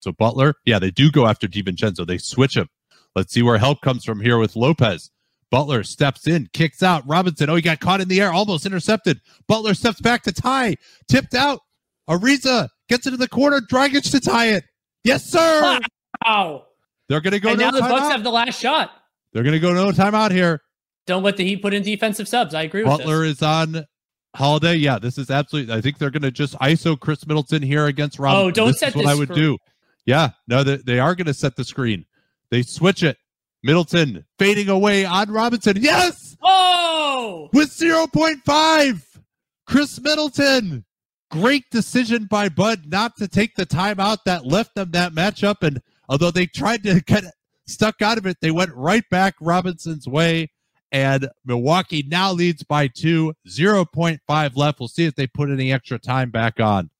So Butler, yeah, they do go after DiVincenzo. They switch him. Let's see where help comes from here with Lopez. Butler steps in, kicks out. Robinson, oh, he got caught in the air, almost intercepted. Butler steps back to tie, tipped out. Ariza gets into the corner, Dragic to tie it. Yes, sir. Wow. They're going to go. And no now the Bucks have the last shot. They're going to go no timeout here. Don't let the Heat put in defensive subs. I agree with Butler is on holiday. Yeah, this is absolutely. I think they're going to just ISO Khris Middleton here against Robinson. Oh, don't this set is what this I would screen. do. Yeah, no, they, they are going to set the screen. They switch it. Middleton fading away on Robinson. Yes, Oh, with 0.5. Khris Middleton. Great decision by Bud not to take the timeout that left them that matchup. And although they tried to get stuck out of it, they went right back Robinson's way. And Milwaukee now leads by two, 0.5 left. We'll see if they put any extra time back on.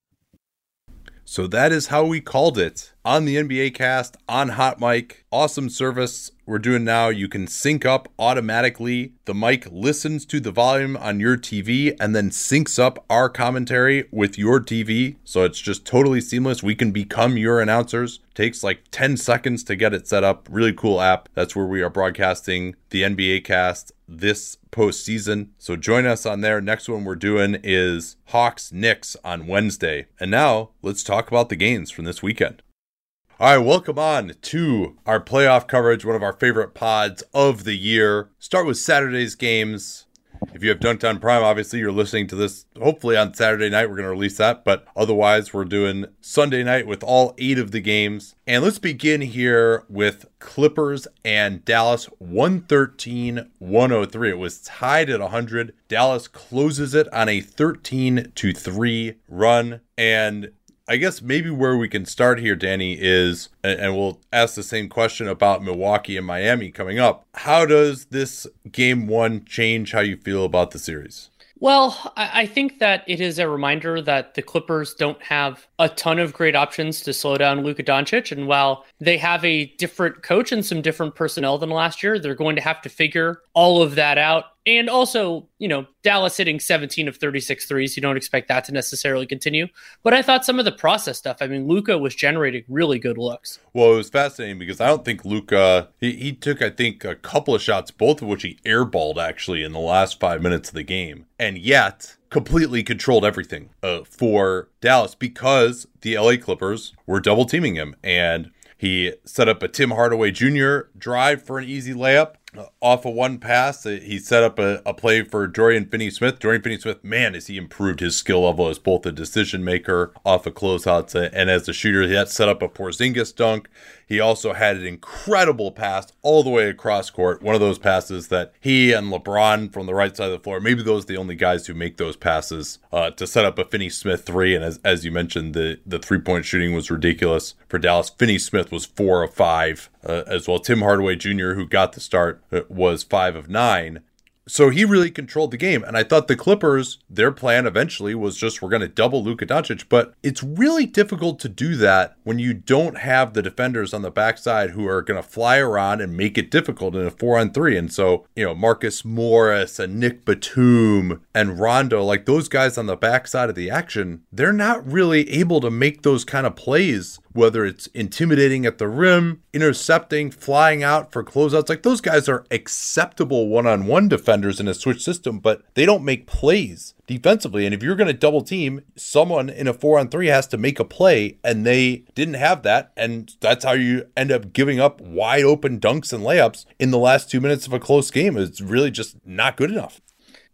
So that is how we called it on the NBA cast on Hot Mic. Awesome service we're doing now. You can sync up automatically. The mic listens to the volume on your TV and then syncs up our commentary with your TV. So it's just totally seamless. We can become your announcers. Takes like 10 seconds to get it set up. Really cool app. That's where we are broadcasting the NBA cast this postseason. So join us on there. Next one we're doing is Hawks Knicks on Wednesday. And now let's talk about the games from this weekend. All right, welcome on to our playoff coverage, one of our favorite pods of the year. Start with Saturday's games. If you have Dunked on Prime, obviously you're listening to this hopefully on Saturday night. We're going to release that, but otherwise, we're doing Sunday night with all eight of the games. And let's begin here with Clippers and Dallas 113 103. It was tied at 100. Dallas closes it on a 13 to 3 run. And I guess maybe where we can start here, Danny, is, and we'll ask the same question about Milwaukee and Miami coming up. How does this game one change how you feel about the series? Well, I think that it is a reminder that the Clippers don't have a ton of great options to slow down Luka Doncic. And while they have a different coach and some different personnel than last year, they're going to have to figure all of that out. And also, you know, Dallas hitting 17 of 36 threes. You don't expect that to necessarily continue. But I thought some of the process stuff, I mean, Luka was generating really good looks. Well, it was fascinating because I don't think Luka he, he took I think a couple of shots, both of which he airballed actually in the last five minutes of the game, and yet completely controlled everything uh, for Dallas because the LA Clippers were double teaming him and. He set up a Tim Hardaway Jr. drive for an easy layup off of one pass. Uh, He set up a, a play for Dorian Finney Smith. Dorian Finney Smith, man, has he improved his skill level as both a decision maker off of closeouts and as a shooter. He had set up a Porzingis dunk. He also had an incredible pass all the way across court. One of those passes that he and LeBron from the right side of the floor, maybe those are the only guys who make those passes uh, to set up a Finney Smith three. And as, as you mentioned, the, the three point shooting was ridiculous for Dallas. Finney Smith was four of five uh, as well. Tim Hardaway Jr., who got the start, uh, was five of nine. So he really controlled the game. And I thought the Clippers, their plan eventually was just we're going to double Luka Doncic. But it's really difficult to do that when you don't have the defenders on the backside who are going to fly around and make it difficult in a four on three. And so, you know, Marcus Morris and Nick Batum and Rondo, like those guys on the backside of the action, they're not really able to make those kind of plays whether it's intimidating at the rim, intercepting, flying out for closeouts. Like those guys are acceptable one on one defenders in a switch system, but they don't make plays defensively. And if you're going to double team, someone in a four on three has to make a play, and they didn't have that. And that's how you end up giving up wide open dunks and layups in the last two minutes of a close game. It's really just not good enough.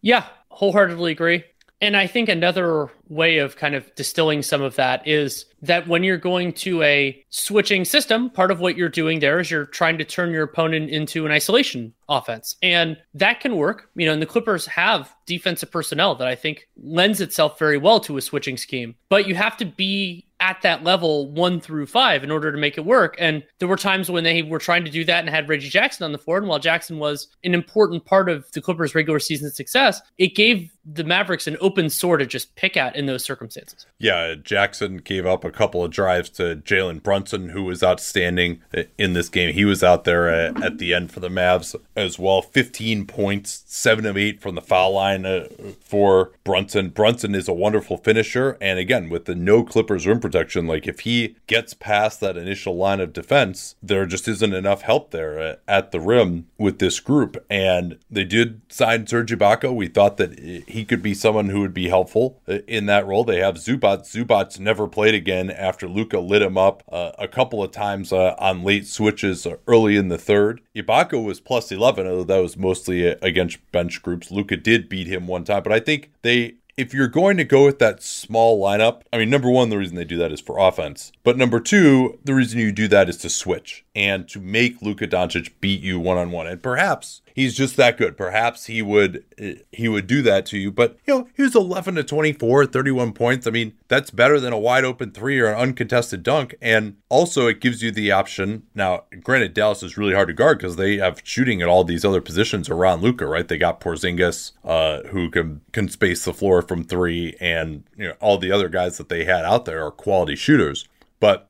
Yeah, wholeheartedly agree. And I think another way of kind of distilling some of that is that when you're going to a switching system, part of what you're doing there is you're trying to turn your opponent into an isolation offense. And that can work. You know, and the Clippers have defensive personnel that I think lends itself very well to a switching scheme. But you have to be at that level one through five in order to make it work. And there were times when they were trying to do that and had Reggie Jackson on the floor. And while Jackson was an important part of the Clippers' regular season success, it gave the Mavericks an open sore to just pick at in those circumstances. Yeah, Jackson gave up a couple of drives to Jalen Brunson, who was outstanding in this game. He was out there at, at, the end for the Mavs as well. 15 points, seven of eight from the foul line uh, for Brunson. Brunson is a wonderful finisher. And again, with the no Clippers rim protection, like if he gets past that initial line of defense, there just isn't enough help there at, at the rim with this group. And they did sign Serge Ibaka. We thought that he could be someone who would be helpful uh, that role. They have Zubac. Zubac's never played again after Luka lit him up uh, a couple of times uh, on late switches early in the third. Ibaka was plus 11, although that was mostly uh, against bench groups. Luka did beat him one time, but I think they if you're going to go with that small lineup, I mean, number one, the reason they do that is for offense. But number two, the reason you do that is to switch and to make Luka Doncic beat you one on one. And perhaps he's just that good. Perhaps he would he would do that to you. But you know, he was 11 to 24, 31 points. I mean, that's better than a wide open three or an uncontested dunk. And also, it gives you the option. Now, granted, Dallas is really hard to guard because they have shooting at all these other positions around Luka. Right? They got Porzingis, uh, who can can space the floor from three, and you know all the other guys that they had out there are quality shooters. But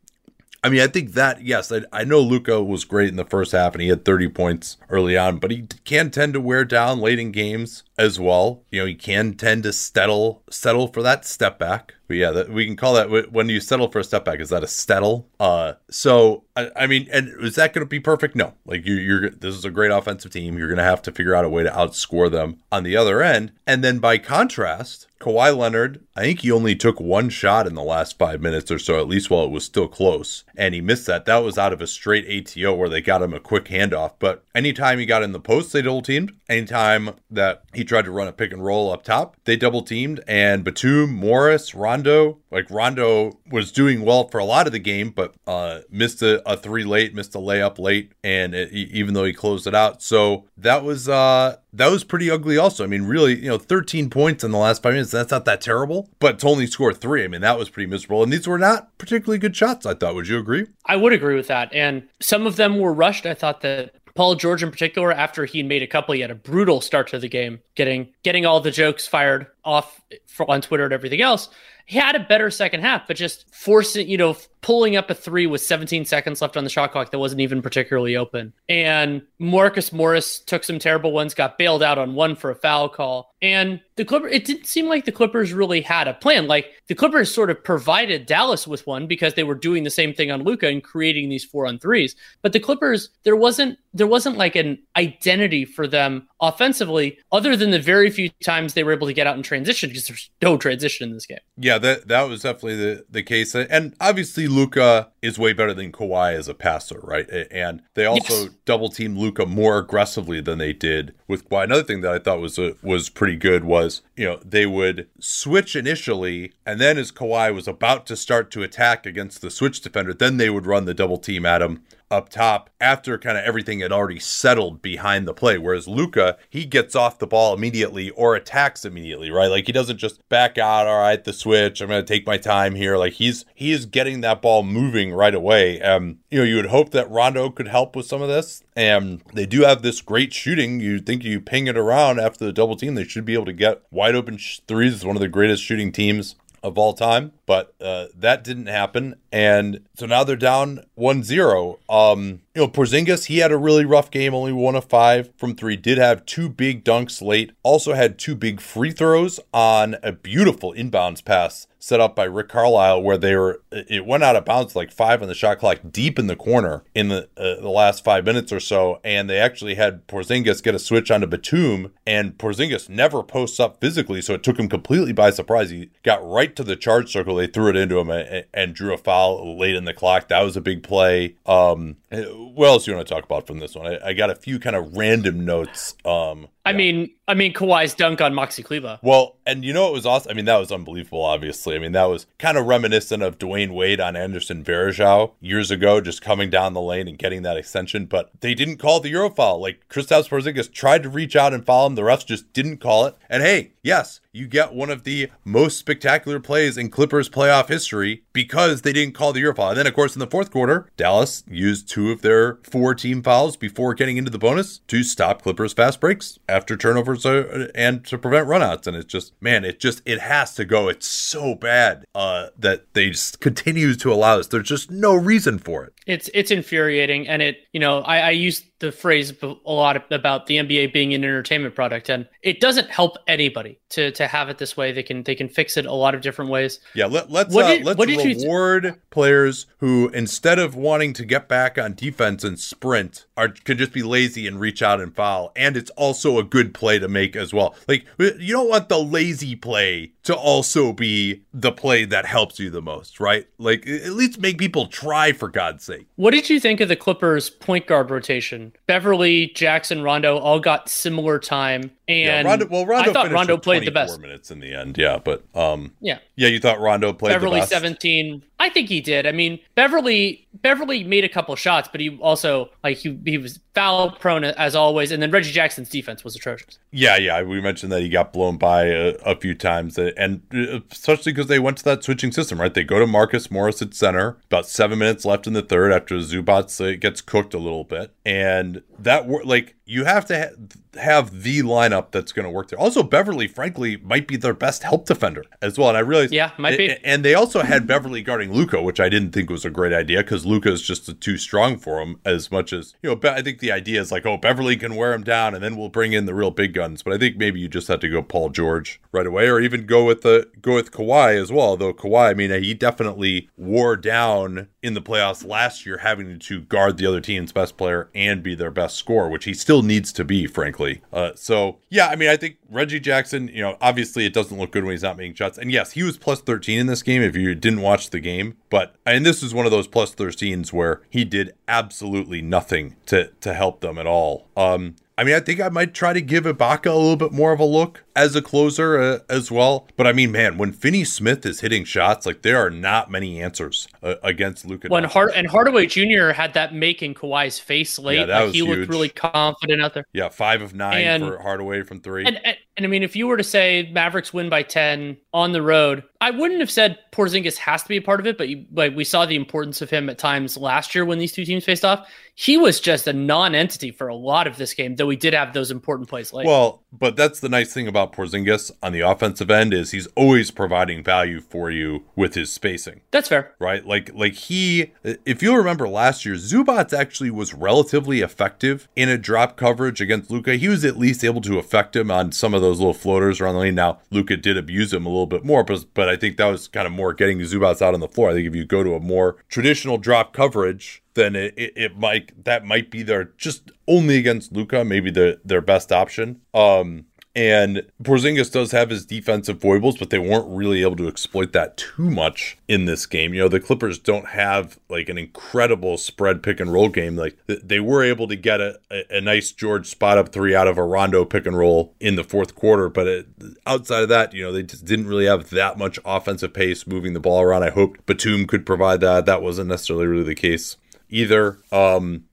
I mean, I think that yes, I, I know Luka was great in the first half and he had 30 points early on, but he can tend to wear down late in games as well. You know, he can tend to settle settle for that step back. But yeah, that, we can call that when you settle for a step back. Is that a settle? Uh, so I, I mean, and is that going to be perfect? No. Like you, you're this is a great offensive team. You're going to have to figure out a way to outscore them on the other end. And then by contrast, Kawhi Leonard, I think he only took one shot in the last five minutes or so, at least while it was still close, and he missed that. That was out of a straight ATO where they got him a quick handoff. But anytime he got in the post, they double teamed. Anytime that he tried to run a pick and roll up top, they double teamed. And Batum, Morris, Rondo, like Rondo was doing well for a lot of the game, but uh, missed a, a three late, missed a layup late, and it, even though he closed it out, so that was uh, that was pretty ugly. Also, I mean, really, you know, 13 points in the last five minutes. That's not that terrible, but to only score three, I mean, that was pretty miserable. And these were not particularly good shots. I thought. Would you agree? I would agree with that. And some of them were rushed. I thought that Paul George in particular, after he made a couple, he had a brutal start to the game, getting getting all the jokes fired off on Twitter and everything else. He had a better second half, but just forcing, you know, pulling up a three with 17 seconds left on the shot clock that wasn't even particularly open. And Marcus Morris took some terrible ones, got bailed out on one for a foul call. And the Clippers, it didn't seem like the Clippers really had a plan. Like the Clippers sort of provided Dallas with one because they were doing the same thing on Luka and creating these four on threes. But the Clippers, there wasn't there wasn't like an identity for them offensively, other than the very few times they were able to get out in transition because there's no transition in this game. Yeah, that that was definitely the, the case. And obviously Luka is way better than Kawhi as a passer, right? And they also yes. double team Luka more aggressively than they did with Kawhi. Another thing that I thought was a, was pretty good was, you know, they would switch initially, and then as Kawhi was about to start to attack against the switch defender, then they would run the double team at him up top after kind of everything had already settled behind the play. Whereas Luka, he gets off the ball immediately or attacks immediately, right? Like he doesn't just back out, all right, the switch, I'm gonna take my time here. Like he's he is getting that ball moving right away. Um, you know, you would hope that Rondo could help with some of this. And they do have this great shooting. You think you ping it around after the double team, they should be able to get wide open threes. It's one of the greatest shooting teams of all time, but uh, that didn't happen. And so now they're down 1 0. Um, you know, Porzingis, he had a really rough game, only one of five from three. Did have two big dunks late, also had two big free throws on a beautiful inbounds pass set up by Rick Carlisle where they were it went out of bounds like five on the shot clock deep in the corner in the uh, the last five minutes or so, and they actually had Porzingis get a switch onto Batum, and Porzingis never posts up physically, so it took him completely by surprise. He got right to the charge circle, they threw it into him and, and drew a foul late in the clock. That was a big play. Um, what else do you want to talk about from this one? I, I got a few kind of random notes. Um, I yeah. mean, I mean Kawhi's dunk on Maxi Kleber. Well, and you know it was awesome. I mean, that was unbelievable. Obviously, I mean that was kind of reminiscent of Dwyane Wade on Anderson Varejao years ago, just coming down the lane and getting that extension. But they didn't call the Euro foul. Like Kristaps Porzingis tried to reach out and foul him, the refs just didn't call it. And hey, yes, you get one of the most spectacular plays in Clippers playoff history because they didn't call the Euro foul. And then, of course, in the fourth quarter, Dallas used two of their four team fouls before getting into the bonus to stop Clippers fast breaks after turnovers and to prevent runouts. And it's just, man, it just, it has to go. It's so bad uh, that they just continue to allow this. There's just no reason for it. It's, it's infuriating. And it, you know, I, I used the phrase a lot about the NBA being an entertainment product, and it doesn't help anybody to to have it this way. They can they can fix it a lot of different ways. Yeah, let, let's what did, uh, let's reward th- players who instead of wanting to get back on defense and sprint are can just be lazy and reach out and foul. And it's also a good play to make as well. Like you don't want the lazy play to also be the play that helps you the most, right? Like at least make people try for God's sake. What did you think of the Clippers point guard rotation? Beverley, Jackson, Rondo all got similar time. And yeah, Rondo, well, Rondo I thought Rondo played the best. Four minutes in the end, yeah, but um, yeah, yeah, you thought Rondo played Beverley seventeen. I think he did. I mean, Beverley Beverley made a couple shots, but he also like he he was foul prone as always, and then Reggie Jackson's defense was atrocious. Yeah, yeah, we mentioned that he got blown by a, a few times, and especially because they went to that switching system, right? They go to Marcus Morris at center, about seven minutes left in the third after Zubac uh, gets cooked a little bit, and that like you have to ha- have the lineup that's going to work there. Also, Beverley, frankly, might be their best help defender as well. And I realized, yeah, might be. And they also had Beverley guarding Luka, which I didn't think was a great idea because Luka is just too strong for him. As much as you know, I think the idea is like, oh, Beverley can wear him down, and then we'll bring in the real big guns. But I think maybe you just have to go Paul George right away, or even go with the go with Kawhi as well. Though Kawhi, I mean, he definitely wore down in the playoffs last year, having to guard the other team's best player and be their best scorer, which he still needs to be, frankly. Uh, so yeah, I mean, I think Reggie Jackson, you know, obviously it doesn't look good when he's not making shots. And yes, he was plus 13 in this game if you didn't watch the game. But and this is one of those plus 13s where he did absolutely nothing to to help them at all. Um, I mean, I think I might try to give Ibaka a little bit more of a look as a closer uh, as well. But I mean, man, when Finney Smith is hitting shots, like there are not many answers uh, against Luka. When Hard and Hardaway Jr. had that make in Kawhi's face late, yeah, that like, was he huge. looked really confident out there. Yeah, five of nine and, for Hardaway from three. And, and, and I mean, if you were to say Mavericks win by ten on the road, I wouldn't have said Porzingis has to be a part of it, but you, but we saw the importance of him at times last year when these two teams faced off. He was just a non-entity for a lot of this game, though we did have those important plays late. Well, but that's the nice thing about Porzingis on the offensive end is he's always providing value for you with his spacing. That's fair, right? Like like he, if you remember last year, Zubac actually was relatively effective in a drop coverage against Luka. He was at least able to affect him on some of those little floaters around the lane. Now Luka did abuse him a little bit more, but but I think that was kind of more getting Zubac out on the floor. I think if you go to a more traditional drop coverage then it, it, it, might that might be their just only against Luka, maybe their their best option. Um and Porzingis does have his defensive foibles, but they weren't really able to exploit that too much in this game. You know, the Clippers don't have like an incredible spread pick and roll game. Like they were able to get a, a, nice George spot up three out of a Rondo pick and roll in the fourth quarter. But it, outside of that, you know, they just didn't really have that much offensive pace moving the ball around. I hoped Batum could provide that. That wasn't necessarily really the case either. Um,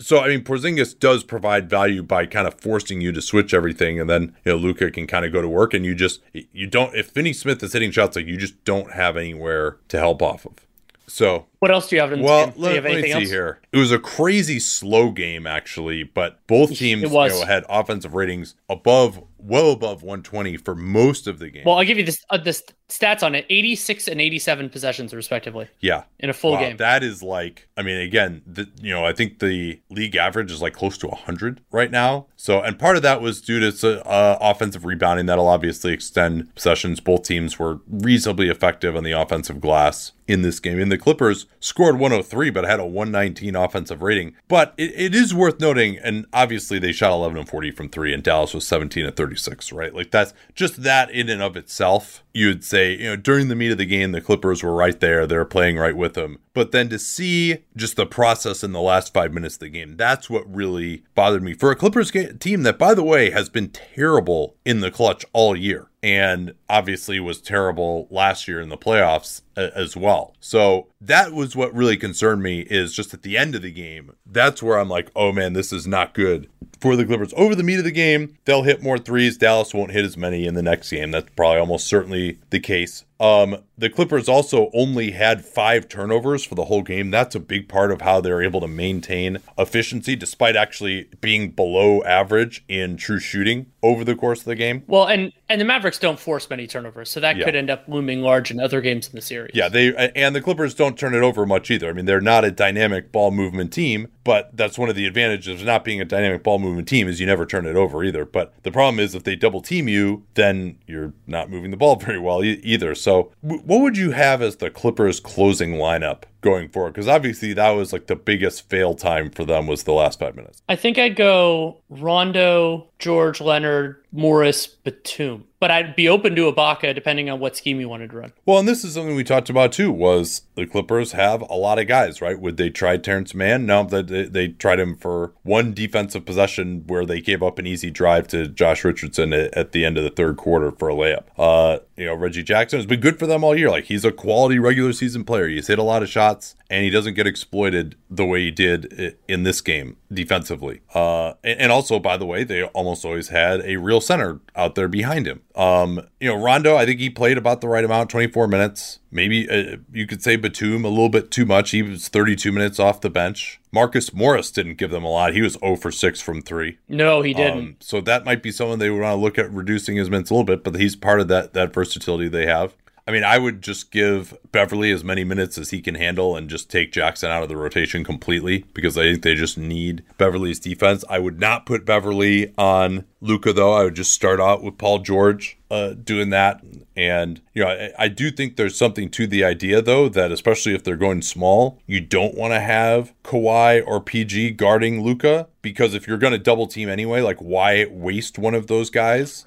so I mean, Porzingis does provide value by kind of forcing you to switch everything, and then you know Luka can kind of go to work, and you just you don't. If Finney Smith is hitting shots, like you just don't have anywhere to help off of. So What else do you have in well, game? let, you have let me see else? here. It was a crazy slow game, actually, but both teams. You know, had offensive ratings above, well above 120 for most of the game. Well, I'll give you this uh, the stats on it: 86 and 87 possessions, respectively, yeah, in a full Wow, game. That is like, I mean, again, the, you know, I think the league average is like close to 100 right now. So, and part of that was due to uh, offensive rebounding. That'll obviously extend possessions. Both teams were reasonably effective on the offensive glass in this game. And the Clippers scored 103, but had a 119 offensive rating. But it, it is worth noting, and obviously they shot 11 and 40 from three, and Dallas was 17 and 36, right? Like that's just that in and of itself. You would say, you know, during the meat of the game, the Clippers were right there. They're playing right with them. But then to see just the process in the last five minutes of the game, that's what really bothered me. For a Clippers ga- team that, by the way, has been terrible in the clutch all year and obviously was terrible last year in the playoffs as well. So that was what really concerned me is just at the end of the game. That's where I'm like, oh man, this is not good for the Clippers. Over the meat of the game, they'll hit more threes. Dallas won't hit as many in the next game. That's probably almost certainly the case. Um, the Clippers also only had five turnovers for the whole game. That's a big part of how they're able to maintain efficiency despite actually being below average in true shooting over the course of the game. well, and and the Mavericks don't force many turnovers, so that Yeah. could end up looming large in other games in the series. Yeah, they and the Clippers don't turn it over much either. I mean, they're not a dynamic ball movement team, but that's one of the advantages of not being a dynamic ball movement team is you never turn it over either. But the problem is if they double team you, then you're not moving the ball very well e- either. So, w- what would you have as the Clippers closing lineup going forward? Because obviously that was like the biggest fail time for them was the last five minutes. I think I'd go Rondo, George Leonard, Morris, Batum. But I'd be open to Ibaka depending on what scheme you wanted to run. Well, and this is something we talked about too. Was the Clippers have a lot of guys, right? Would they try Terrence Mann? No, that they, they tried him for one defensive possession where they gave up an easy drive to Josh Richardson at, at the end of the third quarter for a layup. Uh, you know, Reggie Jackson has been good for them all year. Like he's a quality regular season player. He's hit a lot of shots and he doesn't get exploited the way he did in this game defensively. Uh, and, and also, by the way, they almost always had a real center out there behind him. Um, you know, Rondo, I think he played about the right amount, 24 minutes. Maybe uh, you could say Batum a little bit too much. He was 32 minutes off the bench. Marcus Morris didn't give them a lot. He was 0 for 6 from 3. No, he didn't. Um, so that might be someone they would want to look at reducing his minutes a little bit, but he's part of that that versatility they have. I mean, I would just give Beverley as many minutes as he can handle and just take Jackson out of the rotation completely because I think they just need Beverley's defense. I would not put Beverley on Luka though. I would just start out with Paul George uh, doing that. And, you know, I, I do think there's something to the idea though that especially if they're going small, you don't want to have Kawhi or PG guarding Luka because if you're going to double team anyway, like why waste one of those guys?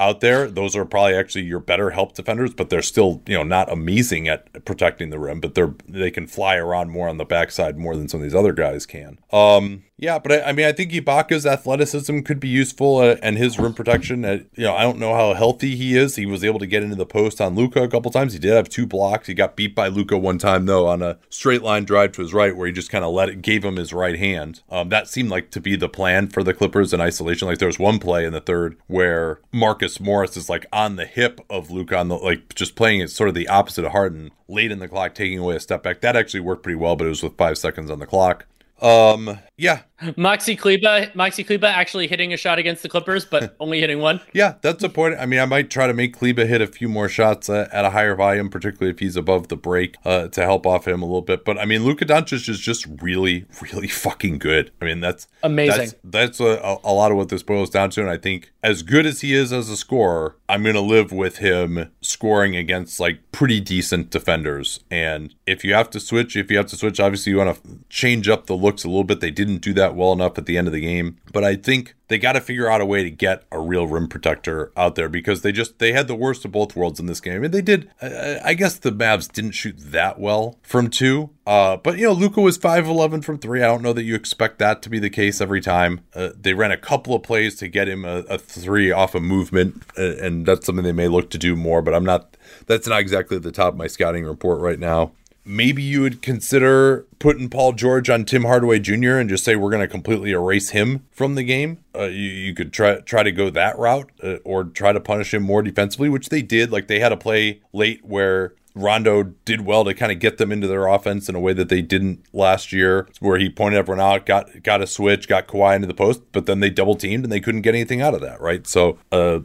Out there. Those are probably actually your better help defenders, but they're still, you know, not amazing at protecting the rim, but they're they can fly around more on the backside more than some of these other guys can. Um yeah, but I, I mean, I think Ibaka's athleticism could be useful uh, and his rim protection. Uh, you know, I don't know how healthy he is. He was able to get into the post on Luka a couple times. He did have two blocks. He got beat by Luka one time though on a straight line drive to his right, where he just kind of let it gave him his right hand. Um, that seemed like to be the plan for the Clippers in isolation. Like there was one play in the third where Marcus Morris is like on the hip of Luka, on the like just playing it sort of the opposite of Harden, late in the clock, taking away a step back. That actually worked pretty well, but it was with five seconds on the clock. Um, yeah, Maxi Kleber, Maxi Kleber actually hitting a shot against the Clippers, but only hitting one. Yeah, that's a point. I mean, I might try to make Kleber hit a few more shots uh, at a higher volume, particularly if he's above the break, uh, to help off him a little bit. But I mean, Luka Doncic is just really, really fucking good. I mean, that's Amazing. That's, that's a, a lot of what this boils down to. And I think as good as he is as a scorer, I'm going to live with him scoring against like pretty decent defenders. And if you have to switch, if you have to switch, obviously you want to change up the looks a little bit. They didn't do that well enough at the end of the game. But I think they got to figure out a way to get a real rim protector out there because they just they had the worst of both worlds in this game. I mean, they did. I, I guess the Mavs didn't shoot that well from two, uh, but you know, Luka was five eleven from three. I don't know that you expect that to be the case every time. Uh, they ran a couple of plays to get him a, a three off a movement, uh, and that's something they may look to do more. But I'm not. That's not exactly at the top of my scouting report right now. Maybe you would consider putting Paul George on Tim Hardaway Jr. and just say we're going to completely erase him from the game. Uh, you, you could try try to go that route uh, or try to punish him more defensively, which they did. Like they had a play late where Rondo did well to kind of get them into their offense in a way that they didn't last year, where he pointed everyone out, got got a switch, got Kawhi into the post, but then they double teamed and they couldn't get anything out of that, right? So, uh,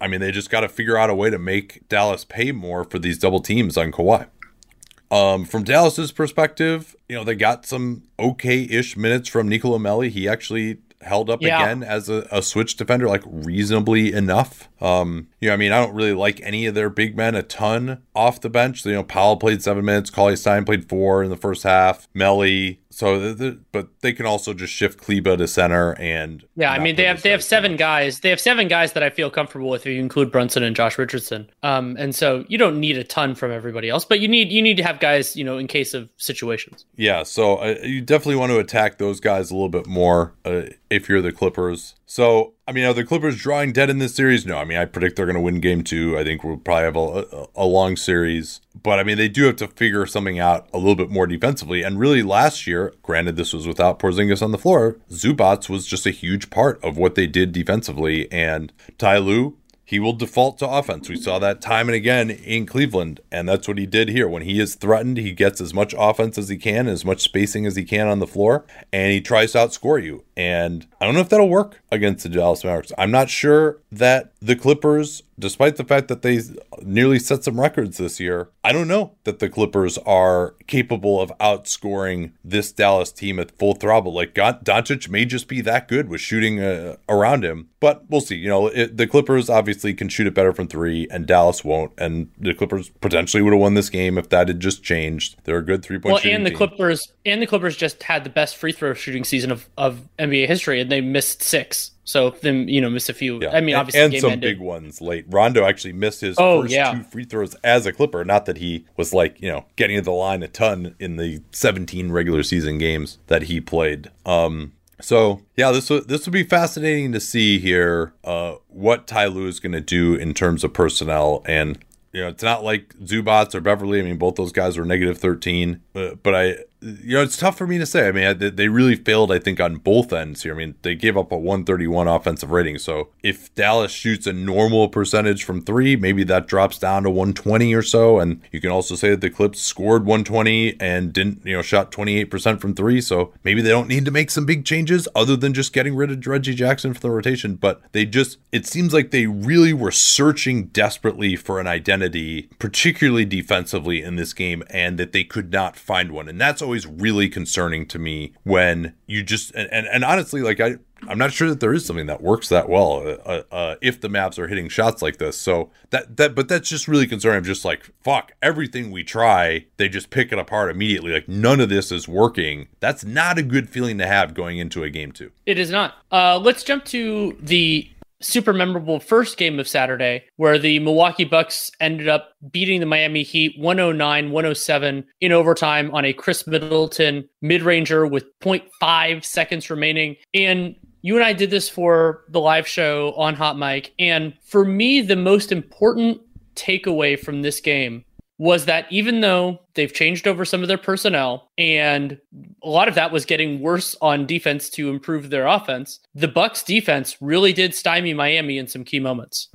I mean, they just got to figure out a way to make Dallas pay more for these double teams on Kawhi. Um, from Dallas's perspective, you know, they got some okay-ish minutes from Nicolo Melli. He actually held up yeah. again as a, a, switch defender, like reasonably enough. Um, you know, I mean, I don't really like any of their big men a ton off the bench. You know, Powell played seven minutes, Cauley Stein played four in the first half, Melli. So, the, the, but they can also just shift Kleber to center and yeah. I mean, they have they have seven guys. They have seven guys that I feel comfortable with. If you include Brunson and Josh Richardson, um, and so you don't need a ton from everybody else, but you need you need to have guys, you know, in case of situations. Yeah. So uh, you definitely want to attack those guys a little bit more uh, if you're the Clippers. So I mean, are the Clippers drawing dead in this series? No. I mean, I predict they're going to win game two. I think we'll probably have a, a, long series. But I mean, they do have to figure something out a little bit more defensively. And really, last year, granted, this was without Porzingis on the floor, Zubac was just a huge part of what they did defensively. And Ty Lue he will default to offense. We saw that time and again in Cleveland, and that's what he did here. When he is threatened, he gets as much offense as he can, as much spacing as he can on the floor, and he tries to outscore you. And I don't know if that'll work against the Dallas Mavericks. I'm not sure that the Clippers, despite the fact that they nearly set some records this year, I don't know that the Clippers are capable of outscoring this Dallas team at full throttle. Like Doncic may just be that good with shooting uh, around him, but we'll see. You know, it, the Clippers obviously can shoot it better from three, and Dallas won't. And the Clippers potentially would have won this game if that had just changed. They're a good three point. Well, and the team. Clippers and the Clippers just had the best free throw shooting season of of NBA history, and they missed six. So then you know missed a few. Yeah. I mean, obviously, and, and some ended. big ones late. Rondo actually missed his oh, first yeah. two free throws as a Clipper. Not that he was like you know getting to the line a ton in the 17 regular season games that he played. Um, so yeah, this would this would be fascinating to see here uh, what Ty Lue is going to do in terms of personnel and. You know, it's not like Zubac or Beverley. I mean, both those guys were negative 13. But, but I, you know, it's tough for me to say. I mean, they really failed, I think, on both ends here. I mean, they gave up a 131 offensive rating. So if Dallas shoots a normal percentage from three, maybe that drops down to 120 or so. And you can also say that the Clips scored 120 and didn't, you know, shot 28% from three. So maybe they don't need to make some big changes other than just getting rid of Reggie Jackson for the rotation. But they just, it seems like they really were searching desperately for an identity, particularly defensively in this game, and that they could not find one. And that's always always really concerning to me when you just and, and, and honestly like I I'm not sure that there is something that works that well uh, uh, uh, if the Mavs are hitting shots like this. So that that but that's just really concerning. I'm just like fuck everything we try, they just pick it apart immediately. Like none of this is working. That's not a good feeling to have going into a game two. It is not. Uh, let's jump to the super memorable first game of Saturday where the Milwaukee Bucks ended up beating the Miami Heat 109 107 in overtime on a Khris Middleton mid ranger with 0.5 seconds remaining. And you and I did this for the live show on Hot Mic. And for me, the most important takeaway from this game was that even though they've changed over some of their personnel and a lot of that was getting worse on defense to improve their offense, the Bucks defense really did stymie Miami in some key moments.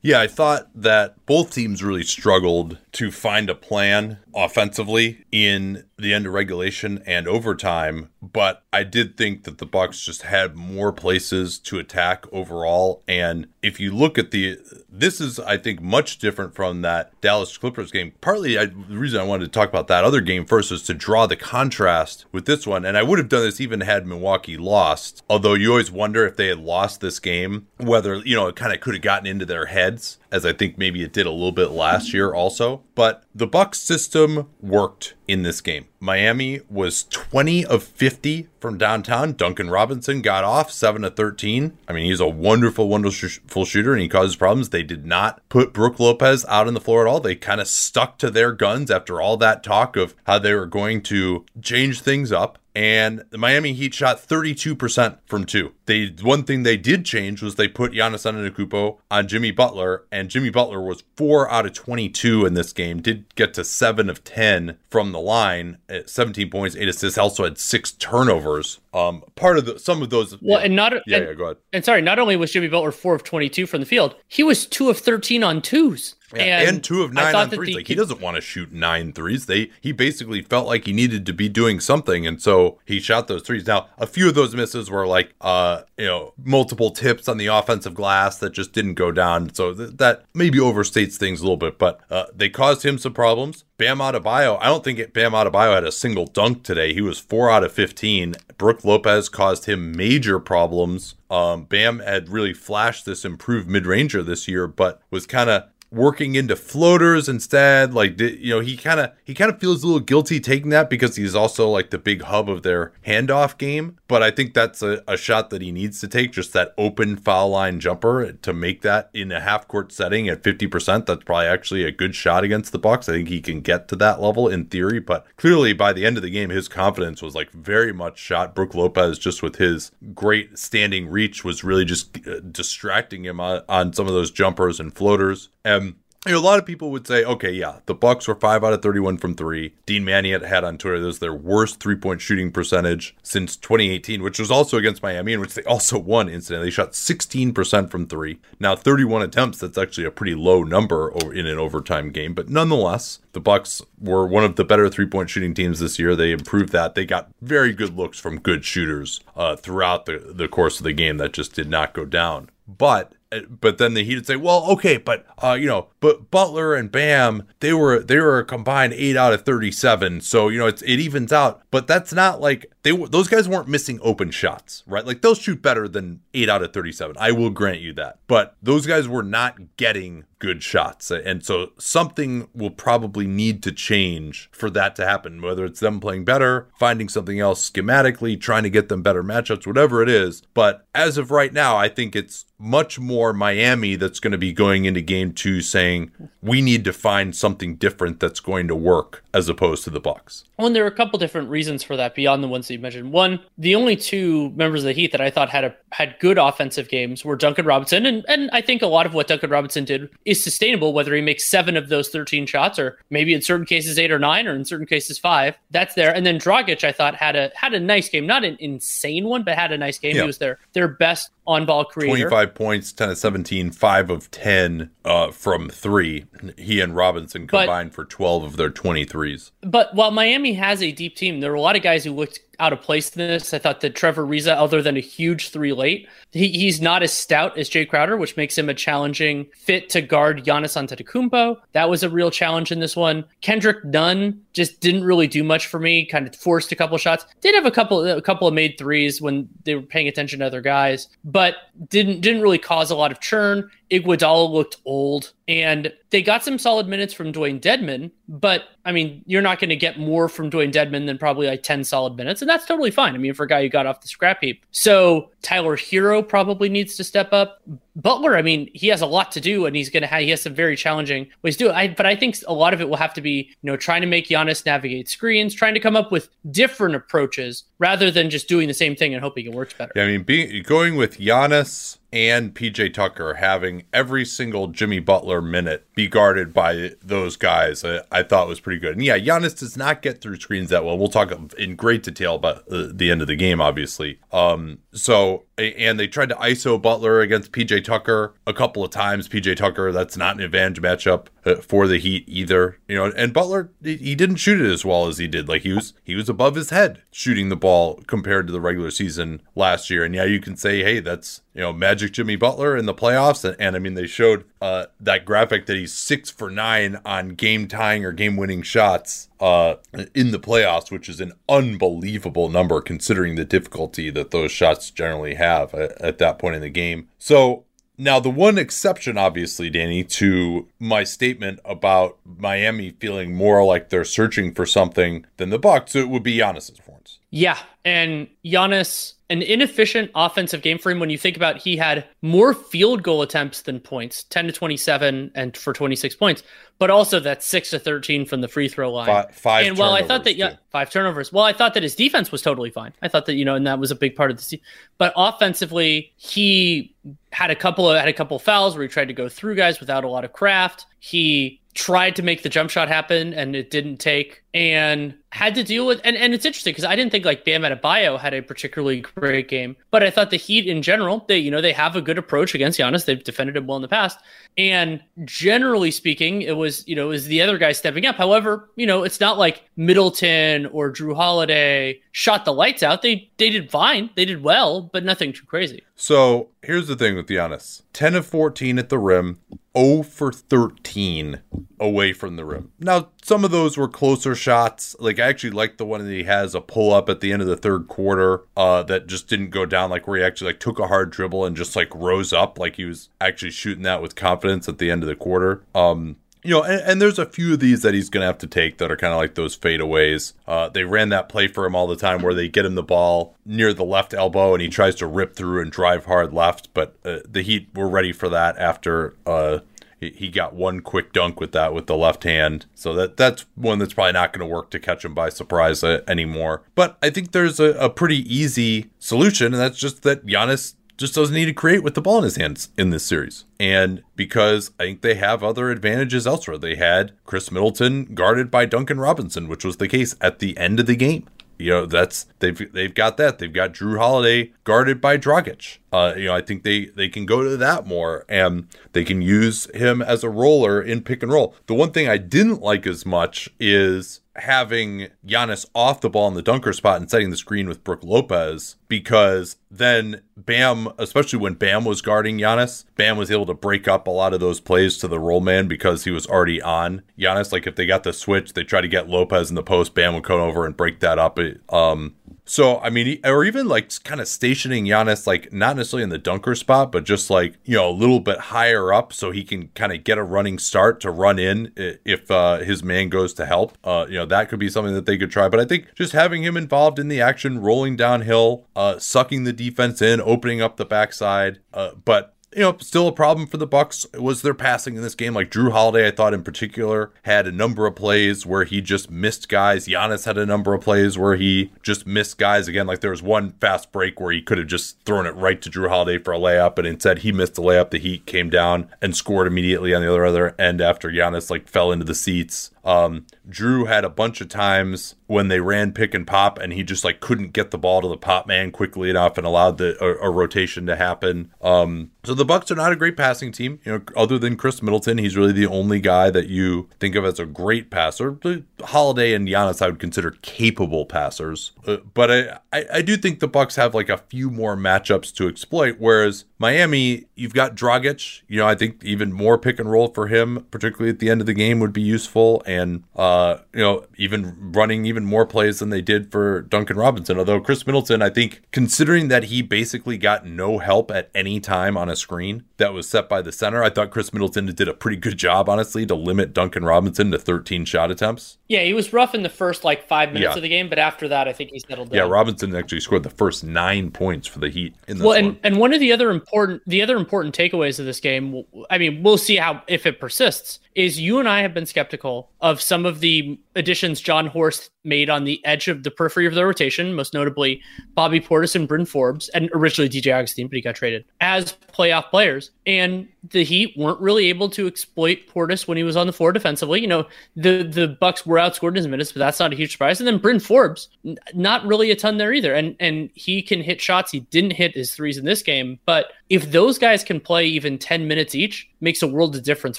Yeah, I thought that both teams really struggled to find a plan offensively in the end of regulation and overtime, but I did think that the Bucks just had more places to attack overall and if you look at the this is I think much different from that Dallas Clippers game. Partly I, the reason I wanted to talk about that other game first is to draw the contrast with this one and I would have done this even had Milwaukee lost. Although you always wonder if they had lost this game whether, you know, it kind of could have gotten into their heads as I think maybe it did a little bit last year also. But the Bucks system worked in this game. Miami was 20 of 50 from downtown. Duncan Robinson got off 7 of 13. I mean, he's a wonderful, wonderful shooter and he causes problems. They did not put Brook Lopez out on the floor at all. They kind of stuck to their guns after all that talk of how they were going to change things up and the Miami Heat shot 32% from two. They one thing they did change was they put Giannis Antetokounmpo on Jimmy Butler, and Jimmy Butler was four out of 22 in this game. Did get to seven of 10 from the line, at 17 points, eight assists. Also had six turnovers. Um, part of the some of those. Well, and not yeah, and, yeah, go ahead. And sorry, not only was Jimmy Butler four of 22 from the field, he was two of 13 on twos. Yeah, and, and, two of nine on threes. the- Like he doesn't want to shoot nine threes. They he basically felt like he needed to be doing something, and so he shot those threes. Now a few of those misses were like uh you know multiple tips on the offensive glass that just didn't go down. So th- that maybe overstates things a little bit, but uh, they caused him some problems. Bam Adebayo, I don't think it, Bam Adebayo had a single dunk today. He was four out of fifteen. Brook Lopez caused him major problems. Um, Bam had really flashed this improved mid ranger this year, but was kind of working into floaters instead like you know he kind of he kind of feels a little guilty taking that because he's also like the big hub of their handoff game. But i think that's a, a shot that he needs to take just that open foul line jumper to make that in a half court setting at 50% that's probably actually a good shot against the bucks. I think he can get to that level in theory but clearly by the end of the game his confidence was like very much shot. Brook lopez just with his great standing reach was really just uh, distracting him on, on some of those jumpers and floaters and you know, a lot of people would say, okay, yeah, the Bucks were five out of thirty-one from three. Dean Mannion had on Twitter this their worst three-point shooting percentage since 2018, which was also against Miami, in which they also won. Incidentally, they shot 16% from three. Now, 31 attempts. That's actually a pretty low number in an overtime game, but nonetheless, the Bucks were one of the better three-point shooting teams this year. They improved that. They got very good looks from good shooters uh, throughout the the course of the game. That just did not go down. But but then the Heat would say, "Well, okay, but uh, you know, but Butler and Bam, they were they were a combined eight out of thirty-seven, so you know it's, it evens out." But that's not like they those guys weren't missing open shots, right? Like they'll shoot better than eight out of thirty-seven. I will grant you that, but those guys were not getting good shots, and so something will probably need to change for that to happen. Whether it's them playing better, finding something else schematically, trying to get them better matchups, whatever it is. But as of right now, I think it's much more Miami that's going to be going into game two saying we need to find something different that's going to work as opposed to the Bucks. Well, and there are a couple different reasons for that beyond the ones that you mentioned. One, the only two members of the Heat that I thought had a had good offensive games were Duncan Robinson, and and I think a lot of what Duncan Robinson did is sustainable. Whether he makes seven of those thirteen shots, or maybe in certain cases eight or nine, or in certain cases five, that's there. And then Dragic, I thought had a had a nice game, not an insane one, but had a nice game. Yeah. He was their their best on ball creator. 25 points, 10 of 17, 5 of 10 uh, from three. He and Robinson But- combined for 12 of their 23s. But while Miami has a deep team, there were a lot of guys who looked out of place in this. I thought that Trevor Ariza, other than a huge three late, he, he's not as stout as Jae Crowder, which makes him a challenging fit to guard Giannis Antetokounmpo. That was a real challenge in this one. Kendrick Nunn just didn't really do much for me. Kind of forced a couple shots. Did have a couple a couple of made threes when they were paying attention to other guys, but didn't didn't really cause a lot of churn. Iguodala looked old, and they got some solid minutes from Dewayne Dedmon. But I mean, you're not going to get more from Dewayne Dedmon than probably like 10 solid minutes, and that's totally fine. I mean, for a guy who got off the scrap heap. So Tyler Herro probably needs to step up. Butler, I mean, he has a lot to do, and he's going to have he has some very challenging ways to do it. I, but I think a lot of it will have to be, you know, trying to make Giannis navigate screens, trying to come up with different approaches rather than just doing the same thing and hoping it works better. Yeah, I mean, being going with Giannis and PJ Tucker having every single Jimmy Butler minute be guarded by those guys, I, I thought was pretty good. And yeah, Giannis does not get through screens that well. We'll talk in great detail about uh, the end of the game, obviously. Um, so and they tried to ISO Butler against PJ Tucker a couple of times. PJ Tucker, that's not an advantage matchup uh, for the Heat either. You know, and Butler he didn't shoot it as well as he did. Like he was he was above his head shooting the ball compared to the regular season last year. And yeah, you can say, hey, that's you know Magic Jimmy Butler in the playoffs. And, and I mean, they showed uh, that graphic that he's six for nine on game tying or game winning shots uh, in the playoffs, which is an unbelievable number considering the difficulty that those shots generally have at, at that point in the game. So now, the one exception, obviously, Danny, to my statement about Miami feeling more like they're searching for something than the Bucks, it would be Giannis's performance. Yeah, and Giannis, an inefficient offensive game for him when you think about he had more field goal attempts than points, 10 to 27 and for 26 points, but also that 6 to 13 from the free throw line. Five, five and while I thought that turnovers, yeah, too. five turnovers. Well, I thought that his defense was totally fine. I thought that you know, and that was a big part of the but offensively, he had a couple of had a couple fouls where he tried to go through guys without a lot of craft. He tried to make the jump shot happen and it didn't take and had to deal with and, and it's interesting because I didn't think like Bam Adebayo had a particularly great game, but I thought the Heat in general, they you know, they have a good approach against Giannis. They've defended him well in the past. And generally speaking, it was, you know, it was the other guy stepping up. However, you know, it's not like Middleton or Jrue Holiday shot the lights out. They they did fine. They did well, but nothing too crazy. So here's the thing with Giannis 10 of 14 at the rim, 0 for 13 away from the rim. Now, some of those were closer shots. Like, I actually like the one that he has a pull up at the end of the third quarter uh, that just didn't go down, like where he actually like took a hard dribble and just like rose up, like he was actually shooting that with confidence at the end of the quarter. Um, you know, and, and there's a few of these that he's going to have to take that are kind of like those fadeaways. Uh, they ran that play for him all the time where they get him the ball near the left elbow and he tries to rip through and drive hard left, but uh, the Heat were ready for that after uh, he, he got one quick dunk with that with the left hand. So that that's one that's probably not going to work to catch him by surprise uh, anymore. But I think there's a, a pretty easy solution, and that's just that Giannis just doesn't need to create with the ball in his hands in this series. And because I think they have other advantages elsewhere. They had Khris Middleton guarded by Duncan Robinson, which was the case at the end of the game. You know, that's they've they've got that. They've got Jrue Holiday guarded by Dragic. Uh, you know, I think they they can go to that more and they can use him as a roller in pick and roll. The one thing I didn't like as much is having Giannis off the ball in the dunker spot and setting the screen with Brook Lopez because then Bam, especially when Bam was guarding Giannis, Bam was able to break up a lot of those plays to the roll man because he was already on Giannis. Like if they got the switch, they try to get Lopez in the post, Bam would come over and break that up. Um, so I mean, or even like kind of stationing Giannis, like not necessarily in the dunker spot, but just like you know a little bit higher up, so he can kind of get a running start to run in if uh, his man goes to help. Uh, you know that could be something that they could try. But I think just having him involved in the action, rolling downhill, uh, sucking the defense in, opening up the backside, uh, but you know, still a problem for the Bucks was their passing in this game. Like Jrue Holiday, I thought in particular had a number of plays where he just missed guys. Giannis had a number of plays where he just missed guys. Again, like there was one fast break where he could have just thrown it right to Jrue Holiday for a layup, but instead he missed the layup. The Heat came down and scored immediately on the other other end after Giannis like fell into the seats. Um, Jrue had a bunch of times when they ran pick and pop, and he just like couldn't get the ball to the pop man quickly enough, and allowed the a, a rotation to happen. Um, so the Bucks are not a great passing team. You know, other than Khris Middleton, he's really the only guy that you think of as a great passer. Holiday and Giannis, I would consider capable passers, uh, but I, I I do think the Bucks have like a few more matchups to exploit. Whereas Miami, you've got Dragic. You know, I think even more pick and roll for him, particularly at the end of the game, would be useful. And uh, you know, even running even more plays than they did for Duncan Robinson. Although Khris Middleton, I think, considering that he basically got no help at any time on a screen that was set by the center, I thought Khris Middleton did a pretty good job, honestly, to limit Duncan Robinson to 13 shot attempts. Yeah, he was rough in the first like five minutes Yeah. of the game, but after that, I think he settled down. Yeah, Robinson actually scored the first nine points for the Heat in this well, and, one. and one of the other important the other important takeaways of this game, i mean, we'll see how if it persists. Is you and I have been skeptical of some of the additions Jon Horst made on the edge of the periphery of the rotation, most notably Bobby Portis and Bryn Forbes, and originally DJ Augustin, but he got traded as playoff players. And the Heat weren't really able to exploit Portis when he was on the floor defensively. You know, the the Bucks were outscored in his minutes, but that's not a huge surprise. And then Bryn Forbes, n- not really a ton there either. And and he can hit shots. He didn't hit his threes in this game, but if those guys can play even 10 minutes each, makes a world of difference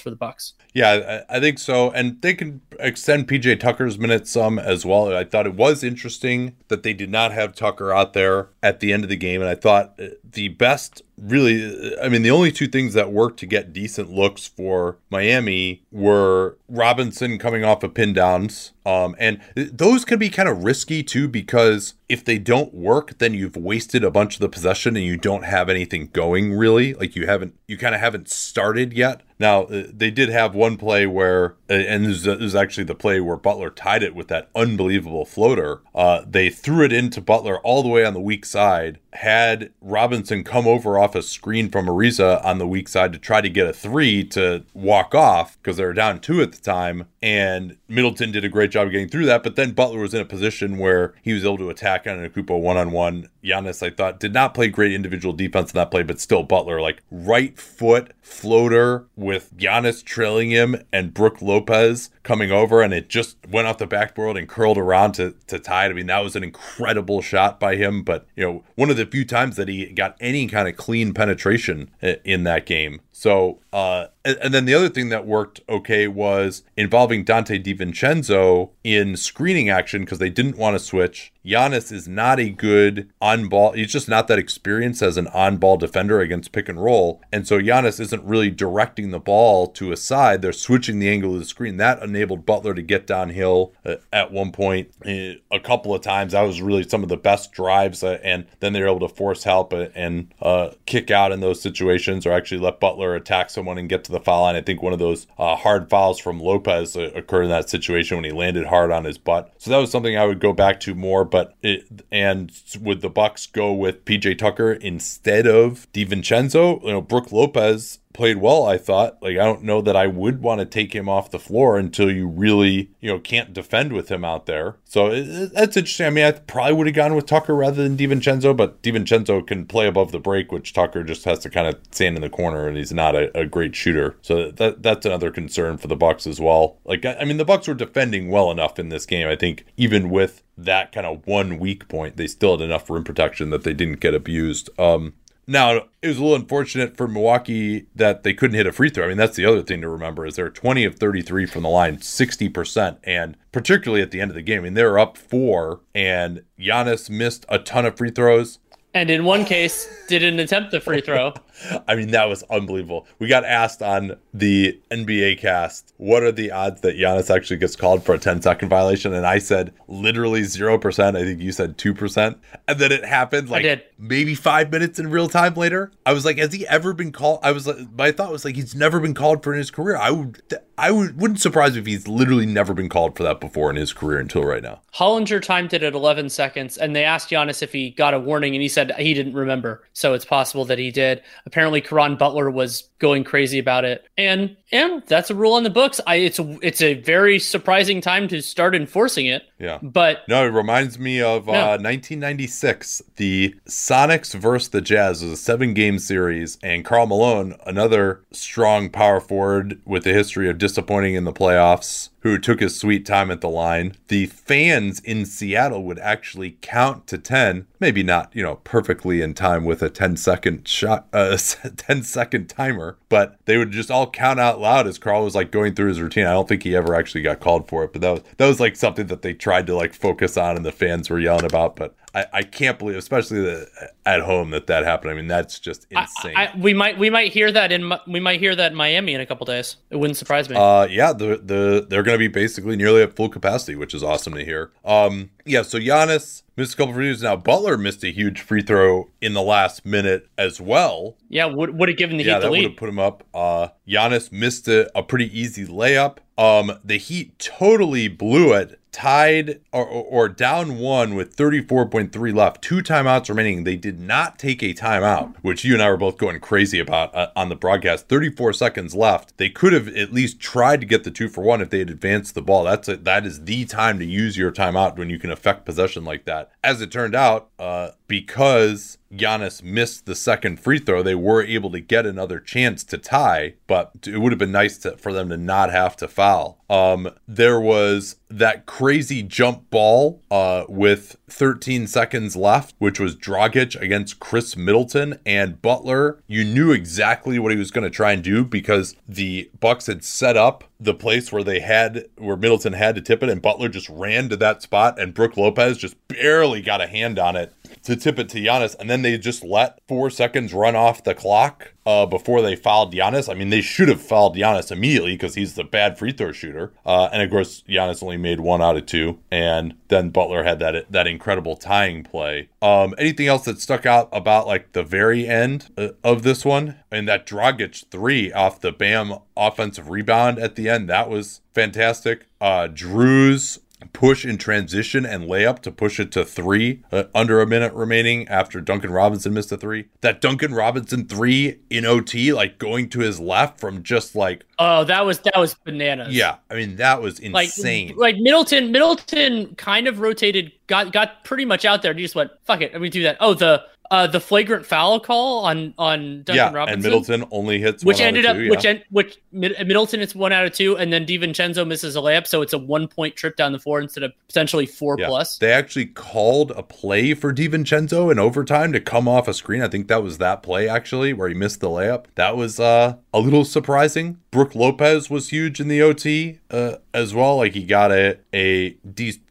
for the Bucks. Yeah, I, think so. And they can extend PJ Tucker's minutes some as well. I thought it was interesting that they did not have Tucker out there at the end of the game. And I thought the best, really, I mean, the only two things that worked to get decent looks for Miami were Robinson coming off of pin downs. Um, and those can be kind of risky too because if they don't work, then you've wasted a bunch of the possession and you don't have anything going really. Like you haven't, you kind of haven't started yet. Now, uh, they did have one play where, uh, and this is actually the play where Butler tied it with that unbelievable floater. Uh, they threw it into Butler all the way on the weak side, had Robinson come over off a screen from Ariza on the weak side to try to get a three to walk off because they were down two at the time. And Middleton did a great job getting through that. But then Butler was in a position where he was able to attack on Antetokounmpo one on one. Giannis, I thought, did not play great individual defense in that play, but still Butler, like right foot floater with Giannis trailing him and Brook Lopez coming over, and it just went off the backboard and curled around to, to tie it. I mean, that was an incredible shot by him, but, you know, one of the few times that he got any kind of clean penetration in that game. So, uh, and, and, then the other thing that worked okay was involving Donte DiVincenzo in screening action because they didn't want to switch. Giannis is not a good on ball. He's just not that experienced as an on ball defender against pick and roll. And so Giannis isn't really directing the ball to a side. They're switching the angle of the screen. That enabled Butler to get downhill uh, at one point uh, a couple of times. That was really some of the best drives. Uh, and then they were able to force help uh, and uh, kick out in those situations or actually let Butler attack someone and get to the foul line. I think one of those uh, hard fouls from Lopez occurred in that situation when he landed hard on his butt. So that was something I would go back to more but it, and would the Bucks go with PJ Tucker instead of DiVincenzo? You know, Brook Lopez played well, I thought. Like, I don't know that I would want to take him off the floor until you really, you know, can't defend with him out there. So it, that's interesting. I mean, I probably would have gone with Tucker rather than DiVincenzo, but DiVincenzo can play above the break, which Tucker just has to kind of stand in the corner, and he's not a, a great shooter. So that that's another concern for the Bucks as well. Like, I, I mean, the Bucks were defending well enough in this game. I think even with that kind of one weak point, they still had enough rim protection that they didn't get abused. Um, now, it was a little unfortunate for Milwaukee that they couldn't hit a free throw. I mean, that's the other thing to remember is they're 20 of 33 from the line, 60%. And particularly at the end of the game, I mean, they were up four, and Giannis missed a ton of free throws. And in one case, didn't attempt the free throw. I mean, that was unbelievable. We got asked on the NBA cast, what are the odds that Giannis actually gets called for a 10 second violation? And I said literally 0%. I think you said 2%. And then it happened like maybe five minutes in real time later. I was like, has he ever been called? I was like, my thought was like, he's never been called for in his career. I would, I would, wouldn't surprise me if he's literally never been called for that before in his career until right now. Hollinger timed it at 11 seconds and they asked Giannis if he got a warning and he said he didn't remember. So it's possible that he did. Apparently, Caron Butler was going crazy about it, and and that's a rule on the books. I it's a, it's a very surprising time to start enforcing it. Yeah, but no, it reminds me of no. uh, 1996, the Sonics versus the Jazz was a seven game series, and Karl Malone, another strong power forward with a history of disappointing in the playoffs who took his sweet time at the line. The fans in Seattle would actually count to 10, maybe not, you know, perfectly in time with a 10 second shot, uh, 10 second timer, but they would just all count out loud as Karl was like going through his routine. I don't think he ever actually got called for it, but that was, that was like something that they tried to like focus on and the fans were yelling about. But I, I can't believe, especially the, at home, that that happened. I mean, that's just insane. I, I, we might we might hear that in we might hear that in Miami in a couple days. It wouldn't surprise me. Uh, yeah, the the they're going to be basically nearly at full capacity, which is awesome to hear. Um, yeah. So Giannis missed a couple free throws. Now Butler missed a huge free throw in the last minute as well. Yeah, would would have given the yeah, Heat the that lead. would have put him up. Uh, Giannis missed a, a pretty easy layup. Um, the Heat totally blew it tied or, or, down one with 34.3 left, two timeouts remaining. They did not take a timeout, which you and I were both going crazy about uh, on the broadcast. 34 seconds left. They could have at least tried to get the two for one if they had advanced the ball. That's a, that is the time to use your timeout when you can affect possession like that. As it turned out, uh, because Giannis missed the second free throw, they were able to get another chance to tie, but it would have been nice to, for them to not have to foul. Um, there was that crazy jump ball uh, with 13 seconds left, which was Dragic against Khris Middleton and Butler. You knew exactly what he was going to try and do because the Bucks had set up the place where they had where Middleton had to tip it, and Butler just ran to that spot, and Brook Lopez just barely got a hand on it to tip it to Giannis, and then they just let four seconds run off the clock uh, before they fouled Giannis. I mean, they should have fouled Giannis immediately because he's the bad free throw shooter. Uh, and of course, Giannis only made one out of two, and then Butler had that that incredible tying play. Um, anything else that stuck out about like the very end uh, of this one and that Dragic three off the Bam offensive rebound at the end that was fantastic. Uh, Jrue's push in transition and layup to push it to three uh, under a minute remaining after Duncan Robinson missed a three. That Duncan Robinson three in OT, like going to his left from just like oh that was that was bananas. Yeah, I mean that was insane. Like, like Middleton, Middleton kind of rotated, got got pretty much out there. And he just went fuck it, let me do that. Oh the uh, the flagrant foul call on on Duncan yeah, Robinson, and Middleton only hits which ended two, up yeah. which en- which Mid- Middleton it's one out of two, and then DiVincenzo misses a layup, so it's a one point trip down the floor instead of potentially four Yeah. plus. They actually called a play for DiVincenzo in overtime to come off a screen. I think that was that play actually where he missed the layup. That was uh, a little surprising. Brook Lopez was huge in the OT uh, as well. Like he got a a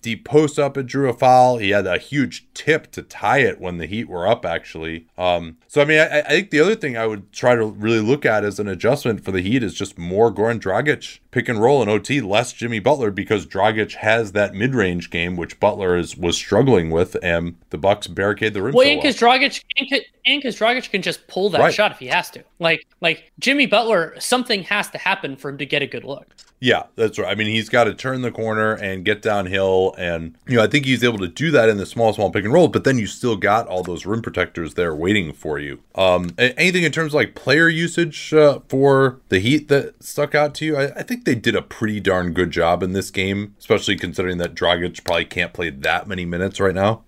deep post up and drew a foul. He had a huge tip to tie it when the Heat were up actually. Um, so I mean, I, I think the other thing I would try to really look at as an adjustment for the Heat is just more Goran Dragic pick and roll in OT, less Jimmy Butler because Dragic has that mid range game which Butler is was struggling with, and the Bucks barricade the rim. Well, so and because Dragic and 'cause- and because Dragic can just pull that Right. shot if he has to. Like like Jimmy Butler, something has to happen for him to get a good look. Yeah, that's right. I mean, he's got to turn the corner and get downhill, and you know, I think he's able to do that in the small, small pick and roll. But then you still got all those rim protectors there waiting for you. Um, anything in terms of like player usage uh, for the Heat that stuck out to you? I, I think they did a pretty darn good job in this game, especially considering that Dragic probably can't play that many minutes right now.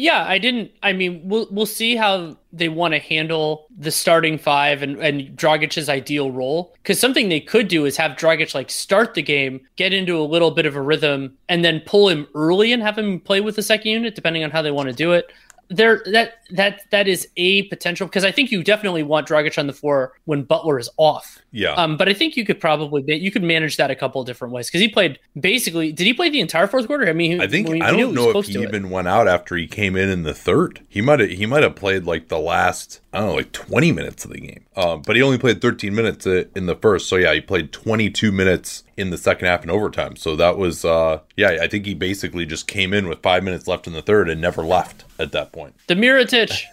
Yeah, I didn't. I mean, we'll we'll see how they want to handle the starting five and and Dragic's ideal role. Because something they could do is have Dragic like start the game, get into a little bit of a rhythm, and then pull him early and have him play with the second unit, depending on how they want to do it. There, that that that is a potential because I think you definitely want Dragic on the floor when Butler is off. Yeah. Um, but I think you could probably you could manage that a couple of different ways because he played basically. Did he play the entire fourth quarter? I mean, I think I don't know if he to it. even went out after he came in in the third. He might have he might have played like the last I don't know like 20 minutes of the game. Um, but he only played 13 minutes in the first. So yeah, he played 22 minutes in the second half in overtime. So that was uh yeah, I think he basically just came in with 5 minutes left in the third and never left at that point. The Miritich.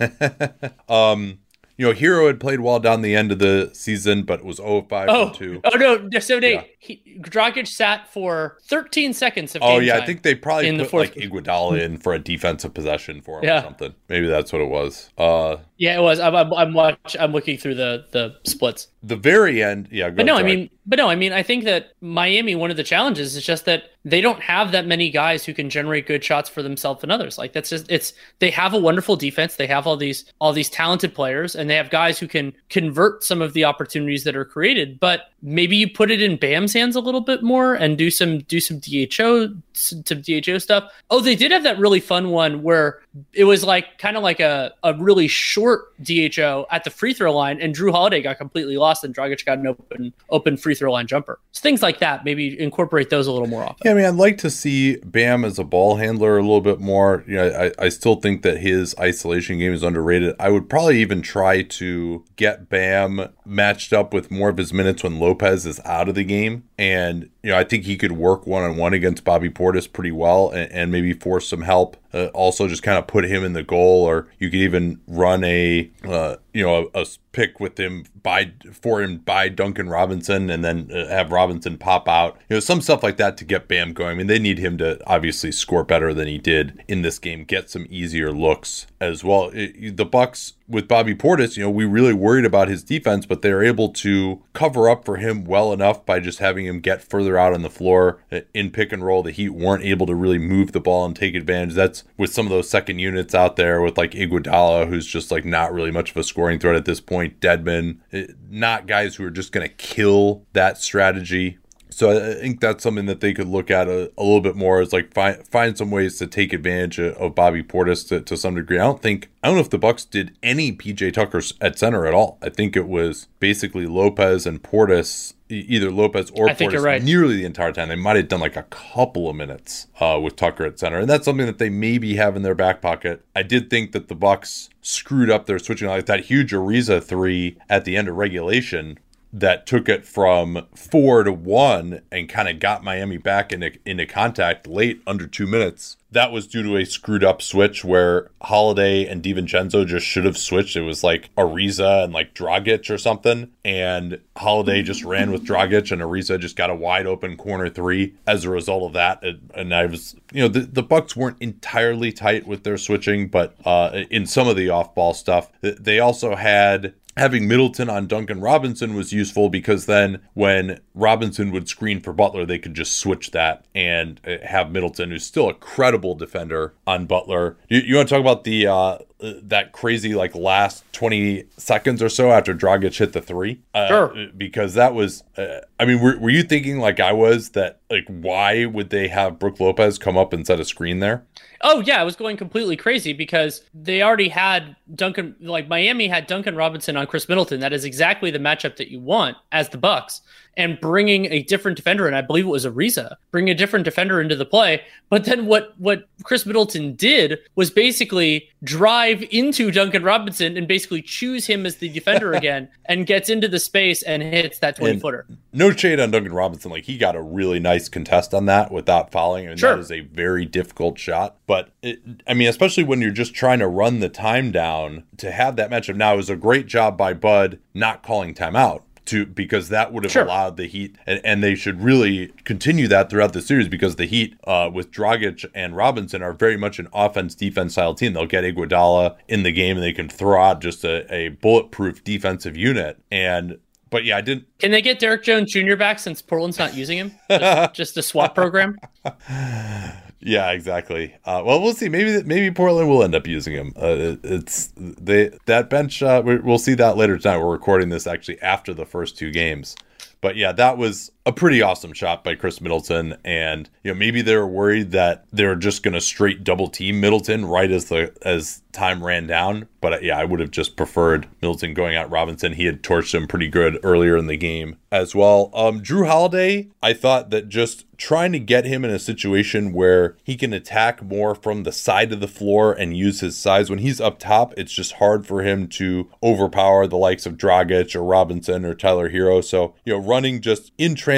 Um you know, Herro had played well down the end of the season, but it was 0 5 Oh, from 2. oh no! So Nate, Yeah. he, Dragic sat for 13 seconds of Oh yeah, I think they probably in the put fourth like Iguodala in for a defensive possession for him Yeah. or something. Maybe that's what it was. Uh Yeah, it was. I'm, I'm, I'm watch. I'm looking through the the splits. the very end, yeah. Go But no, I mean, but no, I mean, I think that Miami. One of the challenges is just that they don't have that many guys who can generate good shots for themselves and others. Like that's just it's. They have a wonderful defense. They have all these all these talented players, and they have guys who can convert some of the opportunities that are created. But maybe you put it in Bam's hands a little bit more and do some do some DHO some DHO stuff. Oh, they did have that really fun one where it was like kind of like a, a really short DHO at the free throw line, and Jrue Holiday got completely lost, and Dragic got an open open free throw line jumper. So things like that, maybe incorporate those a little more often. Yeah, I mean, I'd like to see Bam as a ball handler a little bit more. You know, I, I still think that his isolation game is underrated. I would probably even try to get Bam matched up with more of his minutes when Lopez is out of the game. And, you know, I think he could work one on one against Bobby Portis pretty well and, and maybe force some help. Uh, also, just kind of put him in the goal, or you could even run a, uh, you know, a, a pick with him by for him by Duncan Robinson, and then uh, have Robinson pop out. You know, some stuff like that to get Bam going. I mean, they need him to obviously score better than he did in this game, get some easier looks as well. It- the Bucks with Bobby Portis, you know, we really worried about his defense, but they're able to cover up for him well enough by just having him get further out on the floor uh, in pick and roll. The Heat weren't able to really move the ball and take advantage. That's with some of those second units out there with like Iguodala, who's just like not really much of a scoring threat at this point. Dedmon, eh, not guys who are just going to kill that strategy. So I think that's something that they could look at a, a little bit more is like find find some ways to take advantage of, of Bobby Portis to, to some degree. I don't think I don't know if the Bucks did any PJ Tuckers at center at all. I think it was basically Lopez and Portis either Lopez or I think Portis you're right. nearly the entire time. They might have done like a couple of minutes uh, with Tucker at center, and that's something that they maybe have in their back pocket. I did think that the Bucks screwed up their switching, like that huge Ariza three at the end of regulation that took it from four to one and kind of got Miami back into into contact late under two minutes. That was due to a screwed up switch where Holiday and DiVincenzo just should have switched. It was like Ariza and like Dragic or something, and Holiday just ran with Dragic, and Ariza just got a wide open corner three as a result of that. And, I was, you know, the, the Bucks weren't entirely tight with their switching, but uh, in some of the off ball stuff, they also had having Middleton on Duncan Robinson was useful because then when Robinson would screen for Butler, they could just switch that and uh, have Middleton, who's still a credible defender, on Butler. You, you want to talk about the uh, that crazy like last 20 seconds or so after Dragic hit the three? Uh, Sure. Because that was, uh, I mean, were, were you thinking like I was that like why would they have Brook Lopez come up and set a screen there? Oh yeah, I was going completely crazy because they already had Duncan like Miami had Duncan Robinson on Khris Middleton. That is exactly the matchup that you want as the Bucks. And bringing a different defender, and I believe it was Ariza, bring a different defender into the play. But then what what Khris Middleton did was basically drive into Duncan Robinson and basically choose him as the defender again, and gets into the space and hits that twenty And- footer. no shade on Duncan Robinson. Like he got a really nice contest on that without fouling, and Sure. that is a very difficult shot. But it, I mean, especially when you're just trying to run the time down to have that matchup. Now it was a great job by Bud not calling timeout. To, because that would have Sure. allowed the Heat, and, and they should really continue that throughout the series because the Heat, uh, with Dragic and Robinson, are very much an offense defense style team. They'll get Iguodala in the game, and they can throw out just a, a bulletproof defensive unit. And but yeah, I didn't Can they get Derrick Jones Jr. back since Portland's not using him? Just, just a swap program. Yeah, exactly. Uh, well, we'll see. Maybe maybe Portland will end up using him. Uh, it- it's they that bench. Uh, we, we'll see that later tonight. We're recording this actually after the first two games. But yeah, that was a pretty awesome shot by Khris Middleton, and you know maybe they were worried that they were just to straight double team Middleton right as the as time ran down. But uh, yeah, I would have just preferred Middleton going at Robinson. He had torched him pretty good earlier in the game as well. Um, Jrue Holiday, I thought that just trying to get him in a situation where he can attack more from the side of the floor and use his size when he's up top, it's just hard for him to overpower the likes of Dragic or Robinson or Tyler Herro. So, you know, running just in transition,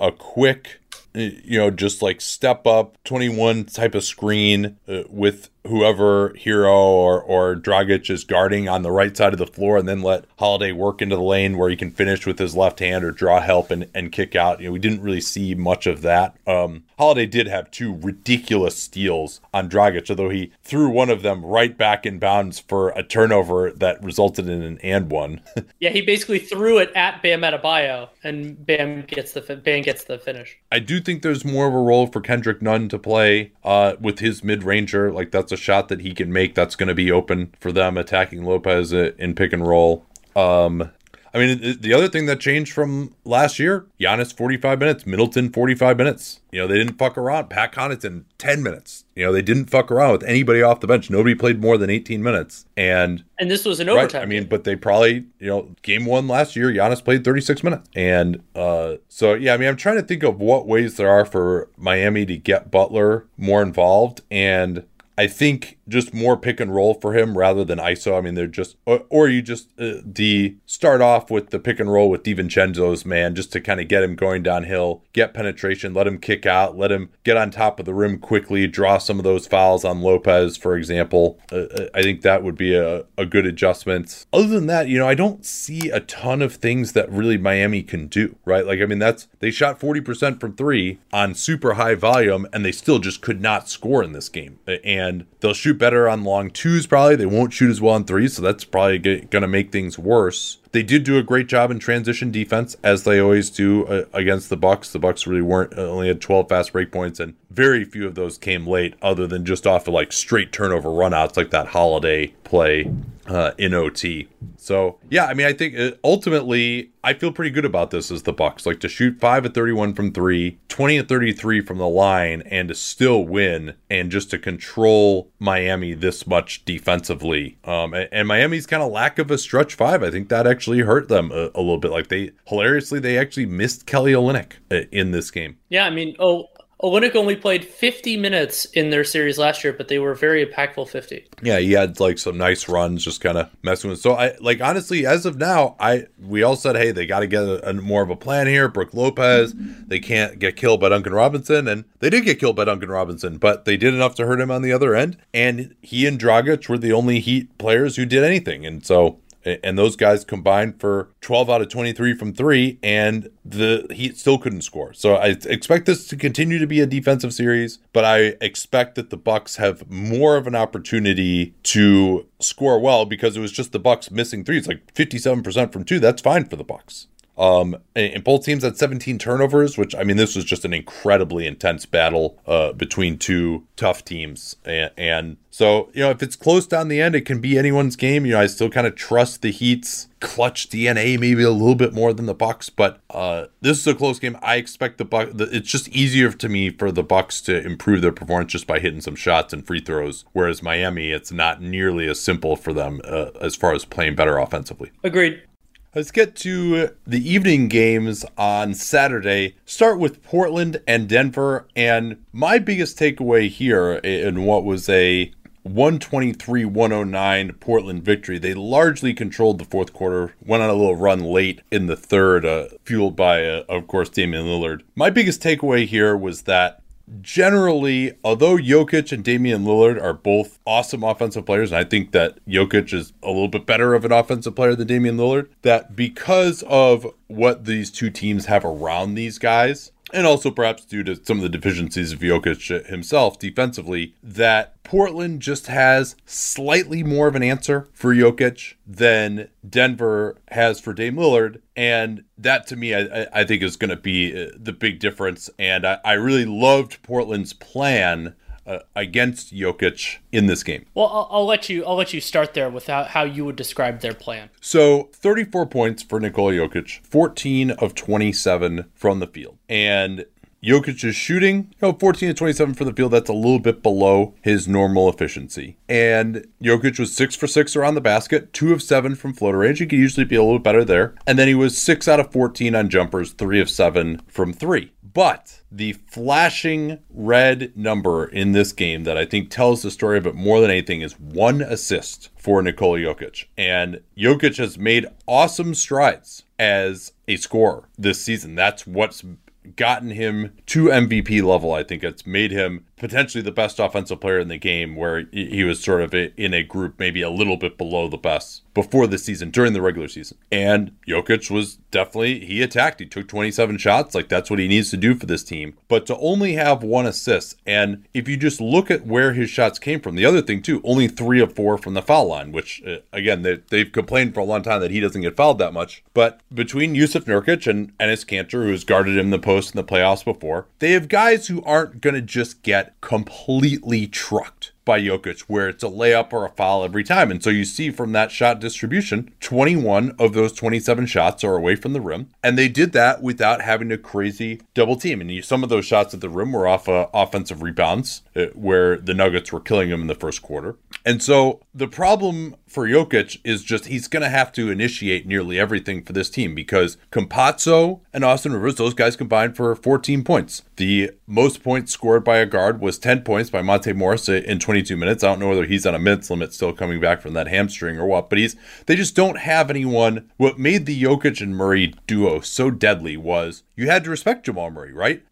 a quick you know, just like step up 21 type of screen uh, with whoever Herro or, or Dragic is guarding on the right side of the floor and then let Holiday work into the lane where he can finish with his left hand or draw help and, and kick out. You know, we didn't really see much of that. Um, Holiday did have two ridiculous steals on Dragic, although he threw one of them right back in bounds for a turnover that resulted in an and one. Yeah, he basically threw it at Bam Adebayo, and Bam gets the Bam gets the finish. I do think there's more of a role for Kendrick Nunn to play uh, with his mid ranger. Like that's a shot that he can make. That's going to be open for them attacking Lopez in pick and roll. Um, I mean, the- the other thing that changed from last year, Giannis 45 minutes, Middleton 45 minutes. You know, they didn't fuck around. Pat Connaughton 10 minutes. You know, they didn't fuck around with anybody off the bench. Nobody played more than 18 minutes. And And this was an Right. overtime. I mean, but they probably, you know, game one last year, Giannis played 36 minutes. And uh, so, yeah, I mean, I'm trying to think of what ways there are for Miami to get Butler more involved. And I think just more pick and roll for him rather than ISO. I mean, they're just, or, or you just uh, the start off with the pick and roll with DiVincenzo's man, just to kind of get him going downhill, get penetration, let him kick out, let him get on top of the rim quickly, draw some of those fouls on Lopez, for example. Uh, I think that would be a, a good adjustment. Other than that, you know, I don't see a ton of things that really Miami can do, right? Like, I mean, that's, they shot 40% from three on super high volume, and they still just could not score in this game. And they'll shoot better on long twos, probably. They won't shoot as well on threes, so that's probably going to make things worse. They did do a great job in transition defense, as they always do uh, against the Bucks. The Bucks really weren't uh, only had 12 fast break points, and very few of those came late, other than just off of like straight turnover runouts, like that holiday play uh, in OT. So yeah, I mean, I think uh, ultimately I feel pretty good about this as the Bucks. Like to shoot five at 31 from three, 20 at 33 from the line, and to still win, and just to control Miami this much defensively. Um, and, and Miami's kind of lack of a stretch five, I think that actually hurt them a, a little bit. Like they hilariously they actually missed Kelly Olynyk uh, in this game. Yeah, I mean, oh, Olynyk only played 50 minutes in their series last year, but they were very impactful 50. Yeah, he had like some nice runs, just kind of messing with. So I like honestly, as of now, I we all said, hey, they got to get a, a, more of a plan here. Brook Lopez, they can't get killed by Duncan Robinson, and they did get killed by Duncan Robinson, but they did enough to hurt him on the other end. And he and Dragic were the only Heat players who did anything, and so and those guys combined for 12 out of 23 from three, and the Heat still couldn't score. So I expect this to continue to be a defensive series, but I expect that the Bucks have more of an opportunity to score well because it was just the Bucks missing threes, like 57% from two. That's fine for the Bucks. Um, and both teams had 17 turnovers, which I mean, this was just an incredibly intense battle uh, between two tough teams. And, and, so, you know, if it's close down the end, it can be anyone's game. You know, I still kind of trust the Heat's clutch DNA maybe a little bit more than the Bucks, but uh, this is a close game. I expect the Bucks. It's just easier to me for the Bucks to improve their performance just by hitting some shots and free throws. Whereas Miami, it's not nearly as simple for them uh, as far as playing better offensively. Agreed. Let's get to the evening games on Saturday. Start with Portland and Denver. And my biggest takeaway here in what was a 123 109 Portland victory. They largely controlled the fourth quarter, went on a little run late in the third, uh, fueled by, uh, of course, Damian Lillard. My biggest takeaway here was that generally, although Jokic and Damian Lillard are both awesome offensive players, and I think that Jokic is a little bit better of an offensive player than Damian Lillard, that because of what these two teams have around these guys, and also perhaps due to some of the deficiencies of Jokic himself defensively, that Portland just has slightly more of an answer for Jokic than Denver has for Dame Lillard. And that to me, I, I think is going to be uh, the big difference. And I, I really loved Portland's plan uh, against Jokic in this game. Well, I'll, I'll, let you. I'll let you start there without how you would describe their plan. So, 34 points for Nikola Jokic, 14 of 27 from the field, and Jokic is shooting, you know, 14 to 27 from the field. That's a little bit below his normal efficiency. And Jokic was six for six around the basket, two of seven from floater range. He could usually be a little better there. And then he was six out of 14 on jumpers, three of seven from three. But the flashing red number in this game that I think tells the story it more than anything is one assist for Nikola Jokic. And Jokic has made awesome strides as a scorer this season. That's what's gotten him to MVP level. I think it's made him potentially the best offensive player in the game, where he was sort of in a group maybe a little bit below the best before the season, during the regular season. And Jokic was definitely, he attacked. He took 27 shots. Like that's what he needs to do for this team. But to only have one assist, and if you just look at where his shots came from, the other thing too, only three of four from the foul line, which uh, again, they, they've complained for a long time that he doesn't get fouled that much. But between Yusuf Nurkic and Enes Kanter, who's guarded him the post in the playoffs before, they have guys who aren't going to just get completely trucked by Jokic, where it's a layup or a foul every time. And so you see from that shot distribution, 21 of those 27 shots are away from the rim. And they did that without having a crazy double team. And some of those shots at the rim were off uh, offensive rebounds, uh, where the Nuggets were killing them in the first quarter. And so the problem for Jokic is just he's going to have to initiate nearly everything for this team because Campazzo and Austin Rivers, those guys combined for 14 points. The most points scored by a guard was 10 points by Monte Morris in 22 minutes. I don't know whether he's on a minutes limit still coming back from that hamstring or what, but he's they just don't have anyone. What made the Jokic and Murray duo so deadly was you had to respect Jamal Murray, right?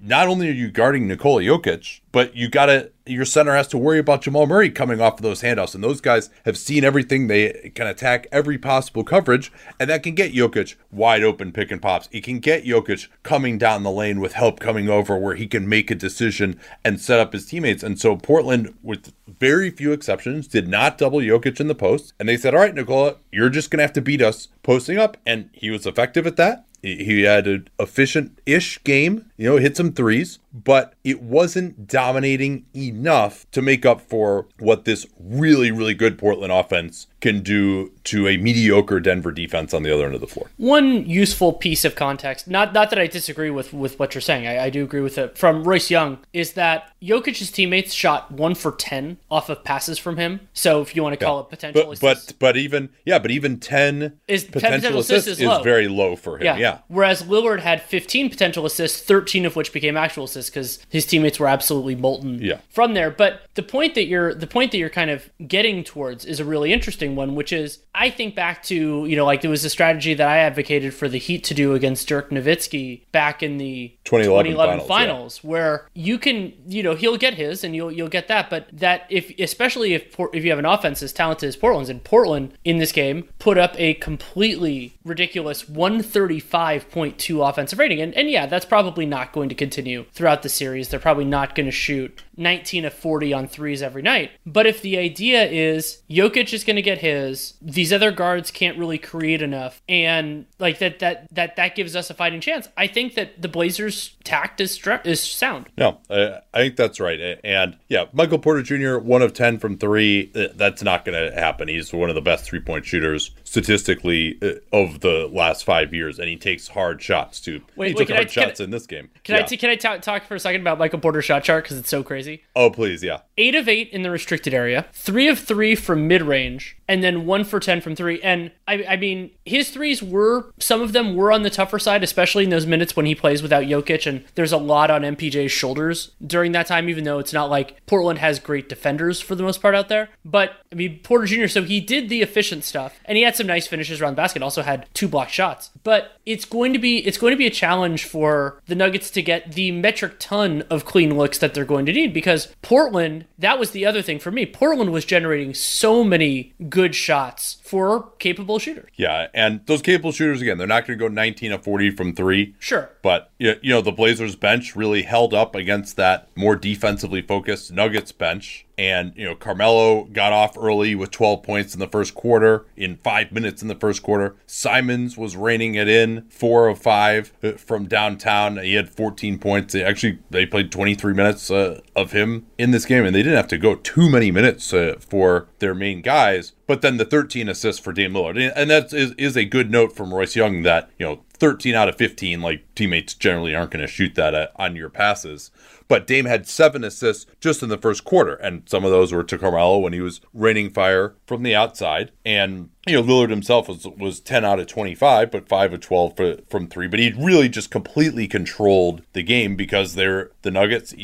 Not only are you guarding Nikola Jokic, but you got to your center has to worry about Jamal Murray coming off of those handoffs. And those guys have seen everything. They can attack every possible coverage, and that can get Jokic wide open pick and pops. It can get Jokic coming down the lane with help coming over where he can make a decision and set up his teammates. And so Portland, with very few exceptions, did not double Jokic in the post. And they said, All right, Nikola, you're just going to have to beat us posting up. And he was effective at that. He had an efficient ish game, you know, hit some threes, but it wasn't dominating enough to make up for what this really, really good Portland offense can do to a mediocre Denver defense on the other end of the floor. One useful piece of context, not not that I disagree with with what you're saying, I, I do agree with it. From Royce Young, is that Jokic's teammates shot one for ten off of passes from him. So if you want to call yeah. it potential, but, but but even yeah, but even ten is potential, potential assists, assists is, is, very low for him. Yeah. yeah. Whereas Lillard had 15 potential assists, 13 of which became actual assists because his teammates were absolutely molten yeah. from there. But the point that you're the point that you're kind of getting towards is a really interesting one, which is I think back to, you know, like there was a strategy that I advocated for the Heat to do against Dirk Nowitzki back in the 2011, 2011 finals, finals yeah. where you can, you know, he'll get his and you'll you'll get that, but that if especially if if you have an offense as talented as Portland's and Portland in this game put up a completely ridiculous 135.2 offensive rating and and yeah, that's probably not going to continue throughout the series. They're probably not going to shoot 19 of 40 on threes every night. But if the idea is Jokic is going to get his, these other guards can't really create enough, and like that that that that gives us a fighting chance. I think that the Blazers' tact is is sound. No, I, I think that's right. And yeah, Michael Porter Jr. one of 10 from three. That's not going to happen. He's one of the best three point shooters statistically uh, of the last five years, and he takes hard shots too. Wait, he wait, took hard I, shots in this game. Can yeah. I t- can I t- talk for a second about Michael Porter's shot chart because it's so crazy? crazy. Oh, please, yeah. Eight of eight in the restricted area, three of three from mid range, and then one for 10 from three. And I, I mean, his threes were, some of them were on the tougher side, especially in those minutes when he plays without Jokic. And there's a lot on MPJ's shoulders during that time, even though it's not like Portland has great defenders for the most part out there. But I mean, Porter Jr., so he did the efficient stuff and he had some nice finishes around the basket, also had two block shots. But it's going to be, it's going to be a challenge for the Nuggets to get the metric ton of clean looks that they're going to need because Portland, that was the other thing for me. Portland was generating so many good shots for capable shooters. Yeah, and those capable shooters again, they're not going to go 19 of 40 from 3. Sure. But you know, the Blazers bench really held up against that more defensively focused Nuggets bench and, you know, Carmelo got off early with 12 points in the first quarter, in five minutes in the first quarter. Simons was reining it in, four of five uh, from downtown. He had 14 points. They actually, they played 23 minutes uh, of him in this game, and they didn't have to go too many minutes uh, for their main guys. But then the 13 assists for Dame Lillard. And that is, is a good note from Royce Young that, you know, 13 out of 15, like teammates generally aren't going to shoot that at, on your passes. But Dame had seven assists just in the first quarter, and some of those were to Carmelo when he was raining fire from the outside. And you know, Lillard himself was was 10 out of 25, but 5 of 12 for, from 3. But he really just completely controlled the game because they're the Nuggets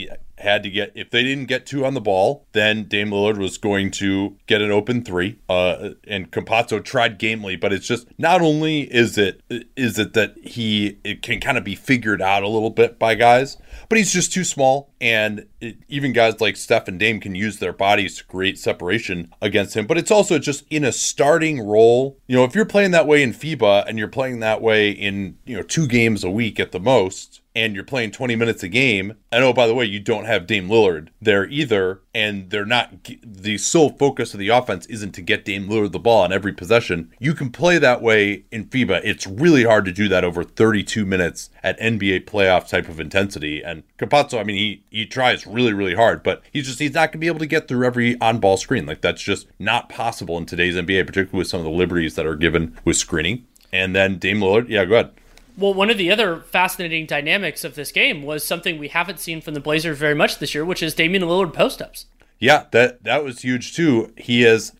had to get if they didn't get two on the ball, then Dame Lillard was going to get an open three. Uh, and Campazzo tried gamely, but it's just not only is it is it that he it can kind of be figured out a little bit by guys, but he's just too small, and it, even guys like Steph and Dame can use their bodies to create separation against him. But it's also just in a starting role. You know, if you're playing that way in FIBA and you're playing that way in you know two games a week at the most and you're playing 20 minutes a game, and oh, by the way, you don't have Dame Lillard there either, and they're not, the sole focus of the offense isn't to get Dame Lillard the ball on every possession. You can play that way in FIBA. It's really hard to do that over 32 minutes at NBA playoff type of intensity. And Campazzo, I mean, he, he tries really, really hard, but he's just, he's not going to be able to get through every on ball screen. Like, that's just not possible in today's NBA, particularly with some of the liberties that are given with screening. And then Dame Lillard, yeah, go ahead. Well, one of the other fascinating dynamics of this game was something we haven't seen from the Blazers very much this year, which is Damian Lillard post ups. Yeah, that that was huge too. He is,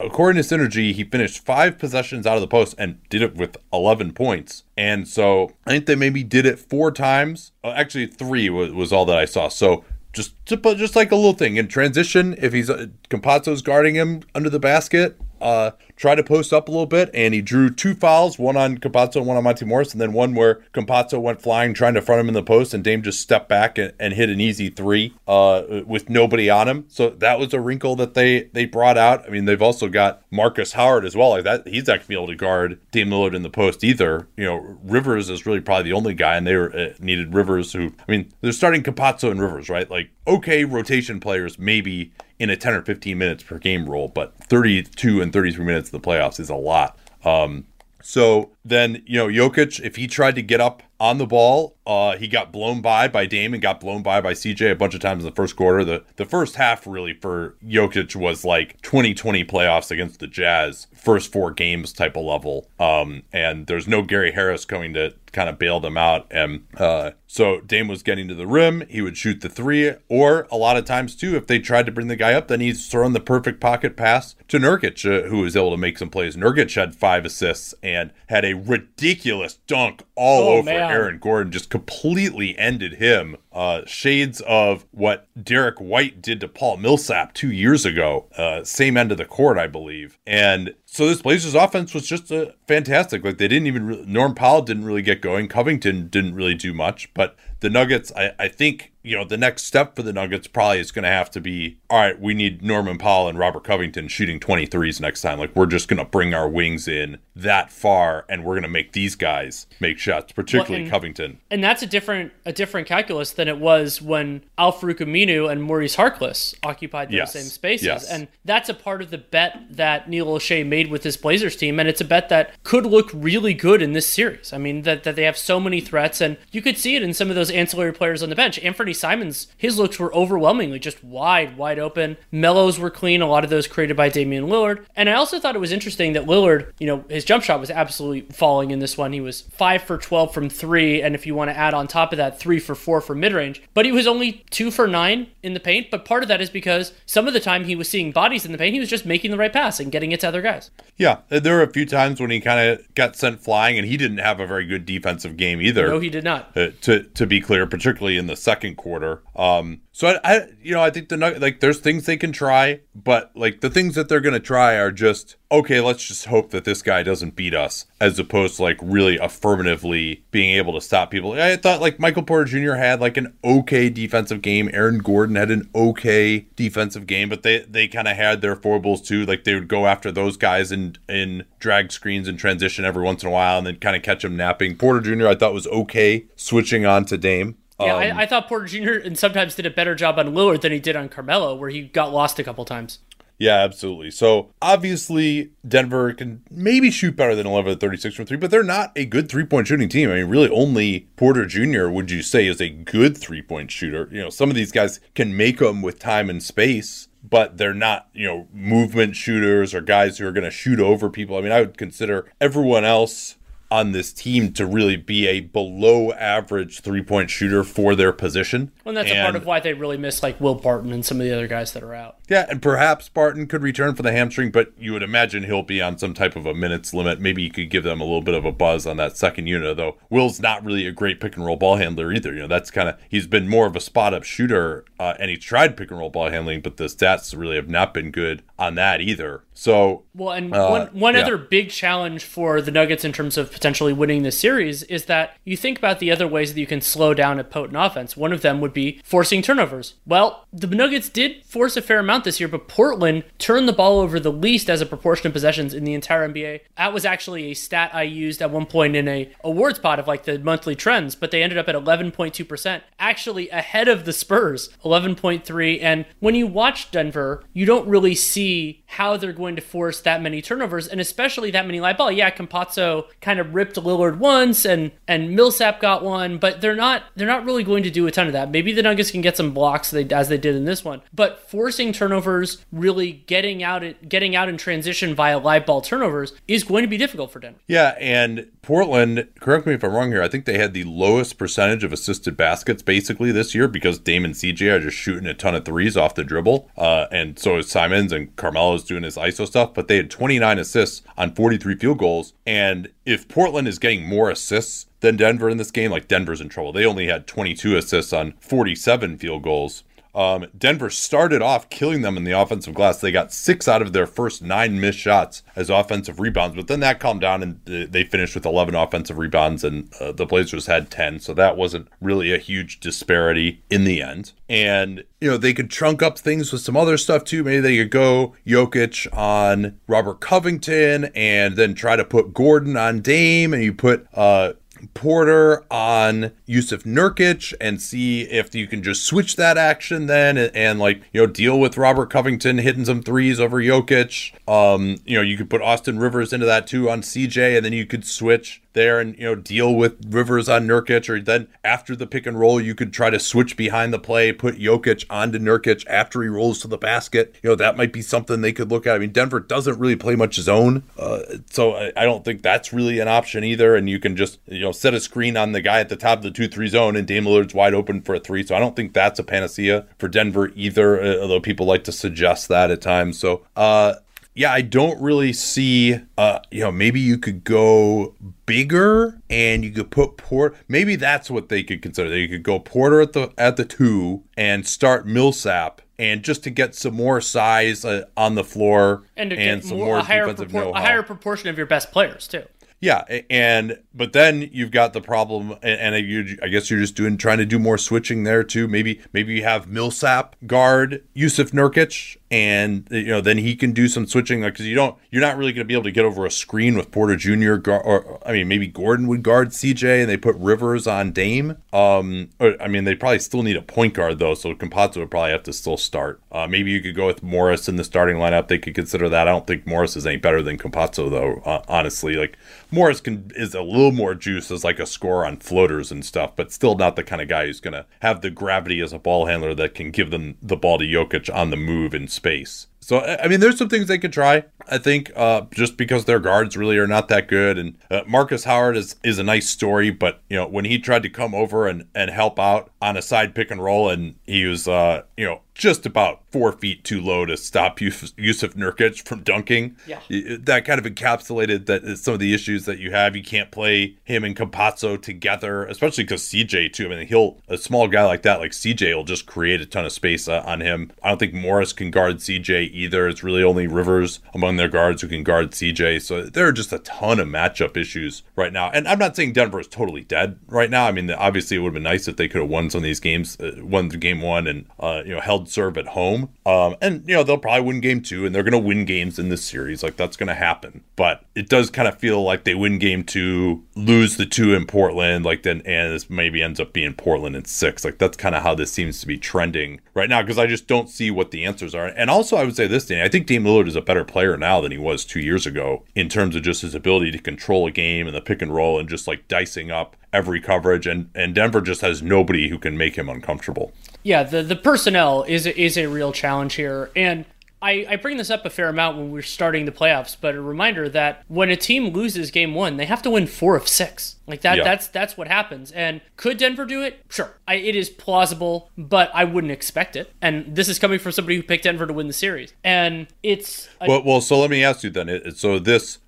according to Synergy, he finished five possessions out of the post and did it with 11 points. And so I think they maybe did it four times. Uh, actually, three was, was all that I saw. So just just like a little thing in transition, if he's uh, Campazzo's guarding him under the basket, uh, try to post up a little bit, and he drew two fouls, one on Campazzo and one on Monte Morris, and then one where Campazzo went flying trying to front him in the post, and Dame just stepped back and, and hit an easy three uh, with nobody on him. So that was a wrinkle that they they brought out. I mean, they've also got Markus Howard as well. Like that, he's not gonna be able to guard Dame Lillard in the post either. You know, Rivers is really probably the only guy, and they were, uh, needed Rivers, who I mean, they're starting Campazzo and Rivers, right? Like okay, rotation players maybe in a 10 or 15 minutes per game role, but 32 and 33 minutes the playoffs is a lot. Um, so then you know Jokic, if he tried to get up on the ball, uh, he got blown by by Dame and got blown by by CJ a bunch of times in the first quarter. The the first half really for Jokic was like 2020 playoffs against the Jazz, first four games type of level. Um, and there's no Gary Harris coming to kind of bail them out. And uh, so Dame was getting to the rim. He would shoot the three, or a lot of times too, if they tried to bring the guy up, then he's throwing the perfect pocket pass to Nurkic, uh, who was able to make some plays. Nurkic had five assists and had a ridiculous dunk all Oh, over man. Aaron Gordon, just completely ended him. Uh, shades of what Derrick White did to Paul Millsap two years ago. Uh, same end of the court, I believe. And so this Blazers offense was just uh, fantastic. Like they didn't even re- Norm Powell didn't really get going. Covington didn't really do much, but the Nuggets, I, I think you know the next step for the Nuggets probably is going to have to be all right. We need Norman Powell and Robert Covington shooting 23s next time. Like we're just going to bring our wings in that far, and we're going to make these guys make shots, particularly and- Covington. And that's a different a different calculus than it was when Al-Farouq Aminu and Maurice Harkless occupied those Yes. same spaces. Yes. And that's a part of the bet that Neil Olshey made with this Blazers team, and it's a bet that could look really good in this series. I mean, that, that they have so many threats, and you could see it in some of those ancillary players on the bench. Anthony Simons, his looks were overwhelmingly just wide, wide open. Mellows were clean, a lot of those created by Damian Lillard. And I also thought it was interesting that Lillard, you know, his jump shot was absolutely falling in this one. He was 5 for 12 from 3, and if you want to add on top of that, 3 for 4 from mid range. But he was only 2 for 9 in the paint. But part of that is because some of the time he was seeing bodies in the paint, he was just making the right pass and getting it to other guys. Yeah, there were a few times when he kind of got sent flying, and he didn't have a very good defensive game either. No, he did not. uh, to to be clear, particularly in the second quarter. Um, so I, I, you know, I think the like there's things they can try, but like the things that they're gonna try are just okay. Let's just hope that this guy doesn't beat us, as opposed to like really affirmatively being able to stop people. I thought like Michael Porter Jr. had like an okay defensive game. Aaron Gordon had an okay defensive game, but they they kind of had their foibles too. Like they would go after those guys in in drag screens and transition every once in a while, and then kind of catch them napping. Porter Jr. I thought was okay switching on to Dame. Yeah, Um, I, I thought Porter Jr. and sometimes did a better job on Lillard than he did on Carmelo, where he got lost a couple times. Yeah, absolutely. So obviously Denver can maybe shoot better than 11 to 36 from three, but they're not a good three point shooting team. I mean, really only Porter Jr. would you say is a good three point shooter. You know, some of these guys can make them with time and space, but they're not, you know, movement shooters or guys who are going to shoot over people. I mean, I would consider everyone else on this team to really be a below average three point shooter for their position. Well, and that's a part of why they really miss like Will Barton and some of the other guys that are out. Yeah, and perhaps Barton could return for the hamstring, but you would imagine he'll be on some type of a minutes limit. Maybe you could give them a little bit of a buzz on that second unit, though. Will's not really a great pick and roll ball handler either. You know, that's kind of he's been more of a spot up shooter, uh, and he tried pick and roll ball handling, but the stats really have not been good on that either. So Well, and Uh, one one yeah. other big challenge for the Nuggets in terms of potentially winning this series is that you think about the other ways that you can slow down a potent offense. One of them would be forcing turnovers. Well, the Nuggets did force a fair amount this year, but Portland turned the ball over the least as a proportion of possessions in the entire NBA. That was actually a stat I used at one point in a awards pod of like the monthly trends, but they ended up at 11.2%, actually ahead of the Spurs, 11.3. And when you watch Denver, you don't really see how they're going to force that many turnovers and especially that many live ball. Yeah, Campazzo kind of ripped Lillard once and and Millsap got one, but they're not they're not really going to do a ton of that. Maybe the Nuggets can get some blocks they, as they did in this one, but forcing turnovers, really getting out getting out in transition via live ball turnovers is going to be difficult for Denver. Yeah, and Portland, correct me if I'm wrong here, I think they had the lowest percentage of assisted baskets basically this year because Dame and CJ are just shooting a ton of threes off the dribble. Uh, and so is Simons and Carmelo's doing his ISO stuff, but they had 29 assists on 43 field goals. And if Portland is getting more assists than Denver in this game, like Denver's in trouble. They only had 22 assists on 47 field goals. Um, Denver started off killing them in the offensive glass. They got six out of their first nine missed shots as offensive rebounds, but then that calmed down and they finished with 11 offensive rebounds, and uh, the Blazers had 10. So that wasn't really a huge disparity in the end. And, you know, they could trunk up things with some other stuff too. Maybe they could go Jokic on Robert Covington and then try to put Gordon on Dame, and you put, uh, Porter on Jusuf Nurkic and see if you can just switch that action then and, and, like, you know, deal with Robert Covington hitting some threes over Jokic. Um, you know, you could put Austin Rivers into that too on CJ and then you could switch there and you know deal with Rivers on Nurkic, or then after the pick and roll, you could try to switch behind the play, put Jokic onto Nurkic after he rolls to the basket. You know that might be something they could look at. I mean, Denver doesn't really play much zone, uh, so I, I, don't think that's really an option either. And you can just you know set a screen on the guy at the top of the two three zone, and Dame Lillard's wide open for a three. So I don't think that's a panacea for Denver either. Uh, although people like to suggest that at times. So uh, yeah, I don't really see. Uh, you know, maybe you could go bigger and you could put Port. Maybe that's what they could consider. They could go Porter at the at the two and start Millsap and just to get some more size uh, on the floor and, and some more, more defensive propor- know-how. A higher proportion of your best players too. Yeah, and but then you've got the problem, and, and you, I guess you're just doing trying to do more switching there too. Maybe maybe you have Millsap guard Jusuf Nurkic, and you know then he can do some switching because you don't you're not really going to be able to get over a screen with Porter Jr. Or I mean maybe Gordon would guard CJ, and they put Rivers on Dame. Um, or, I mean they probably still need a point guard though, so Campazzo would probably have to still start. Uh, maybe you could go with Morris in the starting lineup. They could consider that. I don't think Morris is any better than Campazzo though. Uh, honestly, like Morris can is a little more juice as like a score on floaters and stuff, but still not the kind of guy who's going to have the gravity as a ball handler that can give them the ball to Jokic on the move in space. So I mean, there's some things they could try. I think uh, just because their guards really are not that good, and uh, Markus Howard is is a nice story, but you know when he tried to come over and and help out on a side pick and roll, and he was uh, you know just about four feet too low to stop Jusuf Nurkic from dunking. Yeah. That kind of encapsulated that some of the issues that you have. You can't play him and Campazzo together, especially because CJ too. I mean, he'll a small guy like that, like CJ, will just create a ton of space uh, on him. I don't think Morris can guard CJ either. It's really only Rivers among their guards who can guard CJ. So there are just a ton of matchup issues right now. And I'm not saying Denver is totally dead right now. I mean, obviously it would have been nice if they could have won some of these games, uh, won game one, and uh, you know held serve at home. Um, and you know they'll probably win game two, and they're going to win games in this series. Like that's going to happen. But it does kind of feel like they win game two, lose the two in Portland, like then, and this maybe ends up being Portland in six. Like that's kind of how this seems to be trending right now because I just don't see what the answers are. And also, I would say this, Danny, I think Dame Lillard is a better player now than he was two years ago in terms of just his ability to control a game and the pick and roll and just like dicing up every coverage. And and Denver just has nobody who can make him uncomfortable. Yeah, the the personnel is is a real challenge here, and I, I bring this up a fair amount when we're starting the playoffs, but a reminder that when a team loses game one, they have to win four of six. Like that yeah. that's that's what happens. And could Denver do it? Sure. I, it is plausible, but I wouldn't expect it. And this is coming from somebody who picked Denver to win the series. And it's a- well, well. So let me ask you then. So this,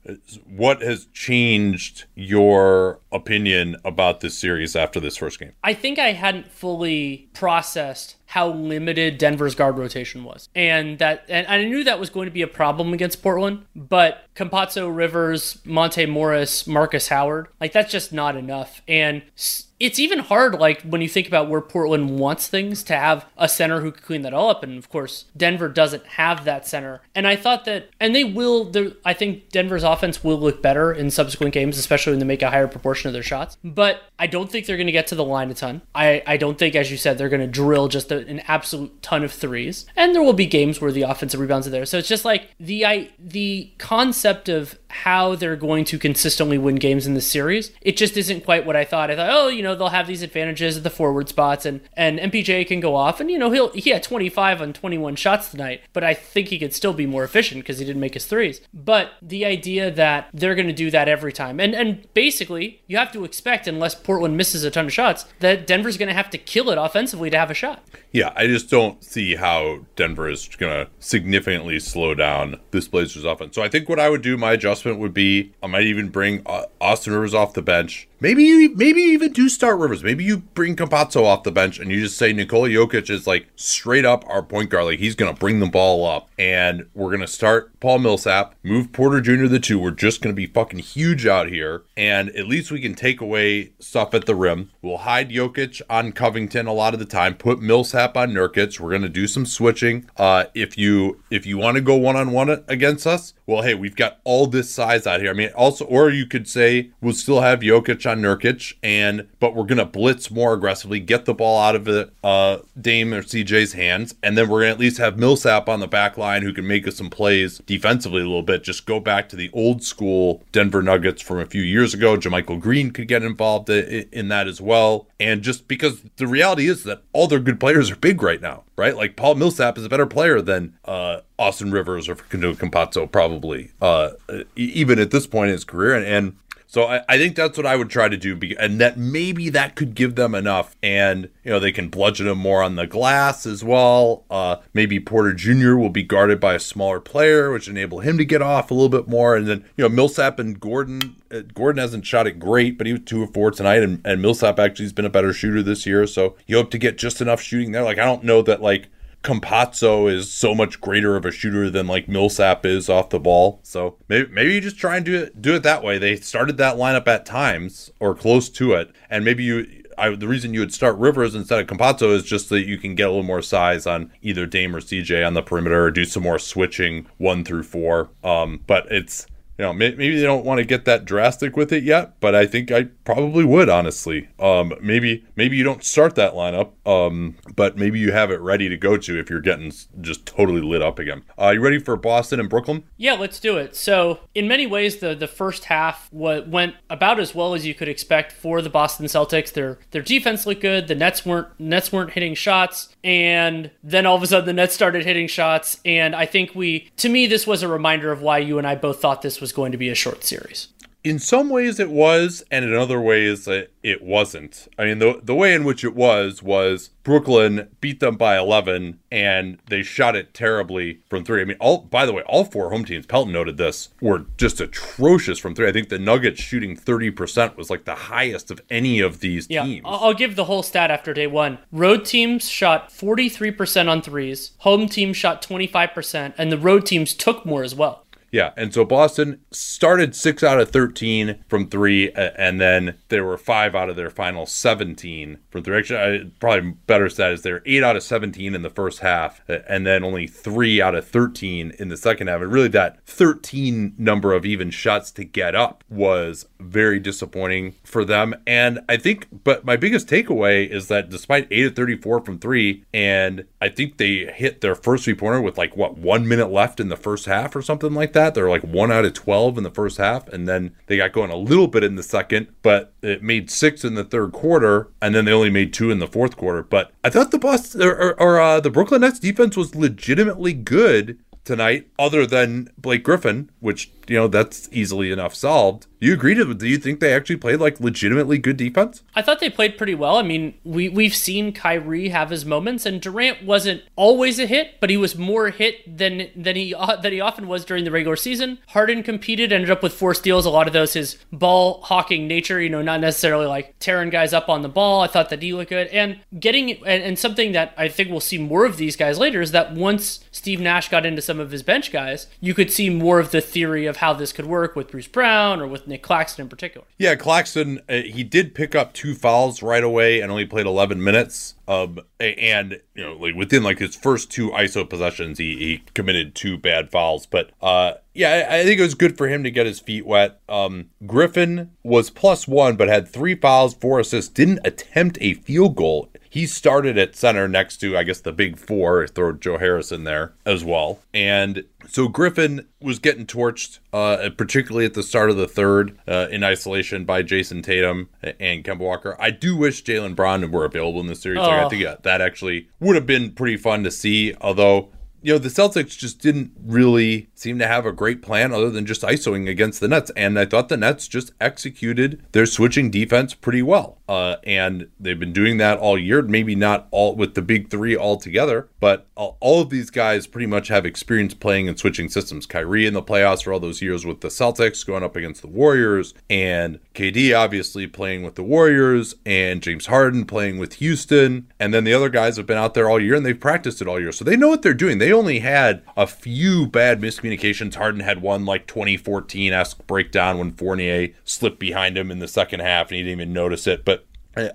what has changed your opinion about this series after this first game? I think I hadn't fully processed how limited Denver's guard rotation was, and that, and I knew that was going to be a problem against Portland. But Campazzo, Rivers, Monte Morris, Markus Howard, like that's just not enough. And it's even hard, like when you think about where Portland wants things, to have a center who can clean that all up. And of course, Denver doesn't have that center. And I thought that, and they will. I think Denver's offense will look better in subsequent games, especially when they make a higher proportion of their shots. But I don't think they're going to get to the line a ton. I, I don't think, as you said, they're going to drill just a, an absolute ton of threes. And there will be games where the offensive rebounds are there. So it's just like the I, the concept of how they're going to consistently win games in the series. It just isn't quite what I thought. I thought, oh, you know, they'll have these advantages at the forward spots, and and MPJ can go off, and you know, he'll he had 25 on 21 shots tonight, but I think he could still be more efficient because he didn't make his threes. But the idea that they're going to do that every time, and and basically you have to expect, unless Portland misses a ton of shots, that Denver's going to have to kill it offensively to have a shot. Yeah, I just don't see how Denver is going to significantly slow down this Blazers offense. So I think what I would do, my adjustment would be, I might even bring uh, Austin Rivers off the bench. Maybe you, maybe even do start Rivers. Maybe you bring Campazzo off the bench and you just say Nikola Jokic is like straight up our point guard. Like he's to bring the ball up, and we're to start Paul Millsap, move Porter Jr. the two. We're just to be fucking huge out here, and at least we can take away stuff at the rim. We'll hide Jokic on Covington a lot of the time. Put Millsap Millsap on Nurkic. We're gonna do some switching. Uh, if you if you want to go one on one against us, well, hey, we've got all this size out here. I mean, also, or you could say we'll still have Jokic on Nurkic, and but we're gonna blitz more aggressively, get the ball out of the uh, Dame or CJ's hands, and then we're gonna at least have Millsap on the back line who can make us some plays defensively a little bit. Just go back to the old school Denver Nuggets from a few years ago. JaMychal Green could get involved in that as well, and just because the reality is that all their good players are big right now, right? Like Paul Millsap is a better player than uh, Austin Rivers or Facundo Campazzo, probably, uh, even at this point in his career. And, and so I, I, think that's what I would try to do, and that maybe that could give them enough, and you know they can bludgeon him more on the glass as well. Uh, maybe Porter Jr. will be guarded by a smaller player, which enable him to get off a little bit more, and then you know Millsap and Gordon. Uh, Gordon hasn't shot it great, but he was two of four tonight, and, and Millsap actually has been a better shooter this year. So you hope to get just enough shooting there. Like I don't know that like Campazzo is so much greater of a shooter than like Millsap is off the ball. So maybe maybe you just try and do it do it that way. They started that lineup at times or close to it, and maybe you. I, the reason you would start Rivers instead of Campazzo is just that you can get a little more size on either Dame or CJ on the perimeter, or do some more switching one through four. Um, but it's you know, maybe they don't want to get that drastic with it yet, but I think I probably would, honestly. Um, maybe maybe you don't start that lineup, um, but maybe you have it ready to go to if you're getting just totally lit up again. Uh, you ready for Boston and Brooklyn? Yeah, let's do it. So, in many ways, the the first half went about as well as you could expect for the Boston Celtics. Their their defense looked good. The Nets weren't Nets weren't hitting shots, and then all of a sudden the Nets started hitting shots. And I think we, to me, this was a reminder of why you and I both thought this going to be a short series in some ways it was, and in other ways it wasn't. I mean, the the way in which it was was Brooklyn beat them by 11, and they shot it terribly from three. I mean, all by the way, all four home teams, Pelton noted this, were just atrocious from three. I think the Nuggets shooting 30% was like the highest of any of these yeah, teams. I'll give the whole stat after day one. Road teams shot 43% on threes, home teams shot 25%, and the road teams took more as well. Yeah, and so Boston started six out of 13 from three, and then there were five out of their final 17 from three. Actually, probably better stat is they're eight out of 17 in the first half, and then only three out of 13 in the second half. And really, that 13 number of even shots to get up was very disappointing for them. And I think, but my biggest takeaway is that despite eight of 34 from three, and I think they hit their first three pointer with like what one minute left in the first half or something like that that. They're like one out of 12 in the first half, and then they got going a little bit in the second, but it made six in the third quarter, and then they only made two in the fourth quarter. But I thought the Boston or, or, uh, the Brooklyn Nets defense was legitimately good tonight, other than Blake Griffin, which you know that's easily enough solved. You agree to? Do you think they actually played like legitimately good defense? I thought they played pretty well. I mean, we we've seen Kyrie have his moments, and Durant wasn't always a hit, but he was more hit than than he than he often was during the regular season. Harden competed, ended up with four steals. A lot of those his ball hawking nature, you know, not necessarily like tearing guys up on the ball. I thought that he looked good, and getting and, and something that I think we'll see more of these guys later is that once Steve Nash got into some of his bench guys, you could see more of the theory of how this could work with Bruce Brown or with Nic Claxton in particular. Yeah, Claxton, uh, he did pick up two fouls right away and only played 11 minutes. Um, and you know, like within like his first two ISO possessions, he, he committed two bad fouls. But uh, yeah, I, I think it was good for him to get his feet wet. Um, Griffin was plus one, but had three fouls, four assists, didn't attempt a field goal he started at center next to, I guess, the big four. Throw Joe Harris in there as well. And so Griffin was getting torched, uh, particularly at the start of the third uh, in isolation by Jayson Tatum and Kemba Walker. I do wish Jaylen Brown were available in this series. Oh. Like, I think yeah, that actually would have been pretty fun to see. Although you know, the Celtics just didn't really seem to have a great plan other than just isoing against the Nets. And I thought the Nets just executed their switching defense pretty well. Uh, and they've been doing that all year. Maybe not all with the big three all together, but all of these guys pretty much have experience playing and switching systems. Kyrie in the playoffs for all those years with the Celtics going up against the Warriors, and KD obviously playing with the Warriors, and James Harden playing with Houston. And then the other guys have been out there all year and they've practiced it all year. So they know what they're doing. They only had a few bad miscommunications. Harden had one like 2014 esque breakdown when Fournier slipped behind him in the second half and he didn't even notice it. But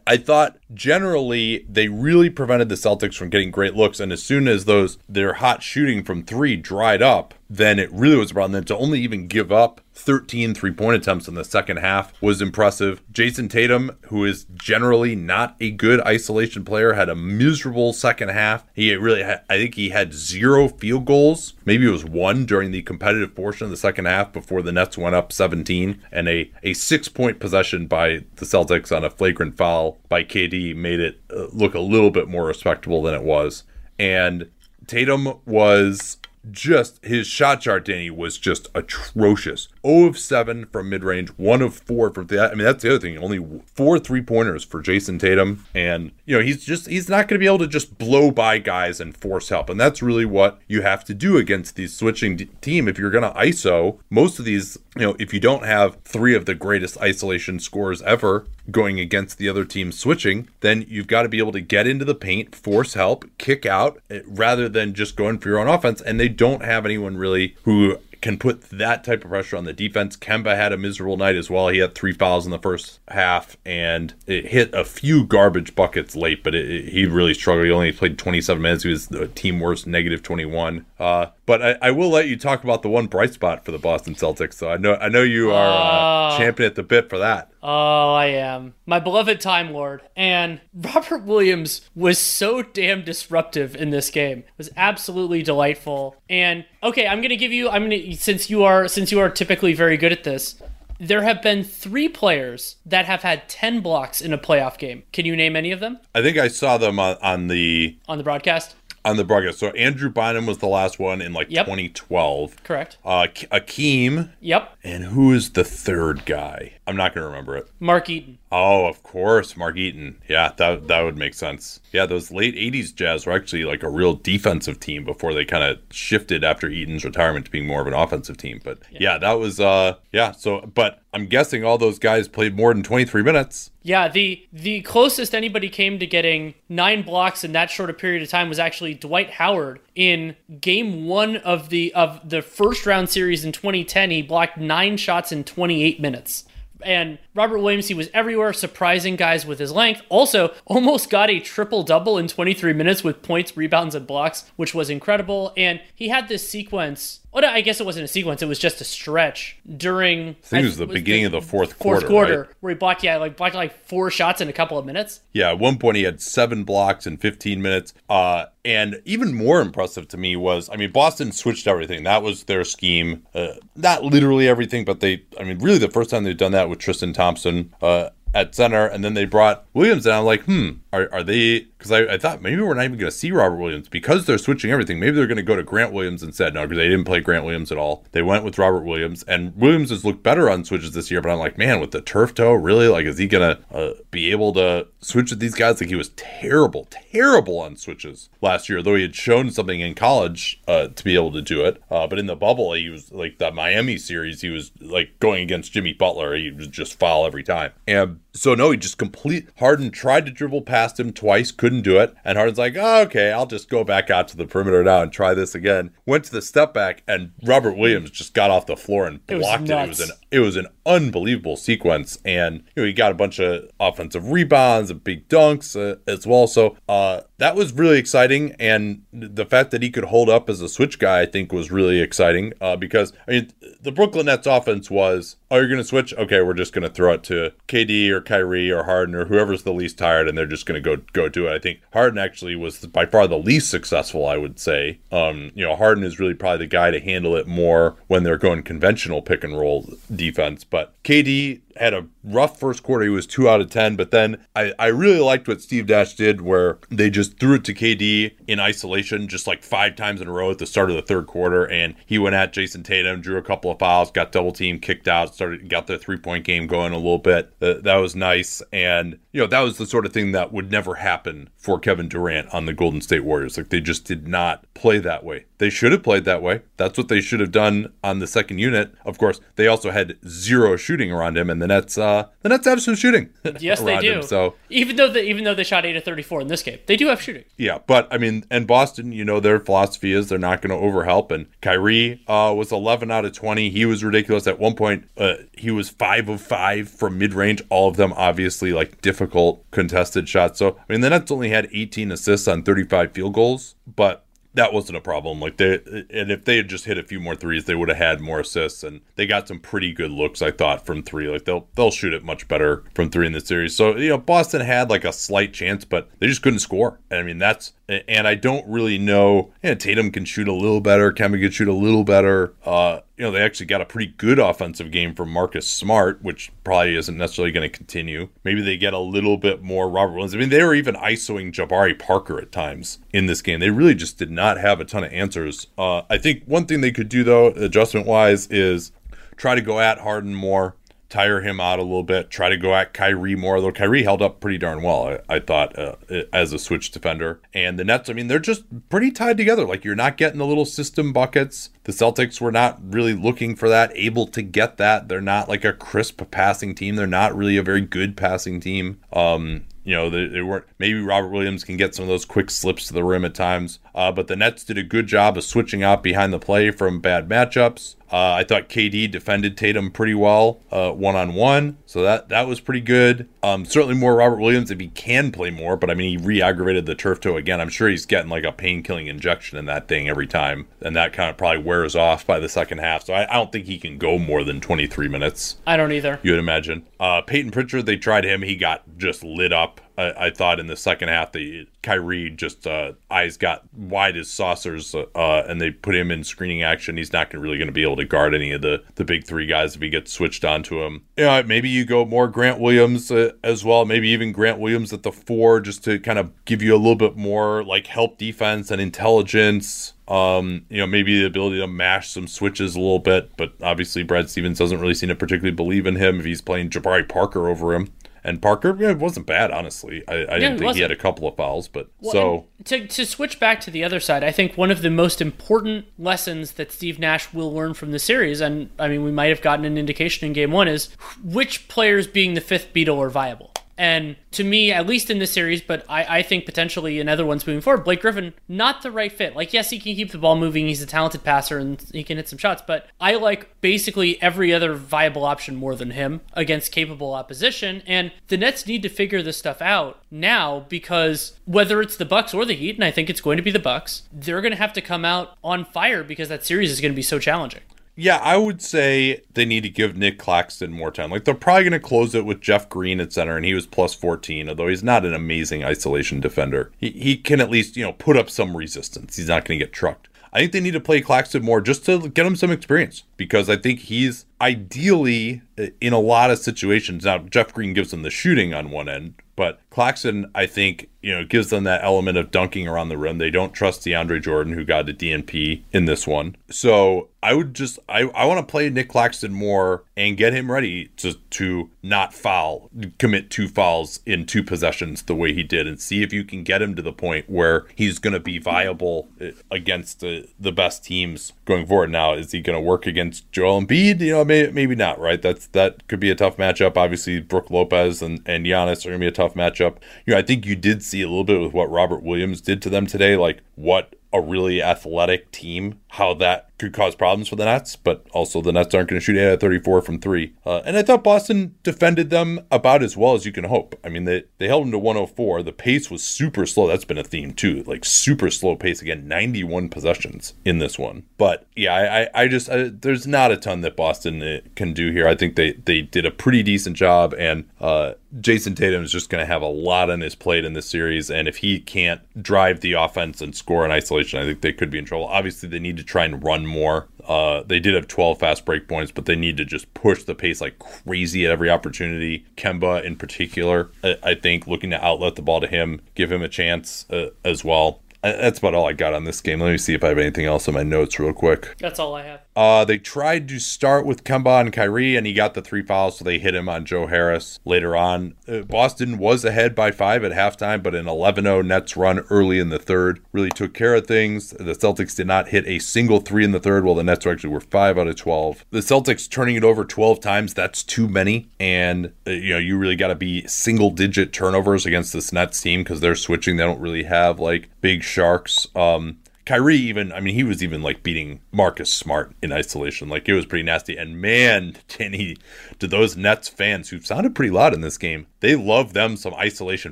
I, thought generally they really prevented the Celtics from getting great looks. And as soon as those their hot shooting from three dried up, then it really was around them to only even give up 13 three point attempts in the second half was impressive. Jayson Tatum, who is generally not a good isolation player, had a miserable second half. He really had, I think he had zero field goals. Maybe it was one during the competitive portion of the second half before the Nets went up 17. And a, a six point possession by the Celtics on a flagrant foul by KD made it uh, look a little bit more respectable than it was. And Tatum was just his shot chart, Danny, was just atrocious. 0 of 7 from mid range, 1 of 4 from that. I mean, that's the other thing. Only four three pointers for Jayson Tatum. And, you know, he's just, he's not going to be able to just blow by guys and force help. And that's really what you have to do against these switching d- team. If you're going to ISO, most of these, you know, if you don't have three of the greatest isolation scores ever going against the other team switching, then you've got to be able to get into the paint, force help, kick out, eh, rather than just going for your own offense. And they don't have anyone really who can put that type of pressure on the defense. Kemba had a miserable night as well. He had three fouls in the first half and it hit a few garbage buckets late, but it, it, he really struggled. He only played 27 minutes. He was the team worst, negative 21. Uh, but I, I, will let you talk about the one bright spot for the Boston Celtics. So I know I know you are uh, uh, champion at the bit for that. Oh, I am. My beloved Time Lord. And Robert Williams was so damn disruptive in this game. It was absolutely delightful. And okay, I'm going to give you I'm going to since you are since you are typically very good at this, there have been three players that have had 10 blocks in a playoff game. Can you name any of them? I think I saw them on, on the on the broadcast on the broadcast. So Andrew Bynum was the last one in like yep. 2012. Correct. Uh, Akeem. Yep. And who is the third guy? I'm not going to remember it. Mark Eaton. Oh, of course, Mark Eaton. Yeah, that that would make sense. Yeah, those late '80s Jazz were actually like a real defensive team before they kind of shifted after Eaton's retirement to being more of an offensive team. But yeah. yeah, that was uh, yeah. So, but I'm guessing all those guys played more than 23 minutes. Yeah, the the closest anybody came to getting nine blocks in that short a period of time was actually Dwight Howard in Game One of the of the first round series in 2010. He blocked nine shots in 28 minutes. And Robert Williams, he was everywhere, surprising guys with his length. Also, almost got a triple double in 23 minutes with points, rebounds, and blocks, which was incredible. And he had this sequence. Well, I guess it wasn't a sequence; it was just a stretch during. I think it was the was beginning the, of the fourth, fourth quarter. quarter, right? where he blocked, yeah, like blocked like four shots in a couple of minutes. Yeah, at one point he had seven blocks in 15 minutes. Uh, and even more impressive to me was, I mean, Boston switched everything. That was their scheme. Uh, not literally everything, but they, I mean, really the first time they've done that with Tristan Thompson. Uh, at center, and then they brought Williams, and I'm like, hmm, are, are they? Because I, I thought maybe we're not even going to see Robert Williams because they're switching everything. Maybe they're going to go to Grant Williams instead. No, because they didn't play Grant Williams at all. They went with Robert Williams, and Williams has looked better on switches this year. But I'm like, man, with the turf toe, really? Like, is he going to uh, be able to switch with these guys? Like, he was terrible, terrible on switches last year, though he had shown something in college uh, to be able to do it. Uh, but in the bubble, he was like the Miami series, he was like going against Jimmy Butler. He was just foul every time. And so no, he just complete Harden tried to dribble past him twice, couldn't do it. And Harden's like, oh, okay, I'll just go back out to the perimeter now and try this again. Went to the step back, and Robert Williams just got off the floor and blocked it. It was, it was an it was an unbelievable sequence, and you know he got a bunch of offensive rebounds and big dunks uh, as well. So uh, that was really exciting, and the fact that he could hold up as a switch guy, I think, was really exciting uh, because I mean the Brooklyn Nets offense was, oh, you're going to switch? Okay, we're just going to throw it to KD or Kyrie or Harden or whoever's the least tired, and they're just going to go go do it. I think Harden actually was by far the least successful, I would say. Um, you know, Harden is really probably the guy to handle it more when they're going conventional pick and roll defense, but KD had a rough first quarter. He was two out of 10. But then I, I really liked what Steve Nash did, where they just threw it to KD in isolation, just like five times in a row at the start of the third quarter. And he went at Jayson Tatum, drew a couple of fouls, got double team, kicked out, started, got the three point game going a little bit. Uh, that was nice. And, you know, that was the sort of thing that would never happen for Kevin Durant on the Golden State Warriors. Like they just did not play that way. They should have played that way. That's what they should have done on the second unit. Of course, they also had zero shooting around him, and the Nets, uh, the Nets have some shooting. Yes, they do. Him, so even though the, even though they shot eight of thirty four in this game, they do have shooting. Yeah, but I mean, and Boston, you know, their philosophy is they're not going to overhelp. And Kyrie uh, was 11 out of 20. He was ridiculous. At one point, uh, he was five of five from mid range. All of them, obviously, like difficult contested shots. So I mean, the Nets only had 18 assists on 35 field goals, but that wasn't a problem. Like they, and if they had just hit a few more threes, they would have had more assists, and they got some pretty good looks, I thought, from three. Like they'll they'll shoot it much better from three in the series. So you know, Boston had like a slight chance, but they just couldn't score. I mean, that's and I don't really know. Yeah, Tatum can shoot a little better. Kemba can shoot a little better. Uh, you know, they actually got a pretty good offensive game from Marcus Smart, which probably isn't necessarily going to continue. Maybe they get a little bit more Robert Williams. I mean, they were even ISOing Jabari Parker at times in this game. They really just did not have a ton of answers. Uh, I think one thing they could do, though, adjustment wise, is try to go at Harden more tire him out a little bit, try to go at Kyrie more, though Kyrie held up pretty darn well, I, I thought, uh, as a switch defender. And the Nets, I mean, they're just pretty tied together. Like, you're not getting the little system buckets. The Celtics were not really looking for that, able to get that. They're not like a crisp passing team. They're not really a very good passing team. Um, you know, they, they, weren't. Maybe Robert Williams can get some of those quick slips to the rim at times. Uh, but the Nets did a good job of switching out behind the play from bad matchups. Uh, I thought KD defended Tatum pretty well one on one, so that that was pretty good. Um, certainly more Robert Williams if he can play more, but I mean he re-aggravated the turf toe again. I'm sure he's getting like a pain-killing injection in that thing every time, and that kind of probably wears off by the second half. So I, I don't think he can go more than 23 minutes. I don't either. You would imagine. Uh, Payton Pritchard, they tried him, he got just lit up. I, I thought in the second half, the Kyrie just uh, eyes got wide as saucers, uh, and they put him in screening action. He's not really going to be able to guard any of the the big three guys if he gets switched onto him. Know, maybe you go more Grant Williams uh, as well. Maybe even Grant Williams at the four, just to kind of give you a little bit more like help defense and intelligence. Um, you know, maybe the ability to mash some switches a little bit, but obviously Brad Stevens doesn't really seem to particularly believe in him if he's playing Jabari Parker over him. And Parker, yeah, it wasn't bad, honestly. I, I yeah, didn't think he had a couple of fouls, but well, so to to switch back to the other side, I think one of the most important lessons that Steve Nash will learn from the series, and I mean, we might have gotten an indication in Game One, is which players being the fifth Beatle are viable. And to me, at least in this series, but I, I think potentially in other ones moving forward, Blake Griffin, not the right fit. Like, yes, he can keep the ball moving. He's a talented passer and he can hit some shots, but I like basically every other viable option more than him against capable opposition. And the Nets need to figure this stuff out now because whether it's the Bucks or the Heat, and I think it's going to be the Bucks, they're going to have to come out on fire because that series is going to be so challenging. Yeah, I would say they need to give Nic Claxton more time. Like they're probably going to close it with Jeff Green at center, and he was plus 14, although he's not an amazing isolation defender. He, he can at least, you know, put up some resistance. He's not going to get trucked. I think they need to play Claxton more just to get him some experience because I think he's ideally uh, in a lot of situations. Now, Jeff Green gives them the shooting on one end, but Claxton, I think, you know, gives them that element of dunking around the rim. They don't trust DeAndre Jordan, who got a DNP in this one. So I would just I, I want to play Nic Claxton more and get him ready to to not foul, commit two fouls in two possessions the way he did, and see if you can get him to the point where he's going to be viable uh, against the the best teams going forward. Now, is he going to work against Joel Embiid? You know, maybe, maybe not. Right? That's that could be a tough matchup. Obviously, Brook Lopez and and Giannis are going to be a tough matchup. You know, I think you did see a little bit with what Robert Williams did to them today, like what a really athletic team, how that could cause problems for the Nets, but also the Nets aren't going to shoot 8 out of 34 from three. Uh, and I thought Boston defended them about as well as you can hope. I mean, they, they held them to 104. The pace was super slow. That's been a theme too, like super slow pace. Again, 91 possessions in this one. But yeah, I, I, I just, I, there's not a ton that Boston uh, can do here. I think they, they did a pretty decent job. And uh, Jayson Tatum is just going to have a lot on his plate in this series. And if he can't drive the offense and score in isolation, I think they could be in trouble. Obviously, they need to try and run more. Uh, they did have 12 fast break points, but they need to just push the pace like crazy at every opportunity. Kemba, in particular, I, I think looking to outlet the ball to him, give him a chance uh, as well. That's about all I got on this game. Let me see if I have anything else in my notes real quick. That's all I have. Uh, they tried to start with Kemba and Kyrie, and he got the three fouls, so they hit him on Joe Harris later on. Uh, Boston was ahead by five at halftime, but an 11 0 Nets run early in the third really took care of things. The Celtics did not hit a single three in the third, while the Nets actually were five out of 12. The Celtics turning it over 12 times, that's too many. And, uh, you know, you really got to be single digit turnovers against this Nets team because they're switching. They don't really have like big sharks. Um, Kyrie even, I mean, he was even like beating Marcus Smart in isolation. Like it was pretty nasty. And man, can he, to those Nets fans who sounded pretty loud in this game, they love them some isolation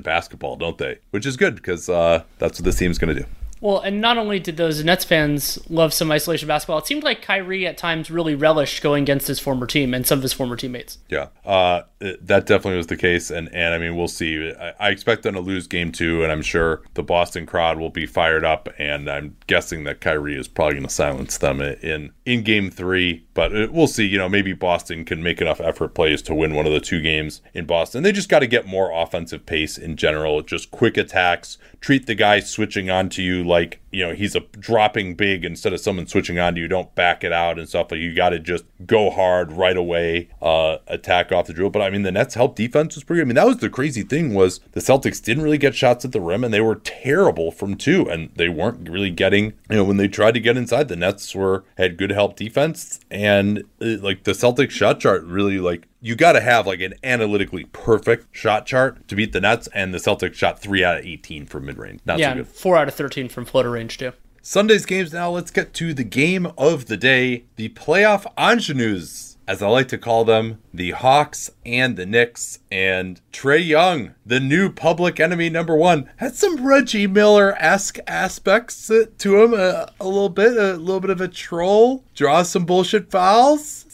basketball, don't they? Which is good because uh, that's what this team's going to do. Well, and not only did those Nets fans love some isolation basketball, it seemed like Kyrie at times really relished going against his former team and some of his former teammates. Yeah, uh, that definitely was the case, and and I mean we'll see. I, I, expect them to lose game two, and I'm sure the Boston crowd will be fired up, and I'm guessing that Kyrie is probably going to silence them in in game three. But uh, we'll see. You know, maybe Boston can make enough effort plays to win one of the two games in Boston. They just got to get more offensive pace in general, just quick attacks, treat the guy switching onto you like you know he's a dropping big instead of someone switching on to you. Don't back it out and stuff like you got to just go hard right away uh attack off the drill. But i mean the nets help defense was pretty i mean that was the crazy thing was the celtics didn't really get shots at the rim and they were terrible from two and they weren't really getting you know when they tried to get inside the nets were had good help defense and uh, like the celtics shot chart really like you got to have like an analytically perfect shot chart to beat the Nets, and the Celtics shot three out of 18 from mid range. Not yeah, so good. four out of 13 from floater range, too. Sunday's games now. Let's get to the game of the day the playoff ingenues, as I like to call them, the Hawks and the Knicks. And Trae Young, the new public enemy number one, had some Reggie Miller esque aspects to him a, a little bit, a little bit of a troll, draw some bullshit fouls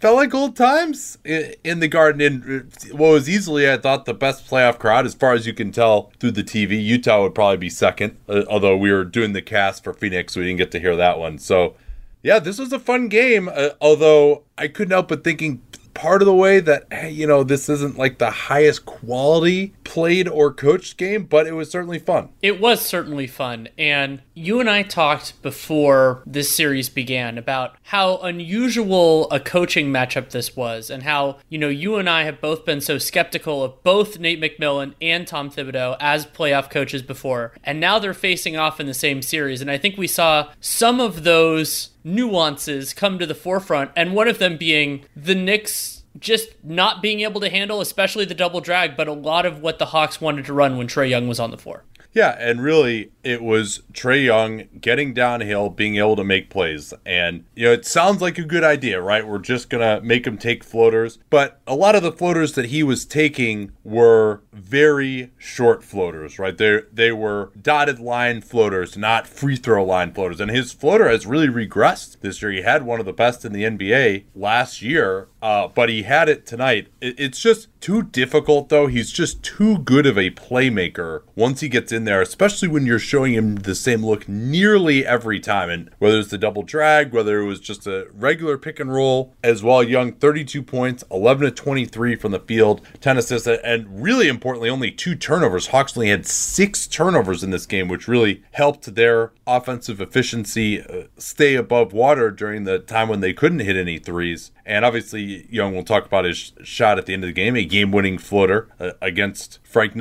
felt like old times in the garden in what was easily i thought the best playoff crowd as far as you can tell through the tv utah would probably be second uh, although we were doing the cast for phoenix so we didn't get to hear that one. So yeah this was a fun game uh, although i couldn't help but thinking part of the way that hey, you know this isn't like the highest quality played or coached game, but it was certainly fun. It was certainly fun, and you and I talked before this series began about how unusual a coaching matchup this was, and how you know you and I have both been so skeptical of both Nate McMillan and Tom Thibodeau as playoff coaches before, and now they're facing off in the same series, and I think we saw some of those nuances come to the forefront, and one of them being the Knicks just not being able to handle, especially the double drag, but a lot of what the Hawks wanted to run when Trae Young was on the floor. Yeah, and really, it was Trae Young getting downhill, being able to make plays. And, you know, it sounds like a good idea, right? We're just going to make him take floaters. But a lot of the floaters that he was taking were very short floaters, right? They, they were dotted line floaters, not free throw line floaters. And his floater has really regressed this year. He had one of the best in the NBA last year, uh, but he had it tonight. It, it's just too difficult, though. He's just too good of a playmaker once he gets in there, especially when you're showing him the same look nearly every time. And whether it's the double drag, whether it was just a regular pick and roll, as well, Young 32 points, 11 to 23 from the field, 10 assists, and really importantly, only two turnovers. Hawksley had six turnovers in this game, which really helped their offensive efficiency uh, stay above water during the time when they couldn't hit any threes. And obviously, Young will talk about his shot at the end of the game, a game winning floater uh, against Frank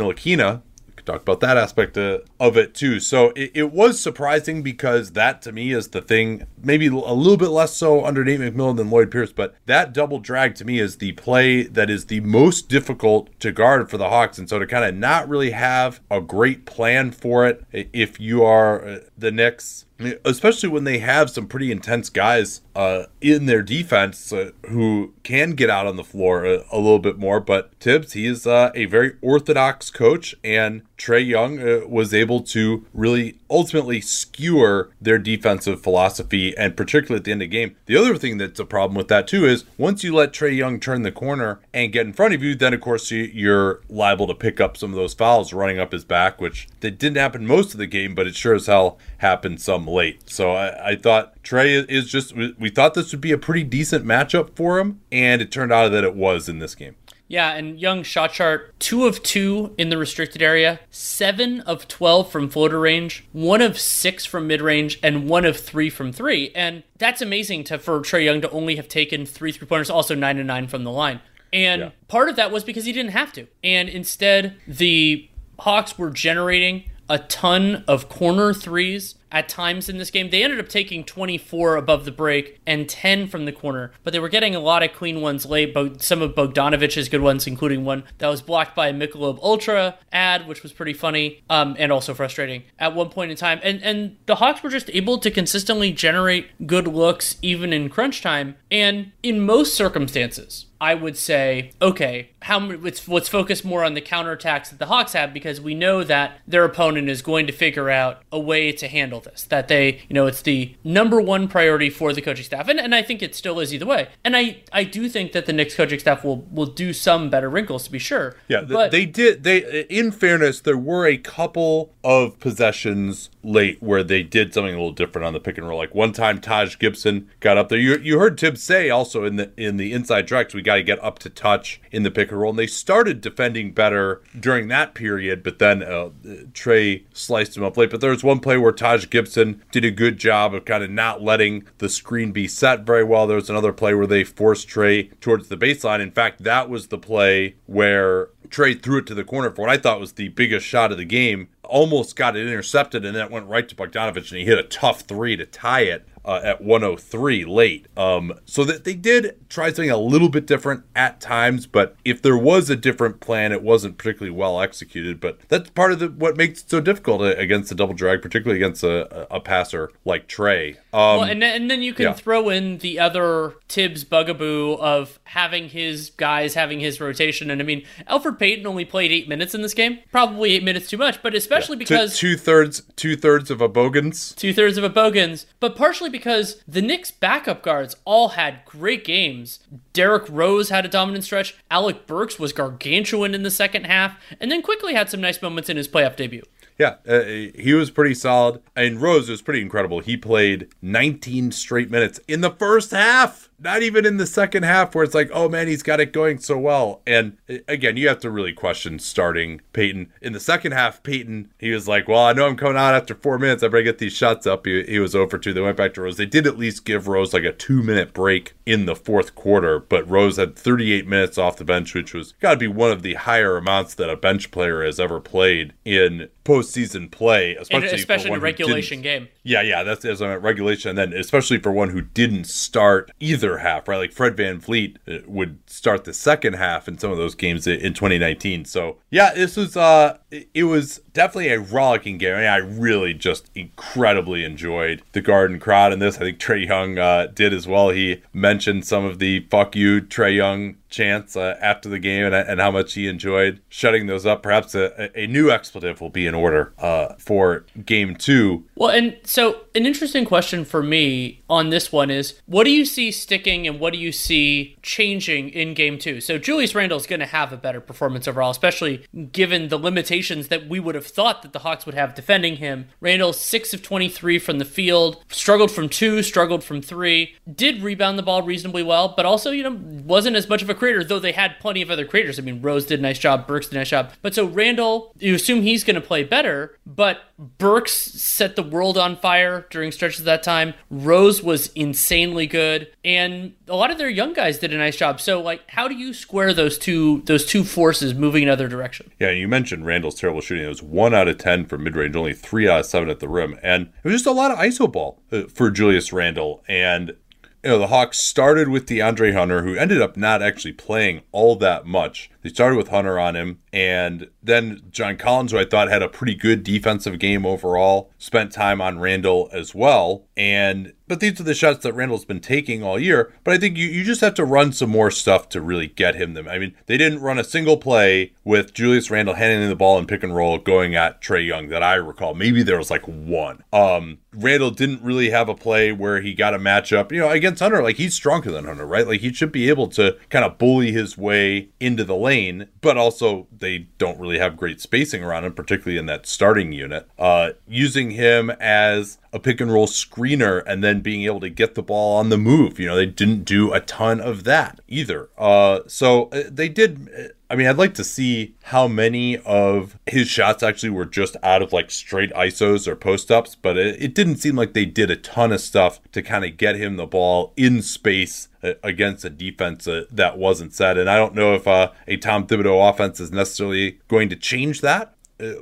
could talk about that aspect uh, of it too. So it, it, was surprising because that to me is the thing, maybe a little bit less so under Nate McMillan than Lloyd Pierce, but that double drag to me is the play that is the most difficult to guard for the Hawks. And so to kind of not really have a great plan for it, if you are uh, the Knicks, especially when they have some pretty intense guys uh, in their defense uh, who can get out on the floor a, a, little bit more. But Thibs, he is uh, a very orthodox coach, and Trae Young uh, was able to really ultimately skewer their defensive philosophy, and particularly at the end of the game. The other thing that's a problem with that too is once you let Trae Young turn the corner and get in front of you, then of course you're liable to pick up some of those fouls running up his back, which that didn't happen most of the game, but it sure as hell happened some late. So I, I thought Trae is just we thought this would be a pretty decent matchup for him, and it turned out that it was in this game. Yeah, and Young shot chart, two of two in the restricted area, seven of 12 from floater range, one of six from mid range, and one of three from three. And that's amazing to for Trae Young to only have taken three three pointers, also nine and nine from the line. And Yeah. part of that was because he didn't have to. And instead, the Hawks were generating a ton of corner threes at times in this game. They ended up taking 24 above the break and 10 from the corner, but they were getting a lot of clean ones late. but some of Bogdanovic's good ones, including one that was blocked by a Michelob Ultra ad, which was pretty funny um, and also frustrating at one point in time. And and the Hawks were just able to consistently generate good looks even in crunch time. And in most circumstances, I would say, okay, how let's let's focus more on the counterattacks that the Hawks have because we know that their opponent is going to figure out a way to handle this. That they, you know, it's the number one priority for the coaching staff, and, and I think it still is either way. And I I do think that the Knicks coaching staff will will do some better wrinkles to be sure. Yeah, but they did. They, in fairness, there were a couple of possessions late where they did something a little different on the pick and roll. Like one time, Taj Gibson got up there. You, you heard Thibs say also in the in the inside tracks, we got to get up to touch in the pick and roll. And they started defending better during that period, but then uh, Trae sliced him up late. But there was one play where Taj Gibson did a good job of kind of not letting the screen be set very well. There was another play where they forced Trae towards the baseline. In fact, that was the play where Trae threw it to the corner for what I thought was the biggest shot of the game. Almost got it intercepted, and then it went right to Bogdanovich, and he hit a tough three to tie it uh, at 103 late. Um, so that they did try something a little bit different at times, but if there was a different plan, it wasn't particularly well executed. But that's part of the, what makes it so difficult uh, against the double drag, particularly against a, a passer like Trae. Um, Well, and then, and then you can yeah. throw in the other Thibs bugaboo of having his guys having his rotation. And I mean, Elfrid Payton only played eight minutes in this game, probably eight minutes too much, but especially because two thirds two thirds of a Bogans. two thirds of a Bogans, but partially because the Knicks' backup guards all had great games. Derrick Rose had a dominant stretch. Alec Burks was gargantuan in the second half, and then Quickley had some nice moments in his playoff debut. Yeah, uh, he was pretty solid. And Rose was pretty incredible. He played 19 straight minutes in the first half, not even in the second half, where it's like, oh man, he's got it going so well. And uh, again, you have to really question starting Peyton. In the second half, Peyton, he was like, well, I know I'm coming out after four minutes. I better get these shots up. He, he was over two. They went back to Rose. They did at least give Rose like a two minute break in the fourth quarter, but Rose had 38 minutes off the bench, which was got to be one of the higher amounts that a bench player has ever played in postseason play, especially, especially in a regulation game. Yeah, yeah, that's as I meant regulation, and then especially for one who didn't start either half, right? Like Fred VanVleet uh, would start the second half in some of those games in 2019. So yeah, this was uh, it- it was definitely a rollicking game. I, mean, I really just incredibly enjoyed the Garden crowd in this. I think Trae Young uh, did as well. He mentioned some of the "fuck you" Trae Young chants uh, after the game and, and how much he enjoyed shutting those up. Perhaps a, a new expletive will be in order uh, for game two. Well, and so an interesting question for me on this one is what do you see sticking and what do you see changing in game two? So Julius Randle is going to have a better performance overall, especially given the limitations that we would have thought that the Hawks would have defending him. Randle, 6 of 23 from the field, struggled from two, struggled from three, did rebound the ball reasonably well, but also, you know, wasn't as much of a creator, though they had plenty of other creators. I mean, Rose did a nice job, Burks did a nice job. But so Randle, you assume he's going to play better, but Burks set the world on fire during stretches of that time. Rose was insanely good, and a lot of their young guys did a nice job. So, like, how do you square those two those two forces moving in other direction? Yeah, you mentioned Randle's terrible shooting. It was one out of ten from mid range, only three out of seven at the rim, and it was just a lot of iso ball uh, for Julius Randle. And you know, the Hawks started with DeAndre Hunter, who ended up not actually playing all that much. They started with Hunter on him, and then John Collins, who I thought had a pretty good defensive game overall, spent time on Randle as well. And but these are the shots that Randle's been taking all year. But I think you, you just have to run some more stuff to really get him them. I mean, they didn't run a single play with Julius Randle handing the ball in pick and roll going at Trae Young that I recall. Maybe there was like one. Um, Randle didn't really have a play where he got a matchup, you know, against Hunter. Like he's stronger than Hunter, right? Like he should be able to kind of bully his way into the lane, but also they don't really have great spacing around him, particularly in that starting unit. Uh, using him as a pick and roll screener and then being able to get the ball on the move. You know, they didn't do a ton of that either. Uh, so uh, they did. I mean, I'd like to see how many of his shots actually were just out of like straight ISOs or post ups, but it, it didn't seem like they did a ton of stuff to kind of get him the ball in space uh, against a defense uh, that wasn't set. And I don't know if uh, a Tom Thibodeau offense is necessarily going to change that.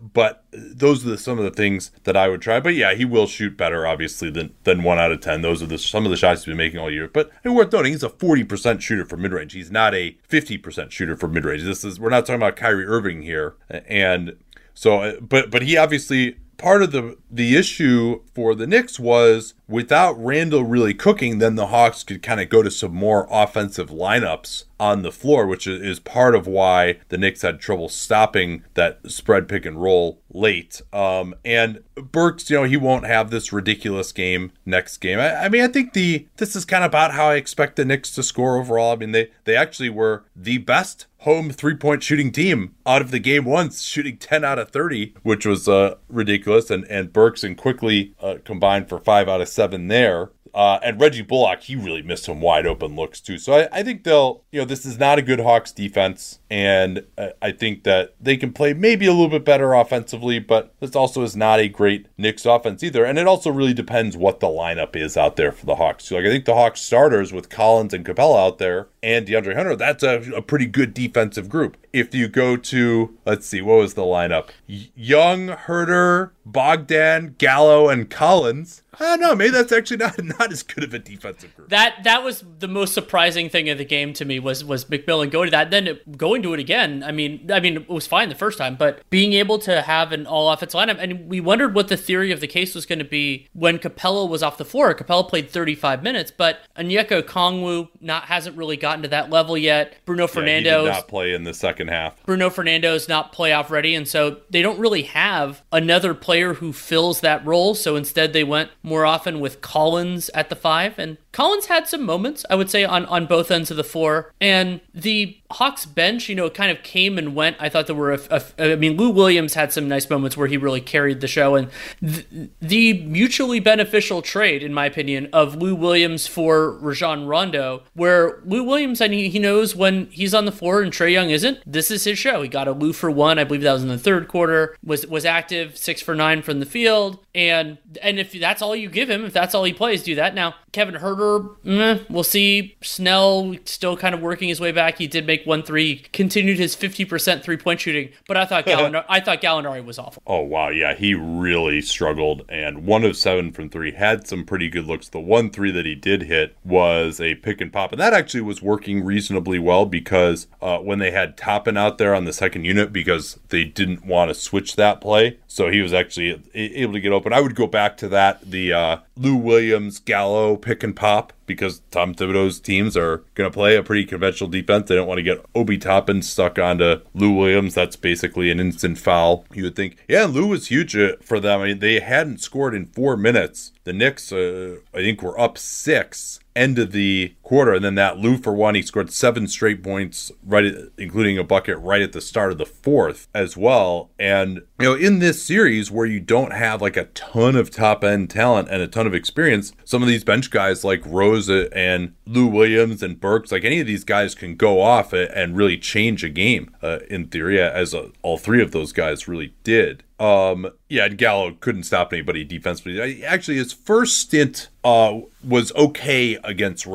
But those are the, some of the things that I would try. But yeah, he will shoot better, obviously, than than one out of ten. Those are the some of the shots he's been making all year. But and worth noting, he's a forty percent shooter for mid range. He's not a fifty percent shooter for mid range. This is we're not talking about Kyrie Irving here, and so uh, but but he obviously part of the the issue for the Knicks was without Randle really cooking, then the Hawks could kind of go to some more offensive lineups on the floor, which is part of why the Knicks had trouble stopping that spread pick and roll late. Um, and Burks, you know, he won't have this ridiculous game next game. I, I, mean, I think the this is kind of about how I expect the Knicks to score overall. I mean, they they actually were the best home three point shooting team out of the game once, shooting 10 out of 30, which was uh, ridiculous. And, and Burks and Quickley uh, combined for five out of seven there. Uh, and Reggie Bullock, he really missed some wide open looks too. So I, I, think they'll, you know, this is not a good Hawks defense. And I think that they can play maybe a little bit better offensively, but this also is not a great Knicks offense either. And it also really depends what the lineup is out there for the Hawks. So like I think the Hawks starters with Collins and Capela out there and DeAndre Hunter, that's a, a pretty good defensive group. If you go to, let's see, what was the lineup? Young, Huerter, Bogdan, Gallo, and Collins. I don't know. Maybe that's actually not not as good of a defensive group. That that was the most surprising thing of the game to me was was McMillan going to that, then going to it again. I mean, I mean, it was fine the first time, but being able to have an all offensive lineup, and we wondered what the theory of the case was going to be when Capela was off the floor. Capela played 35 minutes, but Onyeka Okongwu not hasn't really gotten to that level yet. Bruno Fernando yeah, not play in the second half. Bruno Fernando is not playoff ready, and so they don't really have another player who fills that role. So instead, they went more often with Collins at the five, and Collins had some moments, I would say, on, on both ends of the floor. And the Hawks bench, you know, kind of came and went. I thought there were, a, a, I mean, Lou Williams had some nice moments where he really carried the show. And th- the mutually beneficial trade, in my opinion, of Lou Williams for Rajon Rondo, where Lou Williams, I mean, he knows when he's on the floor and Trae Young isn't, this is his show. He got a Lou for one. I believe that was in the third quarter, was, was active, six for nine from the field. And, and if that's all you give him, if that's all he plays, do that. Now, Kevin We'll see. Snell still kind of working his way back. He did make one three, continued his fifty percent three point shooting, but I thought Gallinari, I thought Gallinari was awful. Oh wow, yeah, he really struggled, and one of seven from three had some pretty good looks. The one three that he did hit was a pick and pop, and that actually was working reasonably well because uh, when they had Toppin out there on the second unit, because they didn't want to switch that play, so he was actually able to get open. I would go back to that the uh, Lou Williams Gallo pick and pop because Tom Thibodeau's teams are going to play a pretty conventional defense. They don't want to get Obi Toppin stuck onto Lou Williams. That's basically an instant foul. You would think, yeah, Lou was huge uh, for them. I mean, they hadn't scored in four minutes. The Knicks, uh, I think, were up six end of the quarter. And then that Lou for one, he scored seven straight points, right, including a bucket right at the start of the fourth as well. And you know, in this series where you don't have like a ton of top end talent and a ton of experience, some of these bench guys like Rosa and Lou Williams and Burks, like any of these guys can go off and really change a game. Uh, in theory, as all three of those guys really did. Um, yeah, and Gallo couldn't stop anybody defensively. Actually, his first stint uh, was okay against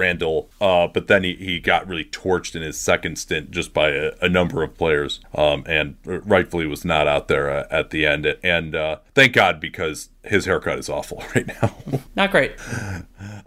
Uh, but then he, he got really torched in his second stint just by a, a number of players, um, and rightfully was not out there uh, at the end. And uh, thank God because his haircut is awful right now. Not great.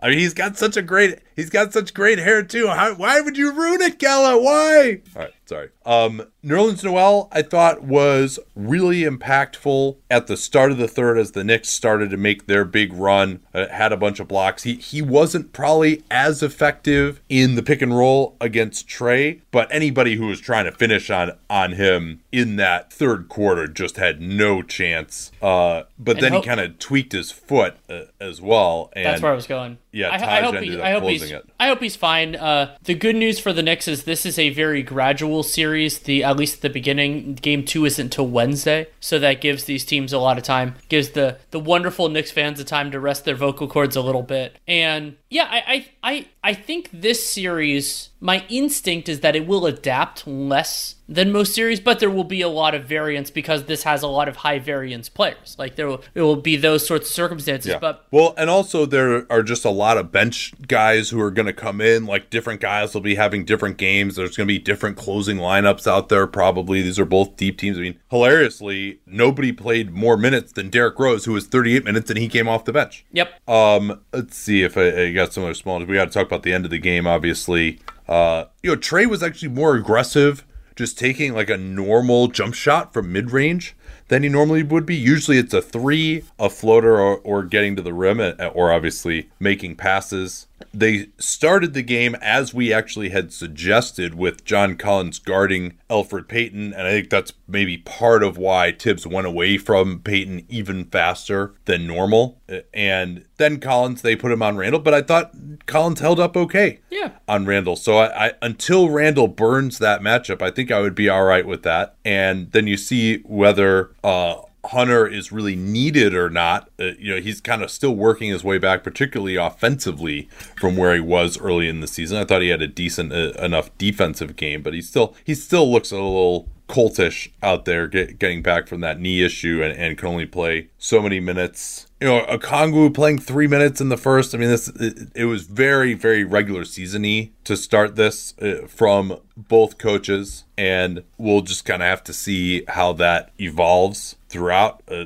I mean, he's got such a great he's got such great hair too. How, why would you ruin it, Gallo? Why? All right, sorry. Um, Nerlens Noel, I thought was really impactful at the start of the third as the Knicks started to make their big run. Uh, had a bunch of blocks. He he wasn't probably as effective in the pick and roll against Trae, but anybody who was trying to finish on on him in that third quarter just had no chance. Uh, but and then he kind of tweaked his foot uh, as well. And, That's where I was going. Yeah, I, I hope he, I hope he's it. I hope he's fine. Uh, the good news for the Knicks is this is a very gradual series. The at least at the beginning, game two isn't till Wednesday, so that gives these teams a lot of time. Gives the the wonderful Knicks fans a time to rest their vocal cords a little bit. And yeah, I I I, I think this series, my instinct is that it will adapt less than most series, but there will be a lot of variance because this has a lot of high variance players. Like there will it will be those sorts of circumstances. But well, and also there are just a lot of bench guys who are going to come in. Like different guys will be having different games. There's going to be different closing lineups out there. Probably these are both deep teams. I mean, hilariously, nobody played more minutes than Derrick Rose, who was 38 minutes and he came off the bench. yep. Um, let's see if I, I got some other small. We got to talk about the end of the game, obviously. Uh, you know, Trae was actually more aggressive, just taking like a normal jump shot from mid range than he normally would be. Usually it's a three, a floater, or, or getting to the rim, or obviously making passes. They started the game as we actually had suggested with John Collins guarding Elfrid Payton, and I think that's maybe part of why Thibs went away from Payton even faster than normal. And then Collins, they put him on Randle, but I thought Collins held up okay Yeah. on Randle. So I, I until Randle burns that matchup, I think I would be all right with that. And then you see whether uh, Hunter is really needed or not. Uh, you know, he's kind of still working his way back, particularly offensively from where he was early in the season. I thought he had a decent uh, enough defensive game, but he still he still looks a little coltish out there get, getting back from that knee issue and, and can only play so many minutes you know, Okongwu playing three minutes in the first. I mean, this it, it was very, very regular seasony to start this uh, from both coaches, and we'll just kind of have to see how that evolves throughout. Uh,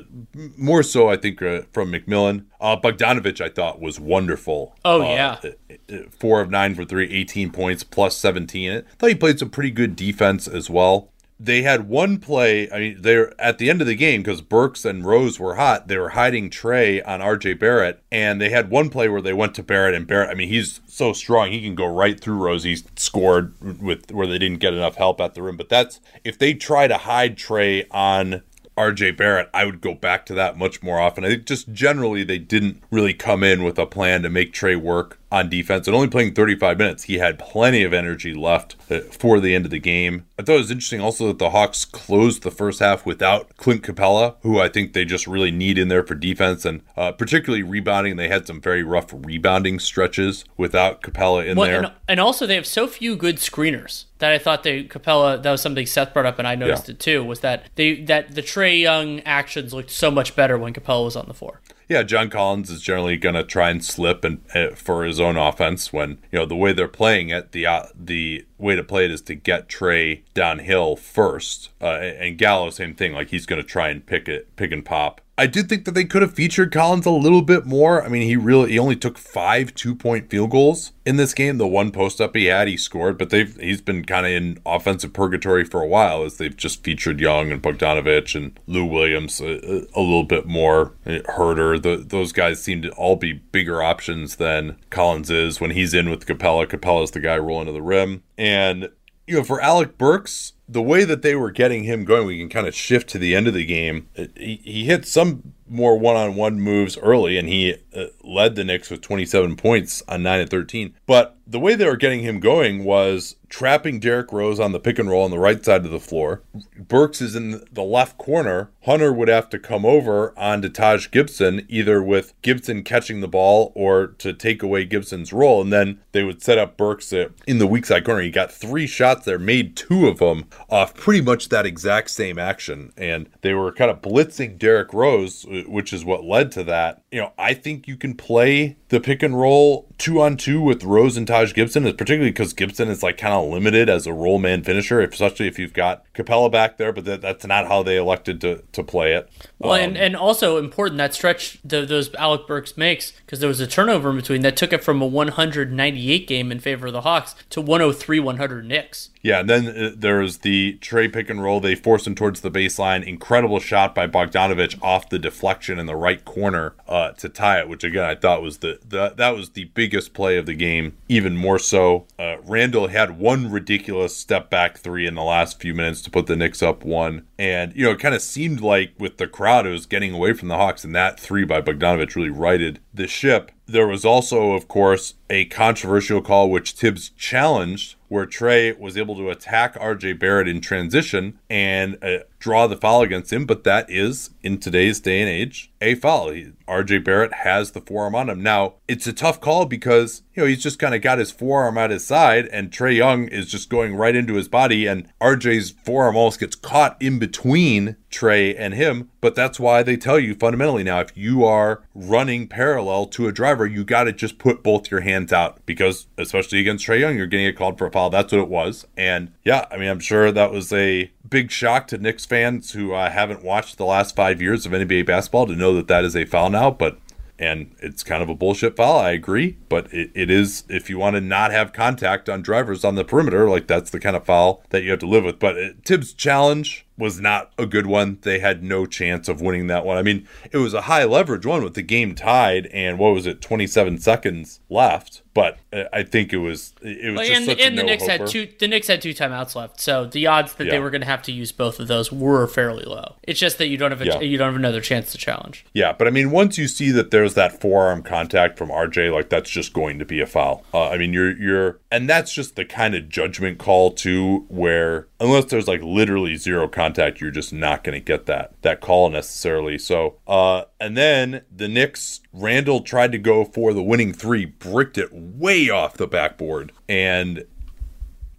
more so, I think, uh, from McMillan. Uh, Bogdanovich, I thought, was wonderful. Oh, Uh, yeah. uh, four of nine for three, 18 points plus 17. I thought he played some pretty good defense as well. They had one play. I mean, they're at the end of the game because Burks and Rose were hot. They were hiding Trae on RJ Barrett, and they had one play where they went to Barrett, and Barrett. I mean, he's so strong; he can go right through Rose. He scored with where they didn't get enough help at the rim. But that's if they try to hide Trae on RJ Barrett, I would go back to that much more often. I think just generally they didn't really come in with a plan to make Trae work on defense and only playing 35 minutes. He had plenty of energy left uh, for the end of the game. I thought it was interesting also that the Hawks closed the first half without Clint Capela, who I think they just really need in there for defense and uh, particularly rebounding. They had some very rough rebounding stretches without Capela in Well, there. and, and also they have so few good screeners that I thought they Capela. That was something Seth brought up, and I noticed Yeah. it too. Was that they that the Trae Young actions looked so much better when Capela was on the floor. Yeah, John Collins is generally going to try and slip and uh, for his own offense when you know the way they're playing it. The uh, the way to play it is to get Trae downhill first, uh, and Gallo same thing. Like he's going to try and pick it, pick and pop. I did think that they could have featured Collins a little bit more. I mean, he really he only took five two point field goals in this game. The one post up he had, he scored, but they've he's been kind of in offensive purgatory for a while as they've just featured Young and Bogdanovich and Lou Williams a, a little bit more. uh, Huerter, the, those guys seem to all be bigger options than Collins is when he's in with Capela. Capela's the guy rolling to the rim, and you know for Alec Burks the way that they were getting him going, we can kind of shift to the end of the game. He, he hit some more one-on-one moves early, and he uh, led the Knicks with 27 points on nine and 13. But the way they were getting him going was trapping Derrick Rose on the pick and roll on the right side of the floor. Burks is in the left corner. Hunter would have to come over onto Taj Gibson, either with Gibson catching the ball or to take away Gibson's role, and then they would set up Burks uh, in the weak side corner. He got three shots there, made two of them off pretty much that exact same action, and they were kind of blitzing Derrick Rose, which is what led to that. You know, I think you can play the pick and roll two on two with Rose and Taj Gibson, is particularly because Gibson is like kind of limited as a roll man finisher, especially if you've got Capella back there, but that, that's not how they elected to, to play it. Well, Um, and, and also important that stretch the, those Alec Burks makes because there was a turnover in between that took it from a 198 game in favor of the Hawks to 103 100 Knicks. Yeah, and then uh, there the Trae pick and roll. They forced him towards the baseline. Incredible shot by Bogdanovich off the deflection in the right corner uh, to tie it, which again I thought was the, the that was the big biggest play of the game, even more so. Uh, Randle had one ridiculous step back three in the last few minutes to put the Knicks up one. And, you know, it kind of seemed like with the crowd, it was getting away from the Hawks, and that three by Bogdanovich really righted the ship. There was also, of course, a controversial call which Thibs challenged, where Trae was able to attack RJ Barrett in transition and uh, draw the foul against him. But that is, in today's day and age, a foul. He, RJ Barrett has the forearm on him. Now, it's a tough call because, you know, he's just kind of got his forearm at his side, and Trae Young is just going right into his body, and RJ's forearm almost gets caught in between Trae and him. But that's why they tell you fundamentally now, if you are running parallel to a driver, you got to just put both your hands out because, especially against Trae Young, you're getting a called for a foul. That's what it was. And yeah, I mean, I'm sure that was a big shock to Knicks fans who uh, haven't watched the last five years of NBA basketball to know that that is a foul now. But and it's kind of a bullshit foul. I agree, but it, it is if you want to not have contact on drivers on the perimeter, like that's the kind of foul that you have to live with. But it, Thibs' challenge was not a good one. They had no chance of winning that one. I mean, it was a high leverage one with the game tied and what was it, 27 seconds left. But I think it was it was Like, just and such and a the Knicks had two. The Knicks had two timeouts left, so the odds that they were going to have to use both of those were fairly low. It's just that you don't have a, Yeah. you don't have another chance to challenge. Yeah, but I mean, once you see that there's that forearm contact from RJ, like that's just going to be a foul. Uh, I mean, you're you're, and that's just the kind of judgment call too, where unless there's like literally zero contact, you're just not going to get that that call necessarily. So, uh, and then the Knicks, Randle tried to go for the winning three, bricked it way off the backboard, and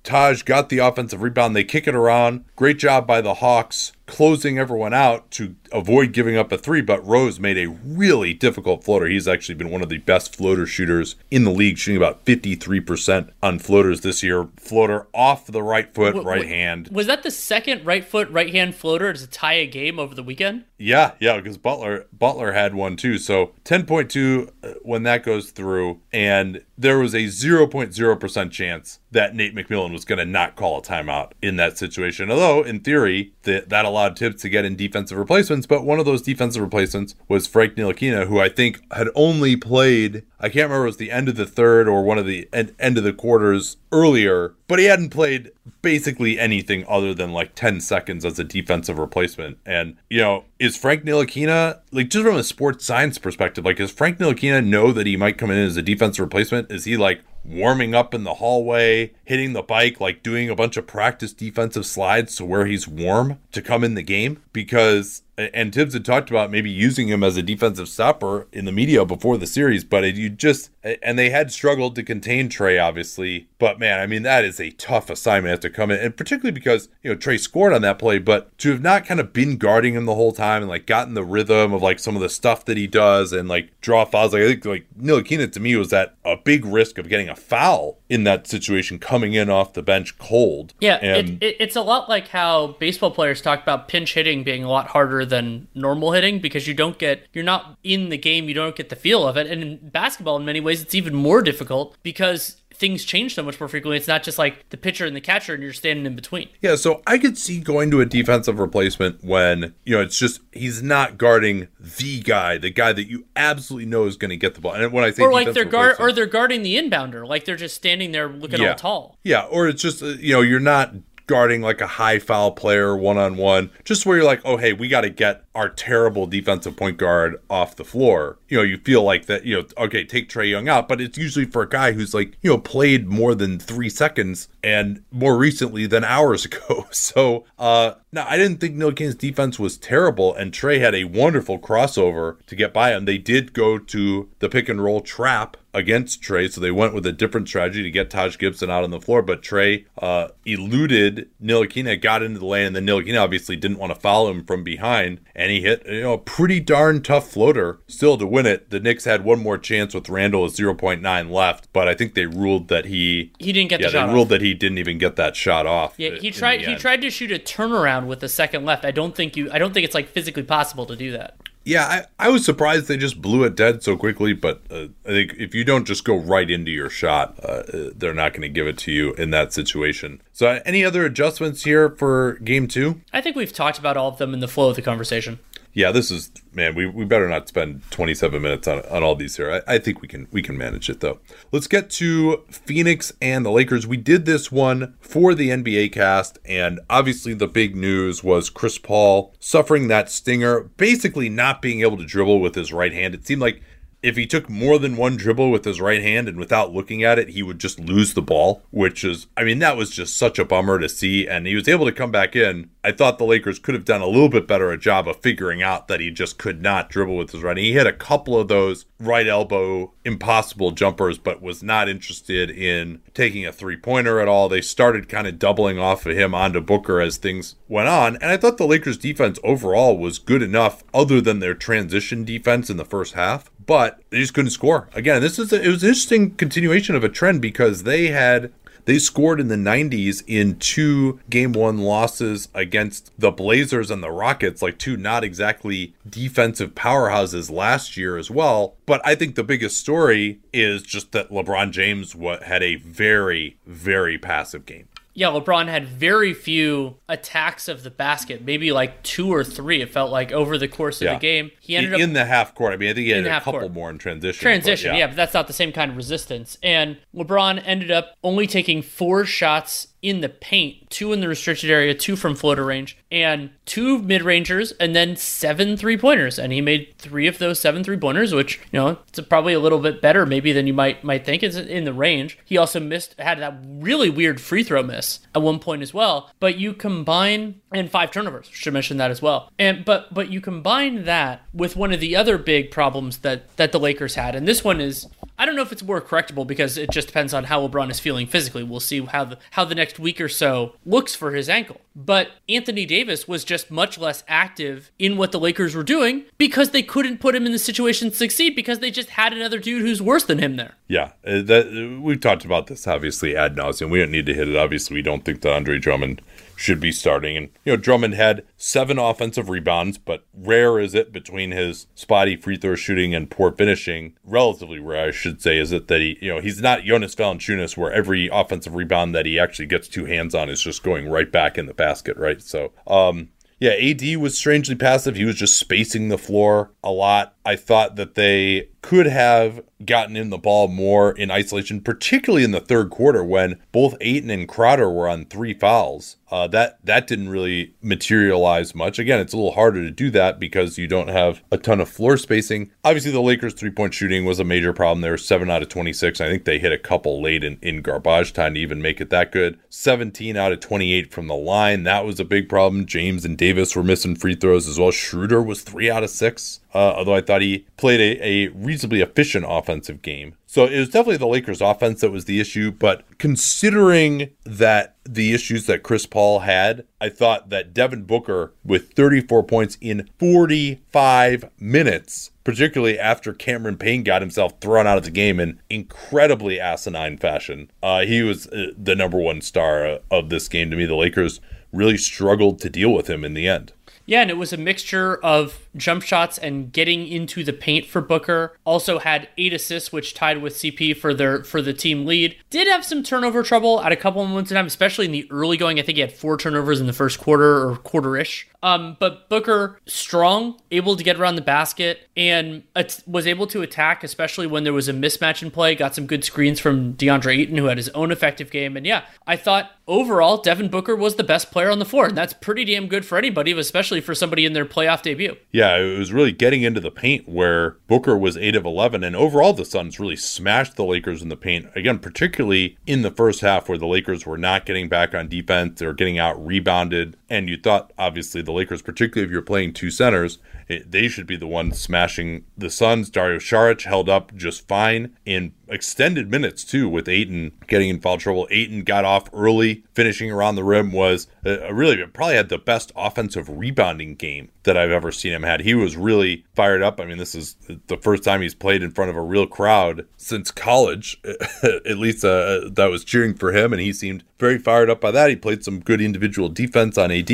Taj got the offensive rebound. They kick it around. Great job by the Hawks closing everyone out to avoid giving up a three. But Rose made a really difficult floater. He's actually been one of the best floater shooters in the league, shooting about 53% on floaters this year. Floater off the right foot, Wh- right wh- hand. Was that the second right foot, right hand floater to tie a game over the weekend? Yeah, yeah, because Butler Butler had one too. So 10.2 uh, when that goes through, and there was a 0.0% chance that Nate McMillan was going to not call a timeout in that situation. Although, in theory, that that allowed Thibs to get in defensive replacements, but one of those defensive replacements was Frank Ntilikina, who I think had only played, I can't remember, it was the end of the third or one of the end, end of the quarters earlier, but he hadn't played basically anything other than like 10 seconds as a defensive replacement. And, you know, is Frank Ntilikina, like just from a sports science perspective, like does Frank Ntilikina know that he might come in as a defensive replacement? Is he like warming up in the hallway, hitting the bike, like doing a bunch of practice defensive slides to where he's warm to come in the game? Because and Thibs had talked about maybe using him as a defensive stopper in the media before the series, but it, you just and they had struggled to contain Trae, obviously. But man, I mean that is a tough assignment to come in, and particularly because you know Trae scored on that play, but to have not kind of been guarding him the whole time and like gotten the rhythm of like some of the stuff that he does and like draw fouls, like I think like Ntilikina to me was that a big risk of getting a foul in that situation coming in off the bench cold. Yeah, and it, it, it's a lot like how baseball players talk about pinch hitting being a lot harder than normal hitting because you don't get you're not in the game, you don't get the feel of it. And in basketball, in many ways, it's even more difficult because things change so much more frequently. It's not just like the pitcher and the catcher, and you're standing in between. Yeah, so I could see going to a defensive replacement when, you know, it's just he's not guarding the guy, the guy that you absolutely know is going to get the ball. And when I say Or like they're guard, or they're guarding the inbounder, like they're just standing there looking yeah. all tall. Yeah, or it's just, uh, you know, you're not guarding like a high foul player one on one, just where you're like, oh, hey, we got to get our terrible defensive point guard off the floor. You know, you feel like that, you know, okay, take Trae Young out, but it's usually for a guy who's like, you know, played more than three seconds and more recently than hours ago. So, uh, now I didn't think Ntilikina's defense was terrible, and Trae had a wonderful crossover to get by him. They did go to the pick and roll trap against Trae, so they went with a different strategy to get Taj Gibson out on the floor. But Trae uh, eluded Ntilikina, got into the lane, and then Ntilikina obviously didn't want to follow him from behind, and he hit you know a pretty darn tough floater still to win it. The Knicks had one more chance with Randle with 0.9 left, but I think they ruled that he He didn't get yeah the they ruled off. that he didn't even get that shot off. Yeah, uh, he tried. He tried to shoot a turnaround with the second left. I don't think you. I don't think it's like physically possible to do that. Yeah, I, I was surprised they just blew it dead so quickly, but uh, I think if you don't just go right into your shot, uh, uh, they're not going to give it to you in that situation. So, uh, any other adjustments here for game two? I think we've talked about all of them in the flow of the conversation. Yeah, this is man. We, we better not spend 27 minutes on, on all these here. I, I think we can we can manage it though. Let's get to Phoenix and the Lakers. We did this one for the NBA cast, and obviously the big news was Chris Paul suffering that stinger, basically not being able to dribble with his right hand. It seemed like if he took more than one dribble with his right hand and without looking at it, he would just lose the ball, which is, I mean, that was just such a bummer to see. And he was able to come back in. I thought the Lakers could have done a little bit better a job of figuring out that he just could not dribble with his right. Hand. He hit a couple of those right elbow impossible jumpers, but was not interested in taking a three pointer at all. They started kind of doubling off of him onto Booker as things went on. And I thought the Lakers defense overall was good enough, other than their transition defense in the first half but they just couldn't score. Again, this is a, it was an interesting continuation of a trend because they had they scored in the 90s in two game one losses against the Blazers and the Rockets, like two not exactly defensive powerhouses last year as well. But I think the biggest story is just that LeBron James had a very, very passive game yeah, LeBron had very few attacks of the basket, maybe like two or three. It felt like over the course of yeah. the game, he ended in, up in the half court. I mean, I think he had a couple court. more in transition. Transition, but yeah. yeah, but that's not the same kind of resistance. And LeBron ended up only taking four shots in the paint, two in the restricted area, two from floater range, and two mid rangers, and then seven three pointers. And he made three of those seven three pointers, which you know it's probably a little bit better maybe than you might might think. It's in the range. He also missed had that really weird free throw miss at one point as well. But you combine and five turnovers. Should mention that as well. And but but you combine that with one of the other big problems that that the Lakers had, and this one is I don't know if it's more correctable because it just depends on how LeBron is feeling physically. We'll see how the how the next week or so looks for his ankle. But Anthony Davis was just much less active in what the Lakers were doing because they couldn't put him in the situation to succeed because they just had another dude who's worse than him there. Yeah, uh, that, we've talked about this obviously ad nauseum. We don't need to hit it. Obviously, we don't think that Andre Drummond should be starting. And, you know, Drummond had seven offensive rebounds, but rare is it between his spotty free throw shooting and poor finishing. Relatively rare, I should say, is it that he, you know, he's not Jonas Valanciunas where every offensive rebound that he actually gets two hands on is just going right back in the basket, right? So, um, yeah, AD was strangely passive. He was just spacing the floor a lot. I thought that they could have gotten in the ball more in isolation, particularly in the third quarter when both Ayton and Crowder were on three fouls. Uh, that that didn't really materialize much. Again, it's a little harder to do that because you don't have a ton of floor spacing. Obviously, the Lakers' three point shooting was a major problem. They were seven out of twenty six. I think they hit a couple late in, in garbage time to even make it that good. Seventeen out of twenty eight from the line. That was a big problem. James and Davis were missing free throws as well. Schroeder was three out of six. Uh, although I thought he played a, a reasonably efficient offensive game. So it was definitely the Lakers' offense that was the issue. But considering that the issues that Chris Paul had, I thought that Devin Booker, with 34 points in 45 minutes, particularly after Cameron Payne got himself thrown out of the game in incredibly asinine fashion, uh, he was uh, the number one star of this game to me. The Lakers really struggled to deal with him in the end. Yeah, and it was a mixture of jump shots and getting into the paint for Booker. Also had eight assists, which tied with CP for their for the team lead. Did have some turnover trouble at a couple moments in time, especially in the early going. I think he had four turnovers in the first quarter or quarter-ish. Um, but Booker strong, able to get around the basket, and was able to attack, especially when there was a mismatch in play. Got some good screens from DeAndre Ayton, who had his own effective game. And yeah, I thought overall Devin Booker was the best player on the floor, and that's pretty damn good for anybody, especially for somebody in their playoff debut. Yeah, yeah, it was really getting into the paint where Booker was 8 of 11. And overall, the Suns really smashed the Lakers in the paint. Again, particularly in the first half where the Lakers were not getting back on defense. They were getting out rebounded. And you thought, obviously, the Lakers, particularly if you're playing two centers, it, they should be the ones smashing the Suns. Dario Saric held up just fine in extended minutes too, with Ayton getting in foul trouble. Ayton got off early, finishing around the rim was really probably had the best offensive rebounding game that I've ever seen him had. He was really fired up. I mean, this is the first time he's played in front of a real crowd since college, at least uh, that was cheering for him, and he seemed very fired up by that. He played some good individual defense on AD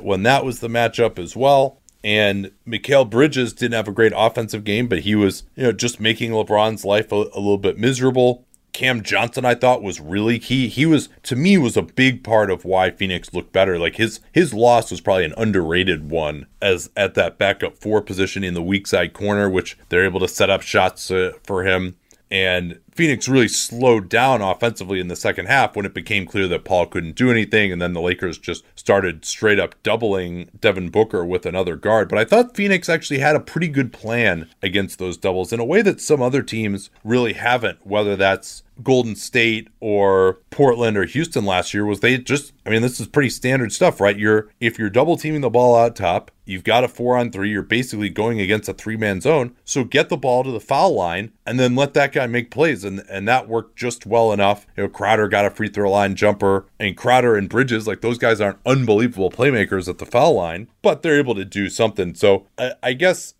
when that was the matchup as well. And Mikal Bridges didn't have a great offensive game, but he was, you know, just making LeBron's life a, a little bit miserable. Cam Johnson, I thought was really key. He was to me was a big part of why Phoenix looked better. Like his his loss was probably an underrated one as at that backup four position in the weak side corner, which they're able to set up shots uh, for him. And Phoenix really slowed down offensively in the second half when it became clear that Paul couldn't do anything. And then the Lakers just started straight up doubling Devin Booker with another guard. But I thought Phoenix actually had a pretty good plan against those doubles in a way that some other teams really haven't, whether that's Golden State or Portland or Houston last year was they just I mean this is pretty standard stuff, right? You're if you're double teaming the ball out top, you've got a 4 on 3, you're basically going against a three-man zone. So get the ball to the foul line and then let that guy make plays and and that worked just well enough. You know, Crowder got a free throw line jumper and Crowder and Bridges like those guys aren't unbelievable playmakers at the foul line, but they're able to do something. So I, I guess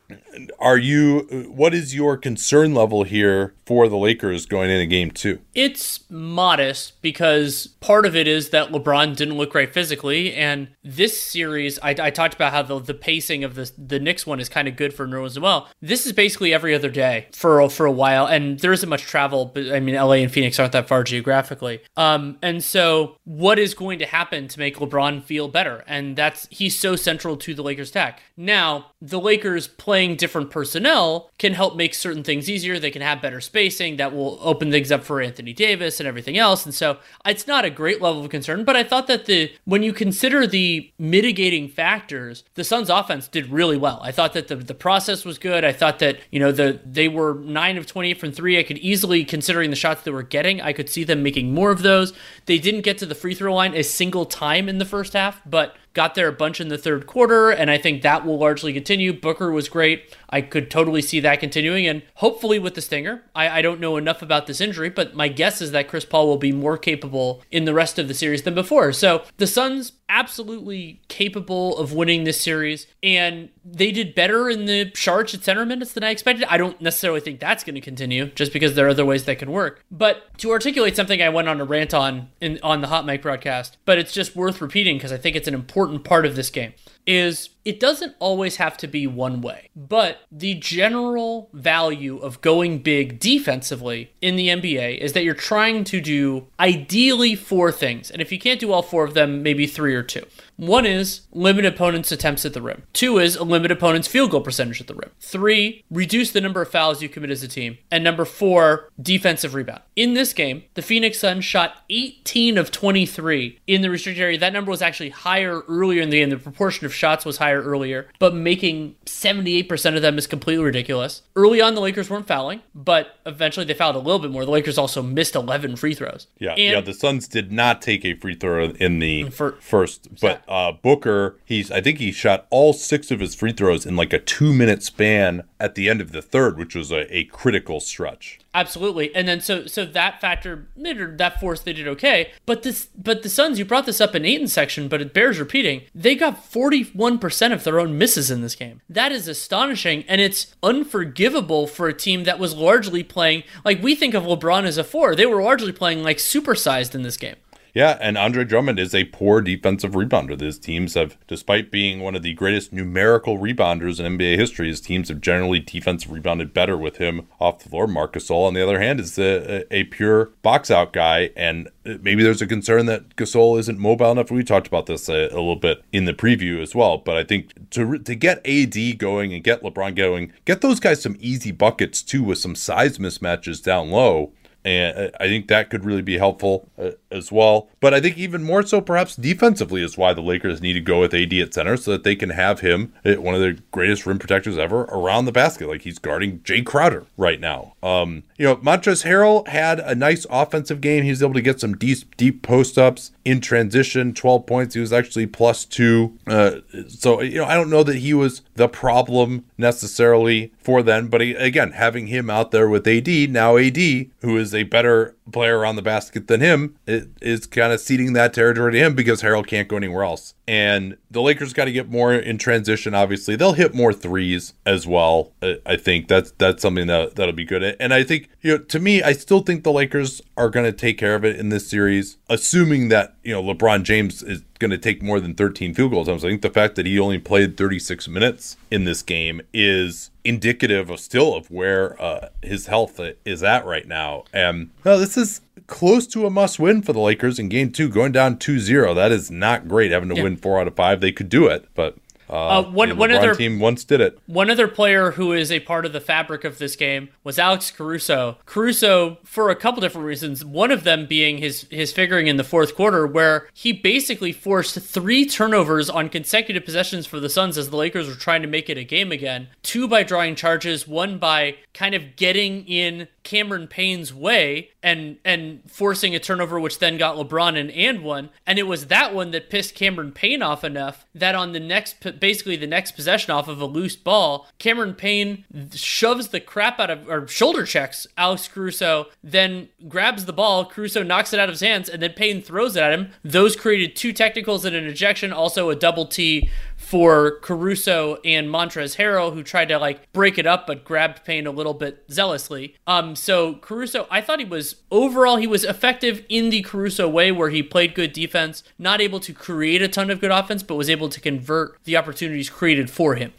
are you what is your concern level here for the Lakers going into game 2? It's modest because part of it is that LeBron didn't look right physically and this series I, I talked about how the, the pacing of the the Knicks one is kind of good for Nerlens as well. This is basically every other day for for a while and there isn't much travel but I mean LA and Phoenix aren't that far geographically. Um and so what is going to happen to make LeBron feel better? And that's he's so central to the Lakers attack. Now, the Lakers playing different personnel can help make certain things easier. They can have better spacing that will open things up for Anthony Davis and everything else. And so it's not a great level of concern, but I thought that the when you consider the mitigating factors, the Suns offense did really well. I thought that the, the process was good. I thought that, you know, the they were 9 of 28 from 3. I could easily considering the shots they were getting, I could see them making more of those. They didn't get to the free throw line a single time in the first half, but got there a bunch in the third quarter, and I think that will largely continue. Booker was great. I could totally see that continuing, and hopefully with the stinger. I, I don't know enough about this injury, but my guess is that Chris Paul will be more capable in the rest of the series than before. So the Suns absolutely capable of winning this series, and they did better in the Charge at center minutes than I expected. I don't necessarily think that's going to continue, just because there are other ways that can work. But to articulate something I went on a rant on in on the Hot Mic broadcast, but it's just worth repeating because I think it's an important part of this game is it doesn't always have to be one way, but the general value of going big defensively in the NBA is that you're trying to do ideally four things. And if you can't do all four of them, maybe three or two. One is limit opponents' attempts at the rim. Two is limit opponents' field goal percentage at the rim. Three, reduce the number of fouls you commit as a team. And number four, defensive rebound. In this game, the Phoenix Suns shot 18 of 23 in the restricted area. That number was actually higher earlier in the game. The proportion of shots was higher earlier, but making 78% of them is completely ridiculous. Early on, the Lakers weren't fouling, but eventually they fouled a little bit more. The Lakers also missed 11 free throws. Yeah, And- yeah. The Suns did not take a free throw in the For- first, but uh, Booker, he's I think he shot all six of his free throws in like a two minute span at the end of the third, which was a, a critical stretch. Absolutely, and then so so that factor or that force they did okay, but this but the Suns you brought this up in Ayton's section, but it bears repeating. They got forty one percent of their own misses in this game. That is astonishing, and it's unforgivable for a team that was largely playing like we think of LeBron as a four. They were largely playing like supersized in this game. Yeah, and Andre Drummond is a poor defensive rebounder. His teams have, despite being one of the greatest numerical rebounders in NBA history, his teams have generally defensive rebounded better with him off the floor. Marcus Gasol, on the other hand, is a, a pure box out guy, and maybe there's a concern that Gasol isn't mobile enough. We talked about this a, a little bit in the preview as well, but I think to to get AD going and get LeBron going, get those guys some easy buckets too with some size mismatches down low and I think that could really be helpful uh, as well. But I think even more so, perhaps defensively, is why the Lakers need to go with AD at center so that they can have him, uh, one of the greatest rim protectors ever, around the basket, like he's guarding Jae Crowder right now. Um, you know, Montrezl Harrell had a nice offensive game. He was able to get some deep, deep post ups in transition, 12 points. He was actually plus two. Uh, so, you know, I don't know that he was the problem necessarily for them, but he, again, having him out there with AD, now AD, who is a better player around the basket than him, it is kind of ceding that territory to him because Harrell can't go anywhere else. And the Lakers got to get more in transition. Obviously, they'll hit more threes as well. I think that's that's something that that'll be good. And I think you know, to me, I still think the Lakers are going to take care of it in this series, assuming that you know LeBron James is going to take more than 13 field goals. I think the fact that he only played 36 minutes in this game is indicative of still of where uh, his health is at right now. And well, this is close to a must win for the Lakers in game two, going down 2 0. That is not great having to Yeah. win four out of five. They could do it, but uh, Uh, one- one other- team once did it. One other player who is a part of the fabric of this game was Alex Caruso. Caruso, for a couple different reasons, one of them being his his figuring in the fourth quarter, where he basically forced three turnovers on consecutive possessions for the Suns as the Lakers were trying to make it a game again. Two by drawing charges, one by kind of getting in Cameron Payne's way and and forcing a turnover, which then got LeBron an and one. And it was that one that pissed Cameron Payne off enough that on the next, basically the next possession off of a loose ball, Cameron Payne shoves the crap out of or shoulder checks Alex Caruso, then grabs the ball. Caruso knocks it out of his hands, and then Payne throws it at him. Those created two technicals and an ejection, also a double T for Caruso and Montrezl Harrell, who tried to like break it up but grabbed Payne a little bit zealously. Um, so Caruso, I thought he was overall he was effective in the Caruso way, where he played good defense, not able to create a ton of good offense, but was able to convert the opportunities created for him.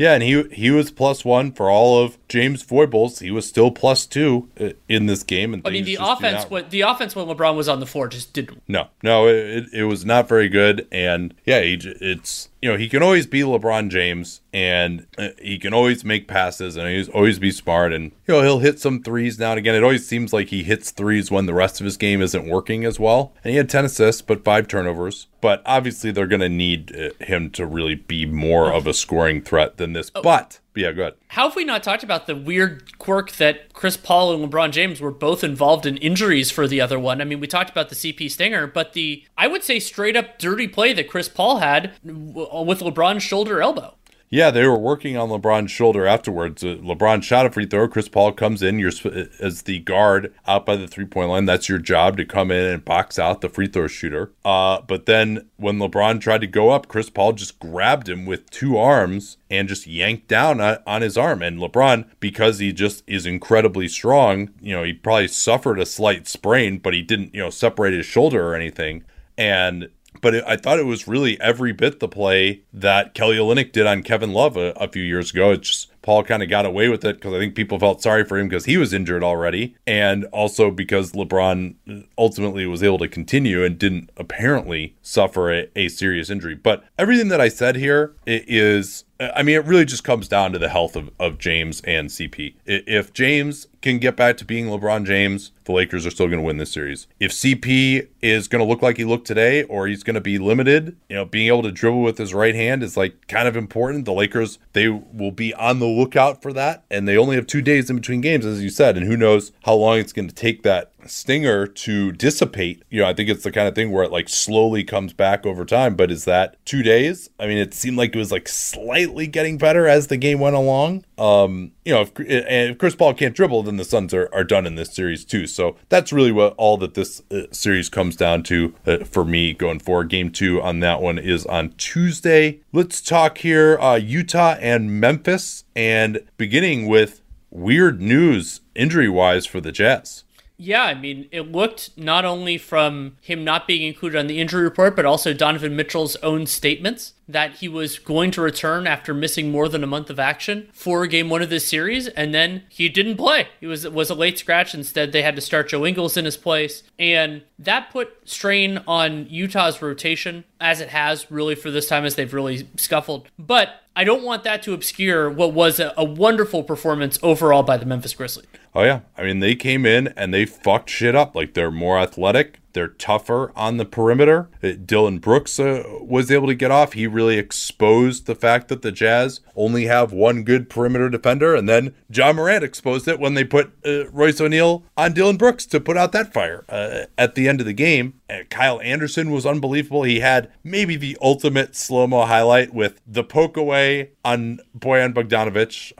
Yeah, and he he was plus one for all of James Foibles. He was still plus two uh, in this game. And I mean, the offense, not- what the offense when LeBron was on the floor just didn't. No, no, it, it was not very good. And yeah, he, it's you know he can always be LeBron James, and uh, he can always make passes, and he's always be smart, and you know he'll hit some threes now and again. It always seems like he hits threes when the rest of his game isn't working as well. And he had ten assists, but five turnovers. But obviously, they're going to need uh, him to really be more of a scoring threat than this. Oh. But yeah, good. How have we not talked about the weird quirk that Chris Paul and LeBron James were both involved in injuries for the other one? I mean, we talked about the CP stinger, but the I would say straight up dirty play that Chris Paul had with LeBron's shoulder elbow. Yeah, they were working on LeBron's shoulder afterwards. Uh, LeBron shot a free throw. Chris Paul comes in. You're as the guard out by the three point line. That's your job to come in and box out the free throw shooter. Uh, but then when LeBron tried to go up, Chris Paul just grabbed him with two arms and just yanked down on his arm. And LeBron, because he just is incredibly strong, you know, he probably suffered a slight sprain, but he didn't, you know, separate his shoulder or anything. And but it, I thought it was really every bit the play that Kelly Olynyk did on Kevin Love a, a few years ago. It's just Paul kind of got away with it because I think people felt sorry for him because he was injured already, and also because LeBron uh, ultimately was able to continue and didn't apparently suffer a, a serious injury. But everything that I said here is Uh, I mean, it really just comes down to the health of, of James and CP. If James can get back to being LeBron James, the Lakers are still going to win this series. If CP is going to look like he looked today, or he's going to be limited, you know, being able to dribble with his right hand is like kind of important. The Lakers, they will be on the lookout for that. And they only have two days in between games, as you said. And who knows how long it's going to take that stinger to dissipate. You know, I think it's the kind of thing where it like slowly comes back over time. But is that two days? I mean, it seemed like it was like slightly getting better as the game went along. Um, you know, if, if Chris Paul can't dribble, then the Suns are, are done in this series too. So that's really what all that this uh, series comes down to uh, for me going forward. Game two on that one is on Tuesday. Let's talk here uh, Utah and Memphis, and beginning with weird news injury wise for the Jazz. Yeah, I mean, it looked not only from him not being included on the injury report, but also Donovan Mitchell's own statements that he was going to return after missing more than a month of action for game one of this series, and then he didn't play. He was was a late scratch. Instead, they had to start Joe Ingles in his place, and that put strain on Utah's rotation, as it has really for this time as they've really scuffled. But I don't want that to obscure what was a, a wonderful performance overall by the Memphis Grizzlies. Oh yeah, I mean they came in and they fucked shit up. Like they're more athletic, they're tougher on the perimeter. Uh, Dillon Brooks uh, was able to get off. He really exposed the fact that the Jazz only have one good perimeter defender, and then Ja Morant exposed it when they put uh, Royce O'Neale on Dillon Brooks to put out that fire uh, at the end of the game. Uh, Kyle Anderson was unbelievable. He had maybe the ultimate slow mo highlight with the poke away on Bojan Bogdanovich.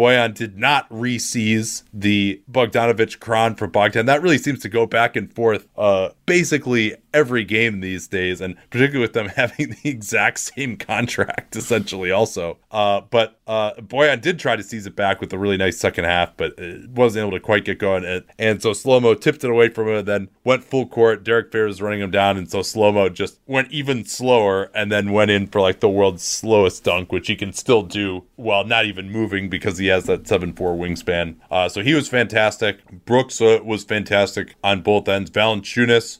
Bojan did not re-seize the Bogdanovich cron for Bogdan. That really seems to go back and forth uh, basically every game these days, and particularly with them having the exact same contract essentially. Also, uh, but uh, Bojan did try to seize it back with a really nice second half, but wasn't able to quite get going. And, and so slow mo tipped it away from him, and then went full court. Derrick Favors running him down, and so slow mo just went even slower, and then went in for like the world's slowest dunk, which he can still do while not even moving because he has that seven four wingspan. Uh, so he was fantastic. Brooks uh, was fantastic on both ends. Valanciunas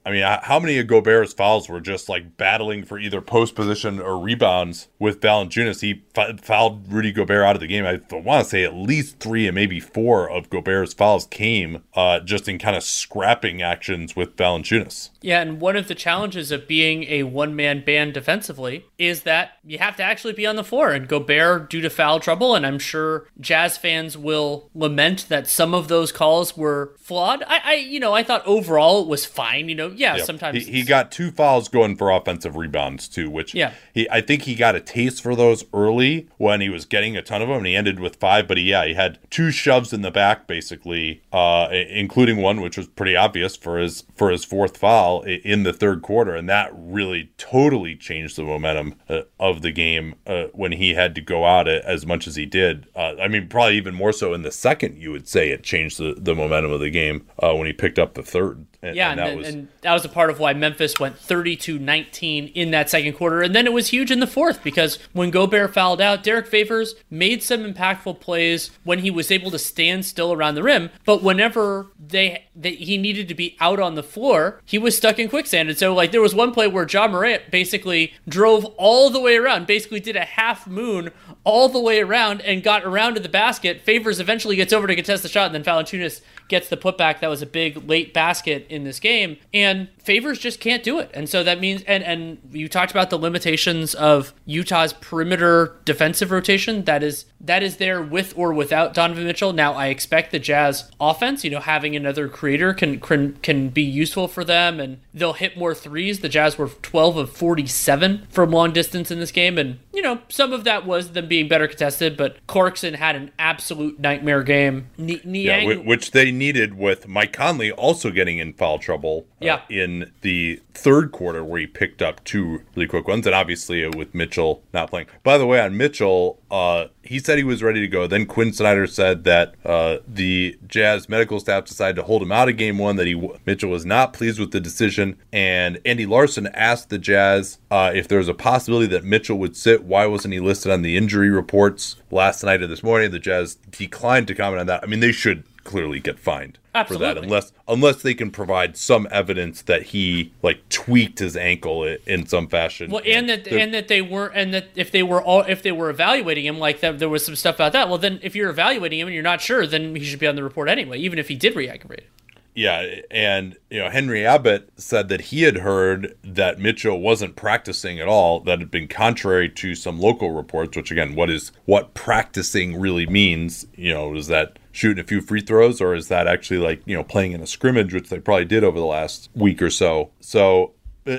I mean, how many of Gobert's fouls were just like battling for either post position or rebounds with Valanciunas? He fouled Rudy Gobert out of the game. I want to say at least three and maybe four of Gobert's fouls came uh, just in kind of scrapping actions with Valanciunas. Yeah, and one of the challenges of being a one man band defensively is that you have to actually be on the floor. And Gobert, due to foul trouble, and I'm sure Jazz fans will lament that some of those calls were flawed. I, I you know, I thought overall it was fine. You know, yeah, yep. sometimes he, he, got two fouls going for offensive rebounds too, which yeah, he I think he got a taste for those early when he was getting a ton of them, and he ended with five. But he, yeah, he had two shoves in the back basically, uh, including one which was pretty obvious for his for his fourth foul in the third quarter, and that really totally changed the momentum uh, of the game uh, when he had to go out as much as he did. Uh, I mean, probably even more so in the second. You would say it changed the, the momentum of the game uh, when he picked up the third. And, yeah, and, and, that was, and, that was a part of why Memphis went 32-19 in that second quarter, and then it was huge in the fourth because when Gobert fouled out, Derrick Favors made some impactful plays when he was able to stand still around the rim. But whenever they, they he needed to be out on the floor, he was stuck in quicksand. And so, like, there was one play where Ja Morant basically drove all the way around, basically did a half moon all the way around and got around to the basket. Favors eventually gets over to contest the shot, and then Valanciunas gets the putback. That was a big late basket in this game, and Favors just can't do it. And so that means, and and you talked about the limitations of Utah's perimeter defensive rotation. That is that is there with or without Donovan Mitchell. Now I expect the Jazz offense, you know, having another creator can can can be useful for them, and they'll hit more threes. The Jazz were 12 of 47 from long distance in this game, and you know some of that was them being better contested, but Clarkson had an absolute nightmare game. Niang, yeah, which they needed with Mike Conley also getting in foul trouble. Uh, yeah. in the third quarter where he picked up two really quick ones, and obviously with Mitchell not playing. By the way, on Mitchell, uh, he said he was ready to go. Then Quin Snyder said that uh, the Jazz medical staff decided to hold him out of Game One. That he Mitchell was not pleased with the decision, and Andy Larsen asked the Jazz uh, if there was a possibility that Mitchell would sit. Why wasn't he listed on the injury reports last night or this morning? The Jazz declined to comment on that. I mean, they should clearly get fined Absolutely. for that unless unless they can provide some evidence that he like tweaked his ankle in some fashion. Well, and that and that they were and that if they were all if they were evaluating him like that there was some stuff about that. Well, then if you're evaluating him and you're not sure, then he should be on the report anyway, even if he did re-aggravate it. Yeah, and you know Henry Abbott said that he had heard that Mitchell wasn't practicing at all. That had been contrary to some local reports. Which again, what is what practicing really means? You know, is that shooting a few free throws, or is that actually like you know playing in a scrimmage, which they probably did over the last week or so? So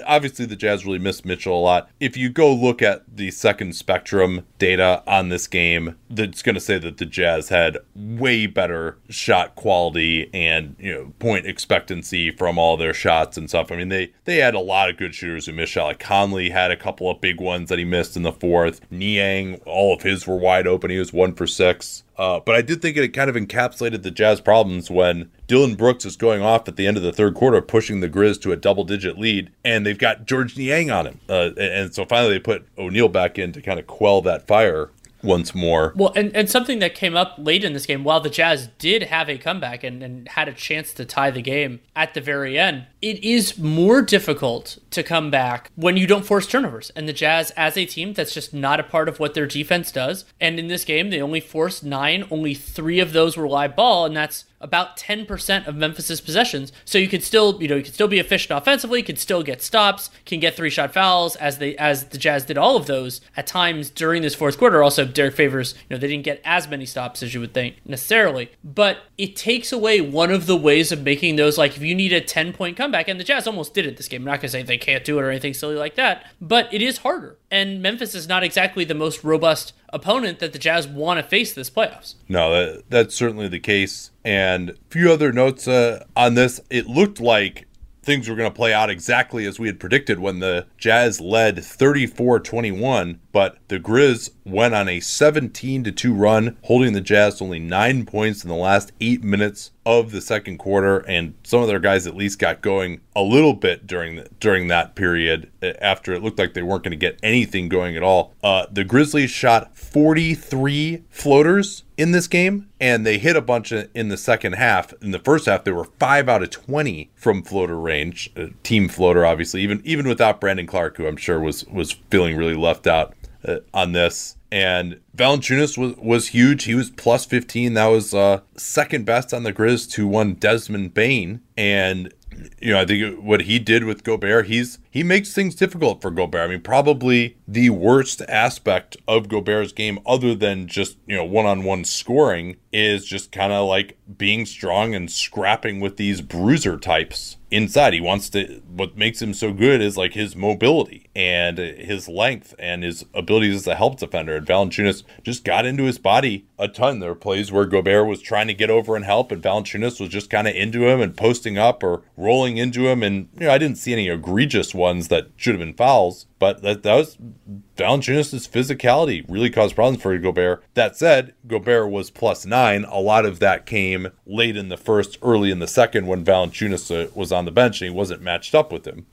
obviously the Jazz really missed Mitchell a lot. If you go look at the second spectrum data on this game, that's going to say that the Jazz had way better shot quality and you know point expectancy from all their shots and stuff. I mean they they had a lot of good shooters who missed shot. Like Conley had a couple of big ones that he missed in the fourth. Niang, all of his were wide open. He was one for six. Uh, but I did think it kind of encapsulated the Jazz problems when Dillon Brooks is going off at the end of the third quarter, pushing the Grizz to a double digit lead, and they've got Georges Niang on him. Uh, and so finally they put O'Neale back in to kind of quell that fire once more. Well, and, and something that came up late in this game, while the Jazz did have a comeback and, and had a chance to tie the game at the very end, it is more difficult to come back when you don't force turnovers. And the Jazz, as a team, that's just not a part of what their defense does. And in this game, they only forced nine, only three of those were live ball, and that's about 10% of Memphis's possessions. So you could still, you know, you could still be efficient offensively, could still get stops, can get three shot fouls as they as the Jazz did all of those at times during this fourth quarter. Also, Derrick Favors, you know, they didn't get as many stops as you would think necessarily, but it takes away one of the ways of making those like if you need a 10 point comeback, and the Jazz almost did it this game. I'm not gonna say they can't do it or anything silly like that, but it is harder. And Memphis is not exactly the most robust opponent that the Jazz want to face this playoffs. No, that, that's certainly the case. And a few other notes uh, on this. It looked like things were going to play out exactly as we had predicted when the Jazz led 34 21, but the Grizz went on a 17 2 run, holding the Jazz only nine points in the last eight minutes of the second quarter, and some of their guys at least got going a little bit during the, during that period uh, after it looked like they weren't going to get anything going at all. Uh, the Grizzlies shot 43 floaters in this game, and they hit a bunch in the second half. In the first half, they were five out of 20 from floater range, uh, team floater, obviously, even even without Brandon Clarke, who I'm sure was was feeling really left out uh, on this. And Valanciunas was, was huge. He was plus 15. That was uh, second best on the Grizz to one Desmond Bane. And you know, I think what he did with Gobert, he's he makes things difficult for Gobert. I mean, probably the worst aspect of Gobert's game, other than just you know one-on-one scoring, is just kind of like being strong and scrapping with these bruiser types inside. He wants to. What makes him so good is like his mobility and his length and his abilities as a help defender. And Valanciunas just got into his body a ton. There were plays where Gobert was trying to get over and help, and Valanciunas was just kind of into him and posting up or rolling into him. And you know, I didn't see any egregious ones that should have been fouls, but that, that was Valanciunas' physicality really caused problems for Gobert. That said, Gobert was plus nine. A lot of that came late in the first, early in the second when Valanciunas uh, was on the bench and he wasn't matched up with him.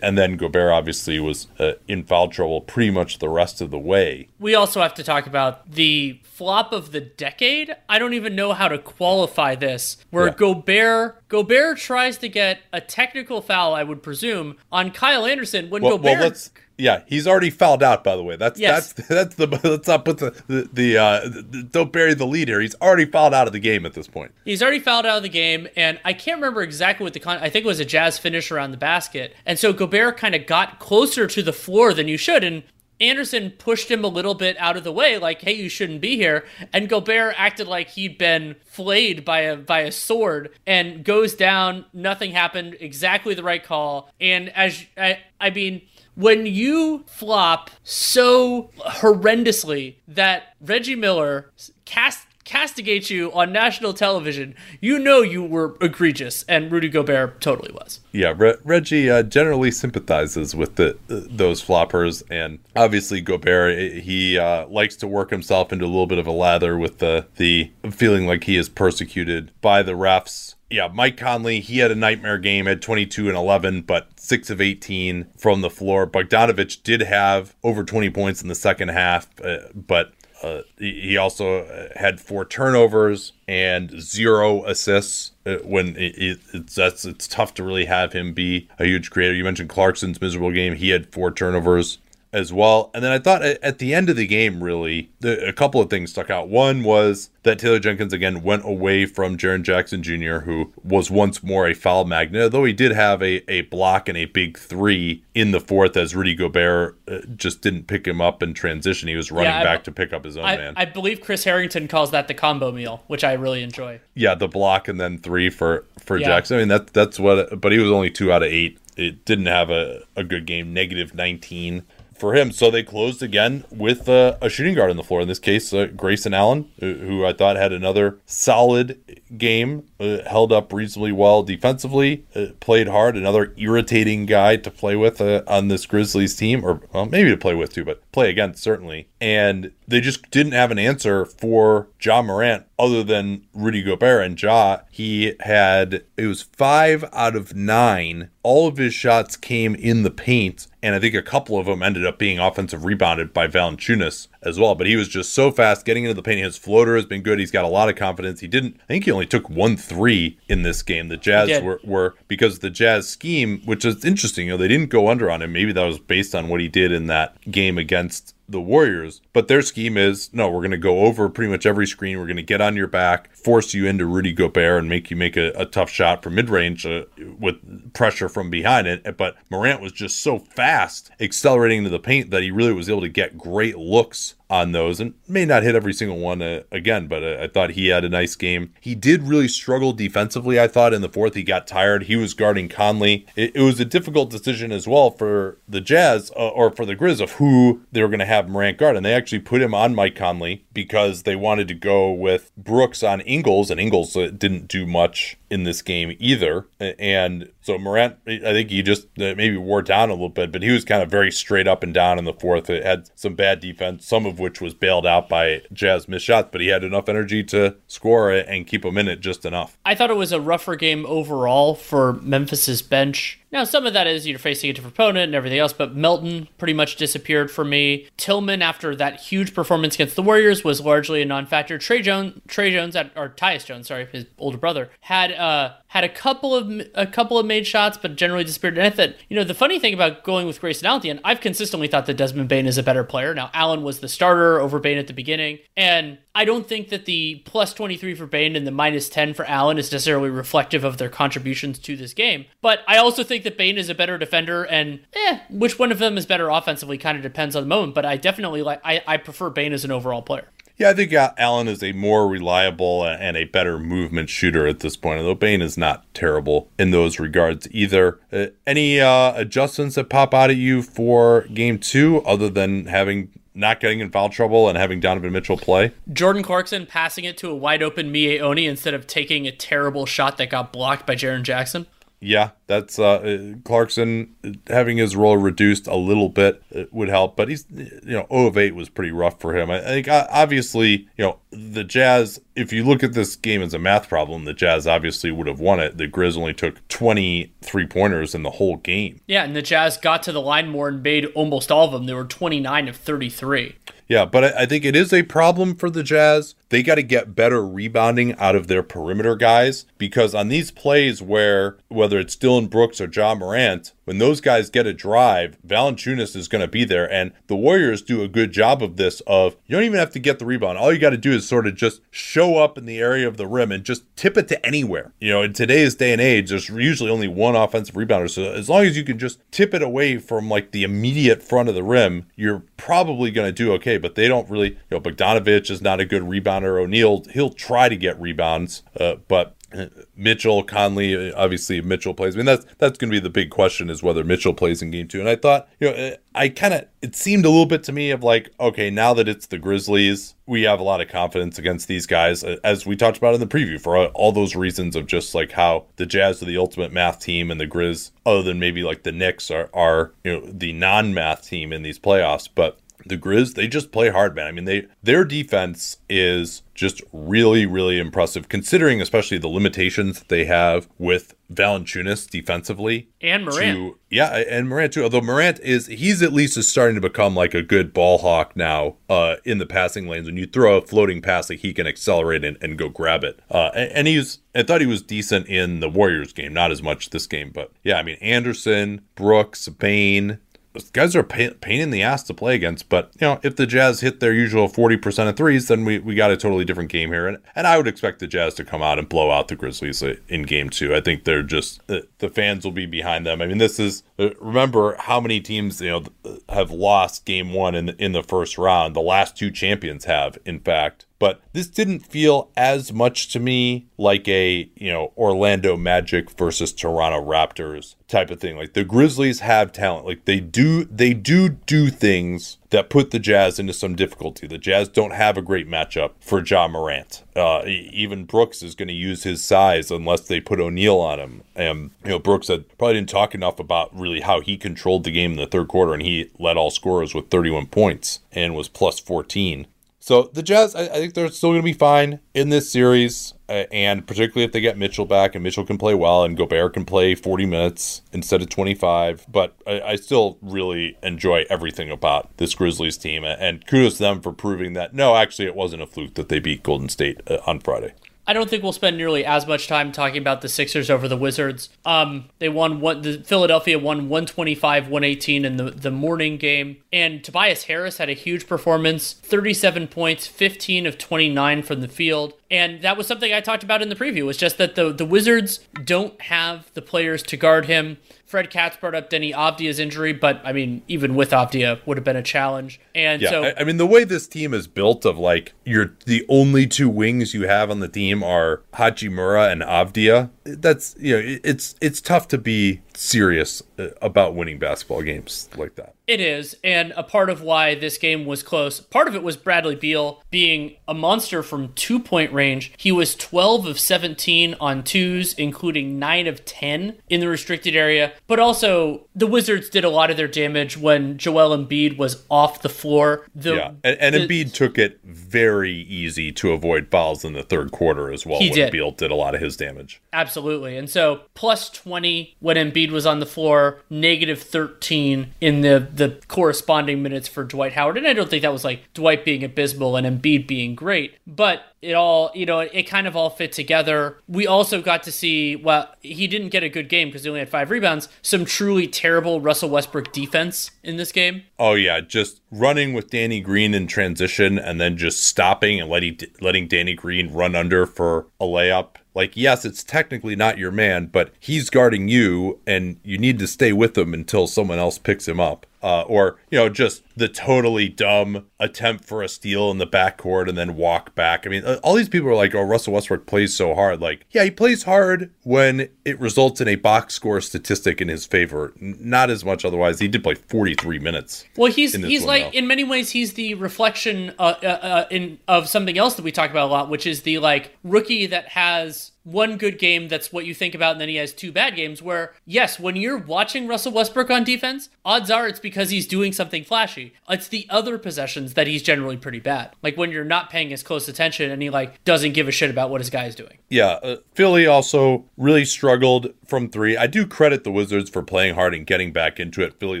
And then Gobert obviously was uh, in foul trouble pretty much the rest of the way. We also have to talk about the flop of the decade. I don't even know how to qualify this. Where yeah. Gobert Gobert tries to get a technical foul, I would presume, on Kyle Anderson when well, Gobert. Well, yeah, he's already fouled out. By the way, that's yes. that's that's the let's not put the the, the, uh, the, don't bury the lead here. He's already fouled out of the game at this point. He's already fouled out of the game, and I can't remember exactly what the con. I think it was a Jazz finish around the basket, and so Gobert kind of got closer to the floor than you should, and Anderson pushed him a little bit out of the way, like, "Hey, you shouldn't be here." And Gobert acted like he'd been flayed by a by a sword and goes down. Nothing happened. Exactly the right call. And as I, I mean when you flop so horrendously that Reggie Miller cast castigates you on national television, you know you were egregious, and Rudy Gobert totally was. Yeah, Re- Reggie uh, generally sympathizes with the uh, those floppers, and obviously Gobert he uh, likes to work himself into a little bit of a lather with the the feeling like he is persecuted by the refs yeah, Mike Conley, he had a nightmare game, at 22 and 11, but 6 of 18 from the floor. Bogdanovich did have over 20 points in the second half, uh, but uh, he also uh, had four turnovers and zero assists. Uh, when it, it's that's it's tough to really have him be a huge creator. You mentioned Clarkson's miserable game; he had four turnovers as well. And then I thought at the end of the game, really, a couple of things stuck out. One was that Taylor Jenkins again went away from Jaren Jackson Jr., who was once more a foul magnet, though he did have a, a block and a big three in the fourth as Rudy Gobert uh, just didn't pick him up in transition. He was running yeah, back to pick up his own I, man. I believe Chris Herrington calls that the combo meal, which I really enjoy. Yeah, the block and then three for, for yeah. Jackson. I mean, that, that's what, but he was only two out of eight. It didn't have a, a good game, negative 19 for him. So they closed again with uh, a shooting guard on the floor. In this case, uh, Grayson Allen, who I thought had another solid game, uh, held up reasonably well defensively, uh, played hard. Another irritating guy to play with uh, on this Grizzlies team, or well, maybe to play with too, but play against certainly. And they just didn't have an answer for Ja Morant other than Rudy Gobert. And Ja, he had, it was five out of nine. All of his shots came in the paint. And I think a couple of them ended up being offensive rebounded by Valanciunas as well. But he was just so fast getting into the paint. His floater has been good. He's got a lot of confidence. He didn't, I think he only took one three in this game. The Jazz were, were, because the Jazz scheme, which is interesting, you know, they didn't go under on him. Maybe that was based on what he did in that game against the Warriors, but their scheme is no, we're going to go over pretty much every screen. We're going to get on your back, force you into Rudy Gobert, and make you make a, a tough shot from mid range uh, with pressure from behind it. But Morant was just so fast, accelerating to the paint, that he really was able to get great looks on those and may not hit every single one uh, again, but uh, I thought he had a nice game. He did really struggle defensively, I thought, in the fourth. He got tired. He was guarding Conley. It, it was a difficult decision as well for the Jazz uh, or for the Grizz of who they were going to have Morant guard. And they actually put him on Mike Conley because they wanted to go with Brooks on Ingles, and Ingles uh, didn't do much in this game either. And so Morant, I think he just uh, maybe wore down a little bit, but he was kind of very straight up and down in the fourth. It had some bad defense, some of which was bailed out by Jazz missed shots, but he had enough energy to score it and keep them in it just enough. I thought it was a rougher game overall for Memphis's bench. Now, some of that is you're facing a different opponent and everything else, but Melton pretty much disappeared for me. Tillman, after that huge performance against the Warriors, was largely a non-factor. Tre Jones, Tre Jones, or Tyus Jones, sorry, his older brother, had uh had a couple of a couple of made shots, but generally disappeared. And I thought, you know, the funny thing about going with Grayson Allen I've consistently thought that Desmond Bane is a better player. Now, Allen was the starter over Bane at the beginning, and I don't think that the plus 23 for Bane and the minus 10 for Allen is necessarily reflective of their contributions to this game. But I also think that Bane is a better defender, and eh, which one of them is better offensively kind of depends on the moment. But I definitely like I, I prefer Bane as an overall player. Yeah, I think Allen is a more reliable and a better movement shooter at this point, although Bane is not terrible in those regards either. Uh, any uh, adjustments that pop out at you for game two, other than having not getting in foul trouble and having Donovan Mitchell play. Jordan Clarkson passing it to a wide open Miye Oni instead of taking a terrible shot that got blocked by Jaren Jackson. Yeah, that's uh, Clarkson having his role reduced a little bit uh, would help, but he's you know 0 of 8 was pretty rough for him. I think obviously you know the Jazz. If you look at this game as a math problem, the Jazz obviously would have won it. The Grizz only took 23 pointers in the whole game. Yeah, and the Jazz got to the line more and made almost all of them. They were 29 of 33. Yeah, but I think it is a problem for the Jazz. They got to get better rebounding out of their perimeter guys because on these plays where whether it's Dillon Brooks or Ja Morant, when those guys get a drive, Valanciunas is going to be there, and the Warriors do a good job of this. Of you don't even have to get the rebound; all you got to do is sort of just show up in the area of the rim and just tip it to anywhere. You know, in today's day and age, there's usually only one offensive rebounder, so as long as you can just tip it away from like the immediate front of the rim, you're probably going to do okay. But they don't really. You know, Bogdanovich is not a good rebounder. O'Neale, he'll try to get rebounds, uh, but uh, Mitchell, Conley, uh, obviously Mitchell plays. I mean, that's that's going to be the big question is whether Mitchell plays in game two. And I thought, you know, uh, I kind of it seemed a little bit to me of like, okay, now that it's the Grizzlies, we have a lot of confidence against these guys, as we talked about in the preview for all those reasons of just like how the Jazz are the ultimate math team and the Grizz, other than maybe like the Knicks, are are you know the non-math team in these playoffs, but the Grizz, they just play hard, man. I mean, they their defense is just really, really impressive, considering especially the limitations that they have with Valanciunas defensively and Morant. To, yeah, and Morant too. Although Morant is, he's at least is starting to become like a good ball hawk now uh, in the passing lanes. When you throw a floating pass, like he can accelerate and, and go grab it. Uh, and, and he's, I thought he was decent in the Warriors game, not as much this game, but yeah, I mean Anderson, Brooks, Bane, those guys are pain, pain in the ass to play against. But you know, if the Jazz hit their usual forty percent of threes, then we, we got a totally different game here. And and I would expect the Jazz to come out and blow out the Grizzlies in game two. I think they're just the, the fans will be behind them. I mean, this is uh, remember how many teams you know have lost game one in the, in the first round. The last two champions have, in fact. But this didn't feel as much to me like a, you know, Orlando Magic versus Toronto Raptors type of thing. Like the Grizzlies have talent. Like they do they do do things that put the Jazz into some difficulty. The Jazz don't have a great matchup for Ja Morant. Uh, even Brooks is going to use his size unless they put O'Neale on him. And you know, Brooks had probably didn't talk enough about really how he controlled the game in the third quarter, and he led all scorers with 31 points and was plus 14 so the Jazz, I, I think they're still going to be fine in this series, uh, and particularly if they get Mitchell back and Mitchell can play well and Gobert can play 40 minutes instead of 25. But I, I still really enjoy everything about this Grizzlies team, and kudos to them for proving that no, actually, it wasn't a fluke that they beat Golden State uh, on Friday. I don't think we'll spend nearly as much time talking about the Sixers over the Wizards. Um, they won one. The Philadelphia won 125-118 in the the morning game, and Tobias Harris had a huge performance: 37 points, 15 of 29 from the field. And that was something I talked about in the preview. Was just that the the Wizards don't have the players to guard him. Fred Katz brought up Deni Avdija's injury, but I mean, even with Avdija, would have been a challenge. And yeah, so, I, I, mean, the way this team is built, of like you're the only two wings you have on the team are Hachimura and Avdija. That's you know, it's it's tough to be serious uh, about winning basketball games like that. It is, and a part of why this game was close. Part of it was Bradley Beal being a monster from two point range. He was 12 of 17 on twos, including 9 of 10 in the restricted area. But also, the Wizards did a lot of their damage when Joel Embiid was off the floor. The, yeah, and, and the- Embiid took it very easy to avoid fouls in the third quarter as well. He when did. Beal did a lot of his damage. Absolutely. And so plus 20 when Embiid was on the floor, negative 13 in the, the corresponding minutes for Dwight Howard. And I don't think that was like Dwight being abysmal and Embiid being great, but it all, you know, it kind of all fit together. We also got to see, well, he didn't get a good game because he only had five rebounds, some truly terrible Russell Westbrook defense in this game. Oh yeah, just running with Danny Green in transition and then just stopping and letting letting Danny Green run under for a layup. Like yes, it's technically not your man, but he's guarding you and you need to stay with him until someone else picks him up. Uh, or you know, just the totally dumb attempt for a steal in the backcourt and then walk back. I mean, uh, all these people are like, "Oh, Russell Westbrook plays so hard." Like, yeah, he plays hard when it results in a box score statistic in his favor. Not as much otherwise. He did play 43 minutes. Well, he's he's like in many ways he's the reflection uh, uh, uh, in of something else that we talk about a lot, which is the like rookie that has one good game that's what you think about, and then he has two bad games. Where yes, when you're watching Russell Westbrook on defense, odds are it's because he's doing something flashy. It's the other possessions that he's generally pretty bad. Like when you're not paying as close attention, and he like doesn't give a shit about what his guy is doing. Yeah, uh, Philly also really struggled from three. I do credit the Wizards for playing hard and getting back into it. Philly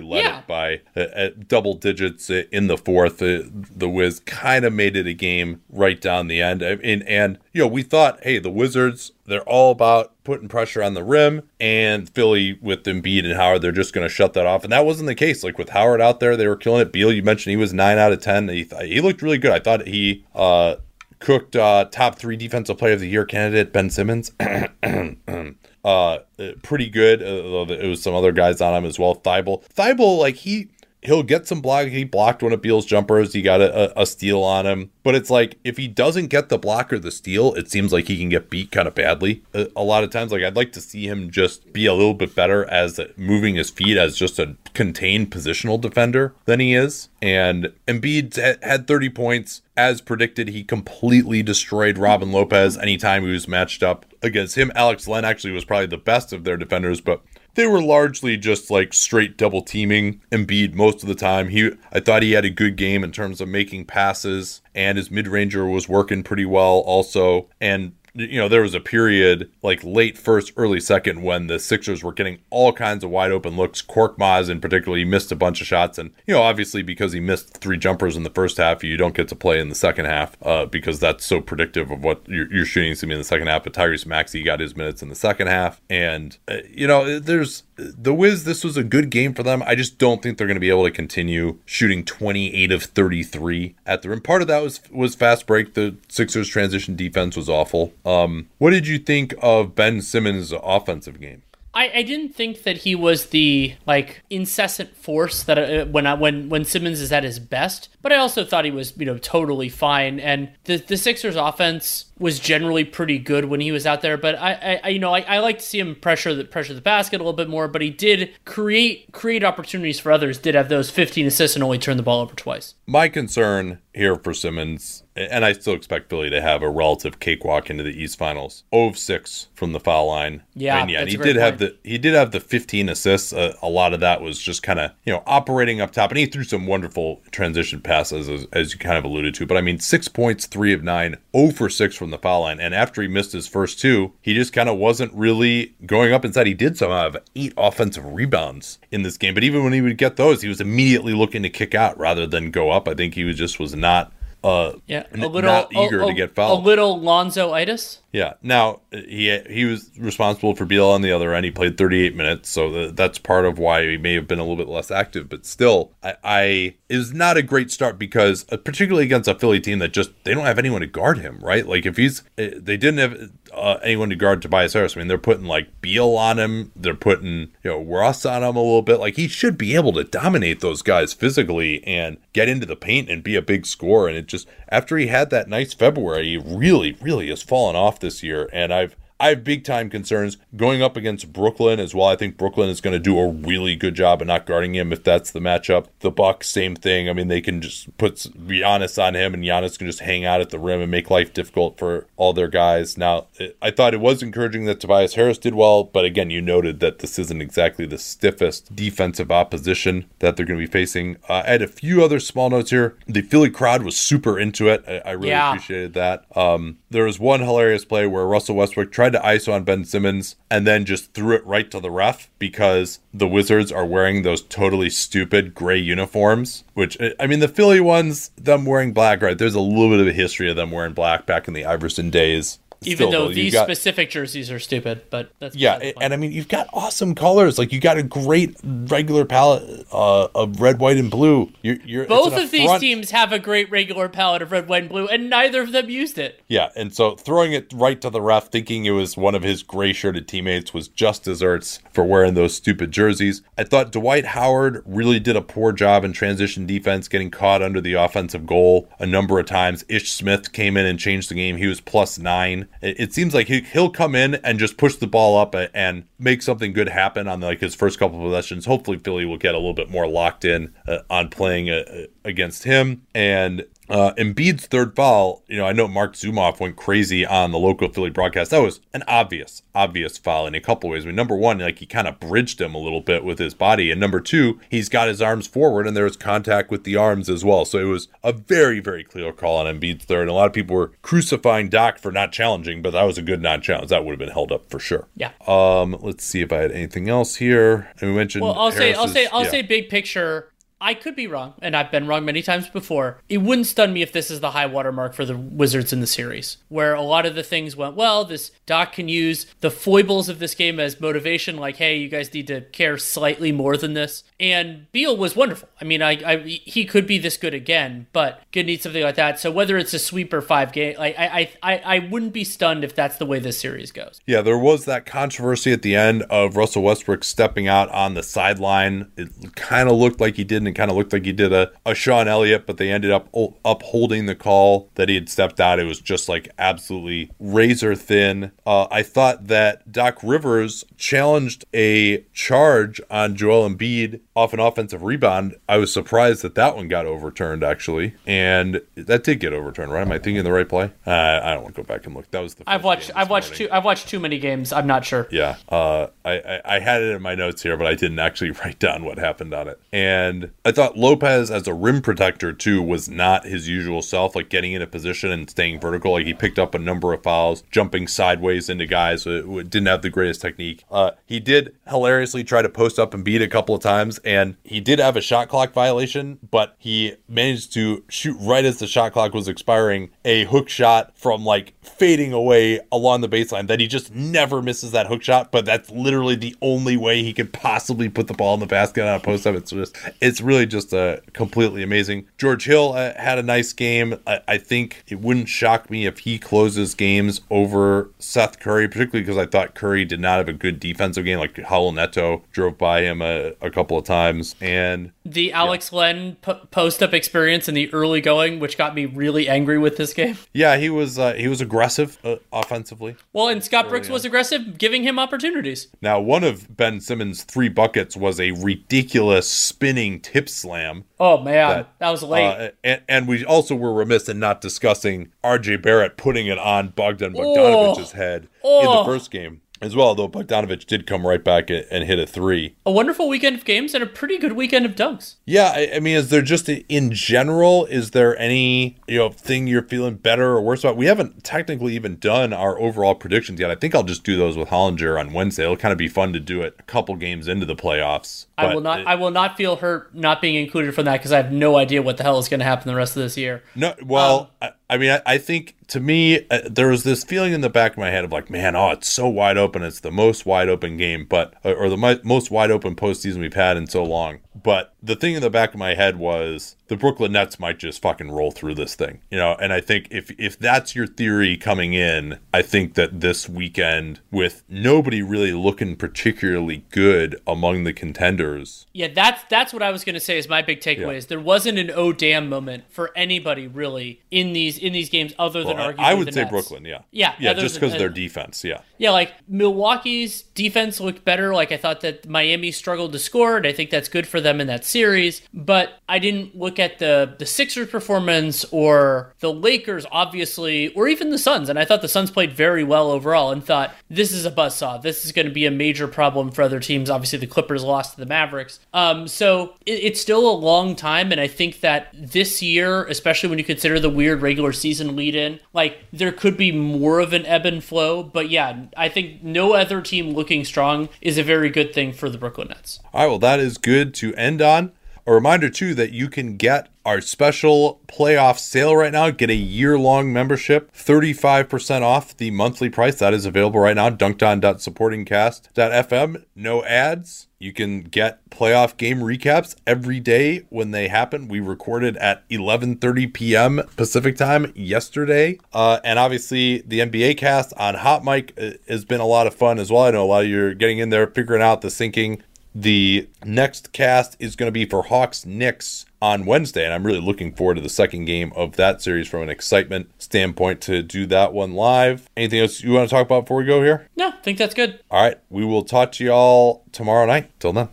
led Yeah. it by uh, double digits uh, in the fourth. Uh, the Wiz kind of made it a game right down the end. I mean, and you know, we thought, hey, the Wizards, they're all about putting pressure on the rim, and Philly with Embiid and Howard, they're just going to shut that off. And that wasn't the case. Like with Howard out there, they were killing it. Beal, you mentioned he was nine out of ten. He he looked really good. I thought he. uh cooked uh, top three defensive player of the year candidate Ben Simmons. uh, pretty good. Uh, it was some other guys on him as well. Thybulle, Thybulle, like he he'll get some block. He blocked one of Beal's jumpers. He got a, a, steal on him. But it's like if he doesn't get the block or the steal, it seems like he can get beat kind of badly. A, a lot of times, like I'd like to see him just be a little bit better as moving his feet as just a contained positional defender than he is. And Embiid ha- had 30 points. As predicted, he completely destroyed Robin Lopez anytime he was matched up against him. Alex Len actually was probably the best of their defenders, but they were largely just like straight double teaming Embiid most of the time. He I thought he had a good game in terms of making passes and his mid-ranger was working pretty well also and you know, there was a period like late first, early second when the Sixers were getting all kinds of wide open looks. Korkmaz in particular, he missed a bunch of shots. And, you know, obviously because he missed three jumpers in the first half, you don't get to play in the second half uh, because that's so predictive of what your, your shooting to be in the second half. But Tyrese Maxey got his minutes in the second half. And, uh, you know, there's the Wiz, this was a good game for them. I just don't think they're going to be able to continue shooting 28 of 33 at the rim. Part of that was was fast break. The Sixers transition defense was awful. Um, what did you think of Ben Simmons' offensive game? I, I didn't think that he was the like incessant force that uh, when I, when when Simmons is at his best, but I also thought he was you know totally fine. And the the Sixers offense was generally pretty good when he was out there. But I, I you know I, I like to see him pressure the pressure the basket a little bit more. But he did create create opportunities for others. Did have those 15 assists and only turned the ball over twice. My concern here for Simmons, and I still expect Philly to have a relative cakewalk into the East Finals. 0 of 6 from the foul line. Yeah, and yeah, and he did have the he did have the 15 assists. Uh, a lot of that was just kind of you know operating up top, and he threw some wonderful transition passes as, as you kind of alluded to. But I mean, six points, three of nine, 0 for six from the foul line, and after he missed his first two, he just kind of wasn't really going up inside. He did somehow uh, have eight offensive rebounds in this game, but even when he would get those, he was immediately looking to kick out rather than go up. I think he was just was not. Uh, Yeah, a little not eager a, to get fouled. A little Lonzo itis. Yeah. Now he he was responsible for Beal on the other end. He played 38 minutes, so th- that's part of why he may have been a little bit less active. But still, I, I it was not a great start because uh, particularly against a Philly team that just they don't have anyone to guard him, right? Like if he's uh, they didn't have uh, anyone to guard Tobias Harris. I mean, they're putting like Beal on him. They're putting you know Ross on him a little bit. Like he should be able to dominate those guys physically and get into the paint and be a big scorer. And it just after he had that nice February, he really really has fallen off this year. And I've I have big time concerns going up against Brooklyn as well. I think Brooklyn is going to do a really good job of not guarding him if that's the matchup. The Bucks, same thing. I mean, they can just put Giannis on him, and Giannis can just hang out at the rim and make life difficult for all their guys. Now, I thought it was encouraging that Tobias Harris did well, but again, you noted that this isn't exactly the stiffest defensive opposition that they're going to be facing. Uh, I had a few other small notes here. The Philly crowd was super into it. I, I really yeah. appreciated that. Um, there was one hilarious play where Russell Westbrook tried to ISO on Ben Simmons and then just threw it right to the ref because the Wizards are wearing those totally stupid gray uniforms. Which I mean, the Philly ones, them wearing black, right? There's a little bit of a history of them wearing black back in the Iverson days even though, though these got, specific jerseys are stupid but that's yeah and i mean you've got awesome colors. Like you got a great regular palette uh, of red white and blue. You're, you're both of these teams have a great regular palette of red white and blue and neither of them used it. Yeah and so throwing it right to the ref thinking it was one of his gray shirted teammates was just desserts for wearing those stupid jerseys. I thought dwight howard really did a poor job in transition defense getting caught under the offensive goal a number of times. Ish smith came in and changed the game. He was plus nine it, seems like he, he'll come in and just push the ball up and make something good happen on like his first couple of possessions. Hopefully, Philly will get a little bit more locked in uh, on playing uh, against him. And uh, Embiid's third foul, you know, I know Marc Zumoff went crazy on the local Philly broadcast. That was an obvious, obvious foul in a couple ways. I mean, number one, like he kind of bridged him a little bit with his body, and number two, he's got his arms forward, and there was contact with the arms as well. So it was a very, very clear call on Embiid's third. And a lot of people were crucifying Doc for not challenging, but that was a good non-challenge. That would have been held up for sure. Yeah. Um, let's see if I had anything else here. And we mentioned. Well, I'll Harris's, say, I'll say, I'll yeah. say, big picture. I could be wrong, and I've been wrong many times before. It wouldn't stun me if this is the high watermark for the Wizards in the series, where a lot of the things went well. This Doc can use the foibles of this game as motivation, like, hey, you guys need to care slightly more than this. And Beal was wonderful. I mean, I, I he could be this good again, but could need something like that. So whether it's a sweep or five game, like I, I, I wouldn't be stunned if that's the way this series goes. Yeah, there was that controversy at the end of Russell Westbrook stepping out on the sideline. It kind of looked like he did and kind of looked like he did a, a Sean Elliott, but they ended up upholding the call that he had stepped out. It was just like absolutely razor thin. Uh, I thought that Doc Rivers challenged a charge on Joel Embiid off an offensive rebound. I was surprised that that one got overturned actually, and that did get overturned. Right? Am I thinking the right play? Uh, I don't want to go back and look. That was the. I've watched. I've watched morning. too. I've watched too many games. I'm not sure. Yeah. Uh, I, I I had it in my notes here, but I didn't actually write down what happened on it. And I thought Lopez as a rim protector too was not his usual self, like getting in a position and staying vertical. Like he picked up a number of fouls, jumping sideways into guys. who didn't have the greatest technique. Uh, he did hilariously try to post up and beat a couple of times and he did have a shot clock violation, but he managed to shoot right as the shot clock was expiring a hook shot from like fading away along the baseline that he just never misses that hook shot, but that's literally the only way he could possibly put the ball in the basket on a post up. It's just, it's really just a completely amazing. George Hill uh, had a nice game. I, I think it wouldn't shock me if he closes games over Seth Curry, particularly because I thought Curry did not have a good defensive game. Like Raul Neto drove by him a, a couple of times and the Alex yeah. Len p- post up experience in the early going, which got me really angry with this game. Yeah, he was uh, he was aggressive uh, offensively. Well, and Scott Brooks was aggressive, giving him opportunities. Now, one of Ben Simmons' three buckets was a ridiculous spinning tip slam. Oh man, that, that was late. Uh, and, and, we also were remiss in not discussing R.J. Barrett putting it on Bogdan Bogdanovic's oh. head oh. in the first game as well, though Bogdanovich did come right back and hit a three. A wonderful weekend of games and a pretty good weekend of dunks. Yeah, I, I, mean, is there just in general, is there any you know thing you're feeling better or worse about? We haven't technically even done our overall predictions yet. I think I'll just do those with Hollinger on Wednesday. It'll kind of be fun to do it a couple games into the playoffs. I will not. It, I will not feel hurt not being included from that because I have no idea what the hell is going to happen the rest of this year. No, well, um, I, mean, I, I, think to me uh, there was this feeling in the back of my head of like, man, oh, it's so wide open. It's the most wide open game, but or the most wide open postseason we've had in so long. But the thing in the back of my head was the Brooklyn Nets might just fucking roll through this thing, you know. And I think if if that's your theory coming in, I think that this weekend with nobody really looking particularly good among the contenders. Yeah, that's that's what I was going to say. Is my big takeaway Yeah. is there wasn't an oh damn moment for anybody really in these in these games other than Well, arguably I would the say Nets. Brooklyn, yeah, Yeah, yeah, just because their defense, yeah. Yeah, like Milwaukee's defense looked better. Like I thought that Miami struggled to score, and I think that's good for them in that series. But I didn't look at the the Sixers performance or the Lakers, obviously, or even the Suns. And I thought the Suns played very well overall, and thought this is a buzzsaw. This is going to be a major problem for other teams. Obviously, the Clippers lost to the Mavericks. Um, so it, it's still a long time, and I think that this year, especially when you consider the weird regular season lead in, like there could be more of an ebb and flow. But yeah, I think no other team looking strong is a very good thing for the Brooklyn Nets. All right, well, that is good to end on. A reminder, too, that you can get our special playoff sale right now. Get a year long membership, 35% off the monthly price. That is available right now. Dunked.supportingcast.fm. No ads. You can get playoff game recaps every day when they happen. We recorded at 11:30 p.m. Pacific time yesterday, uh, and obviously the NBA cast on Hot Mic uh, has been a lot of fun as well. I know a lot of you are getting in there, figuring out the syncing. The next cast is going to be for Hawks Knicks on Wednesday, and I'm really looking forward to the second game of that series from an excitement standpoint to do that one live. Anything else you want to talk about before we go here? No, I think that's good. All right, we will talk to y'all tomorrow night. Till then.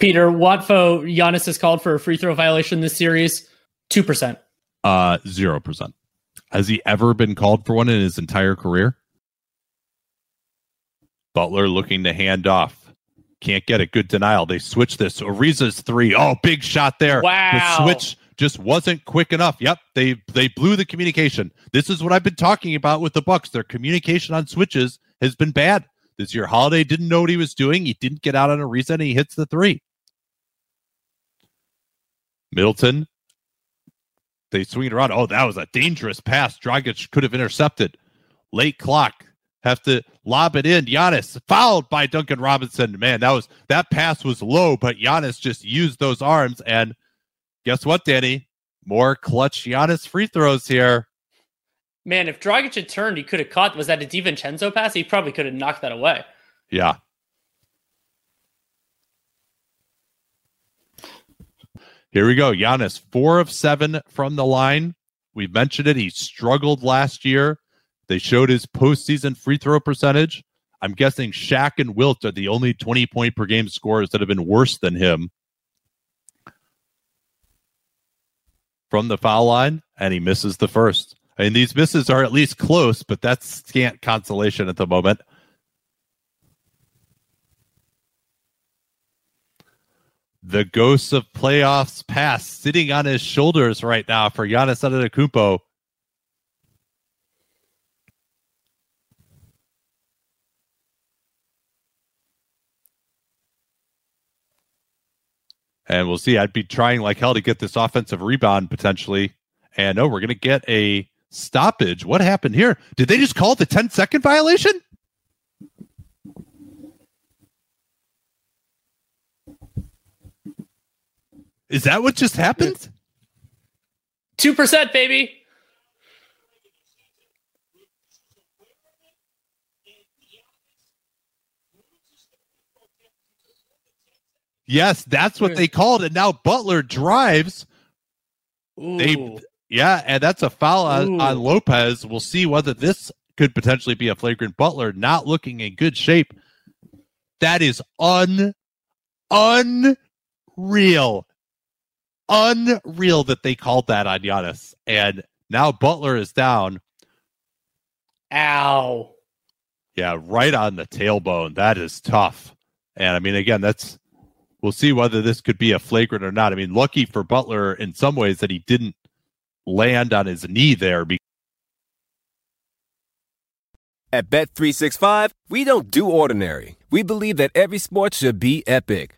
Peter Watfo, Giannis has called for a free throw violation this series. Two percent. Uh, zero percent. Has he ever been called for one in his entire career? Butler looking to hand off. Can't get a good denial. They switch this. Ariza's three. Oh, big shot there. Wow. The switch just wasn't quick enough. Yep, they they blew the communication. This is what I've been talking about with the Bucks. Their communication on switches has been bad. This year, Holiday didn't know what he was doing. He didn't get out on Ariza, and he hits the three. Middleton they swing it around. Oh, that was a dangerous pass. Dragic could have intercepted. Late clock. Have to lob it in. Giannis fouled by Duncan Robinson. Man, that was that pass was low, but Giannis just used those arms. And guess what, Danny? More clutch Giannis free throws here. Man, if Dragic had turned, he could have caught. Was that a DiVincenzo pass? He probably could have knocked that away. Yeah. Here we go. Giannis, four of seven from the line. We've mentioned it. He struggled last year. They showed his postseason free throw percentage. I'm guessing Shaq and Wilt are the only 20 point per game scorers that have been worse than him. From the foul line, and he misses the first. I mean, these misses are at least close, but that's scant consolation at the moment. The ghosts of playoffs past sitting on his shoulders right now for Giannis Antetokounmpo. And we'll see. I'd be trying like hell to get this offensive rebound potentially. And no, we're going to get a stoppage. What happened here? Did they just call the 10 second violation? Is that what just happened? Two percent, baby. Yes, that's what they called it. Now Butler drives. Ooh. They- Yeah, and that's a foul on, on Lopez. We'll see whether this could potentially be a flagrant Butler not looking in good shape. That is un unreal. Unreal that they called that on Giannis. And now Butler is down. Ow. Yeah, right on the tailbone. That is tough. And I mean, again, that's we'll see whether this could be a flagrant or not. I mean, lucky for Butler in some ways that he didn't land on his knee there. Because At Bet365, we don't do ordinary. We believe that every sport should be epic.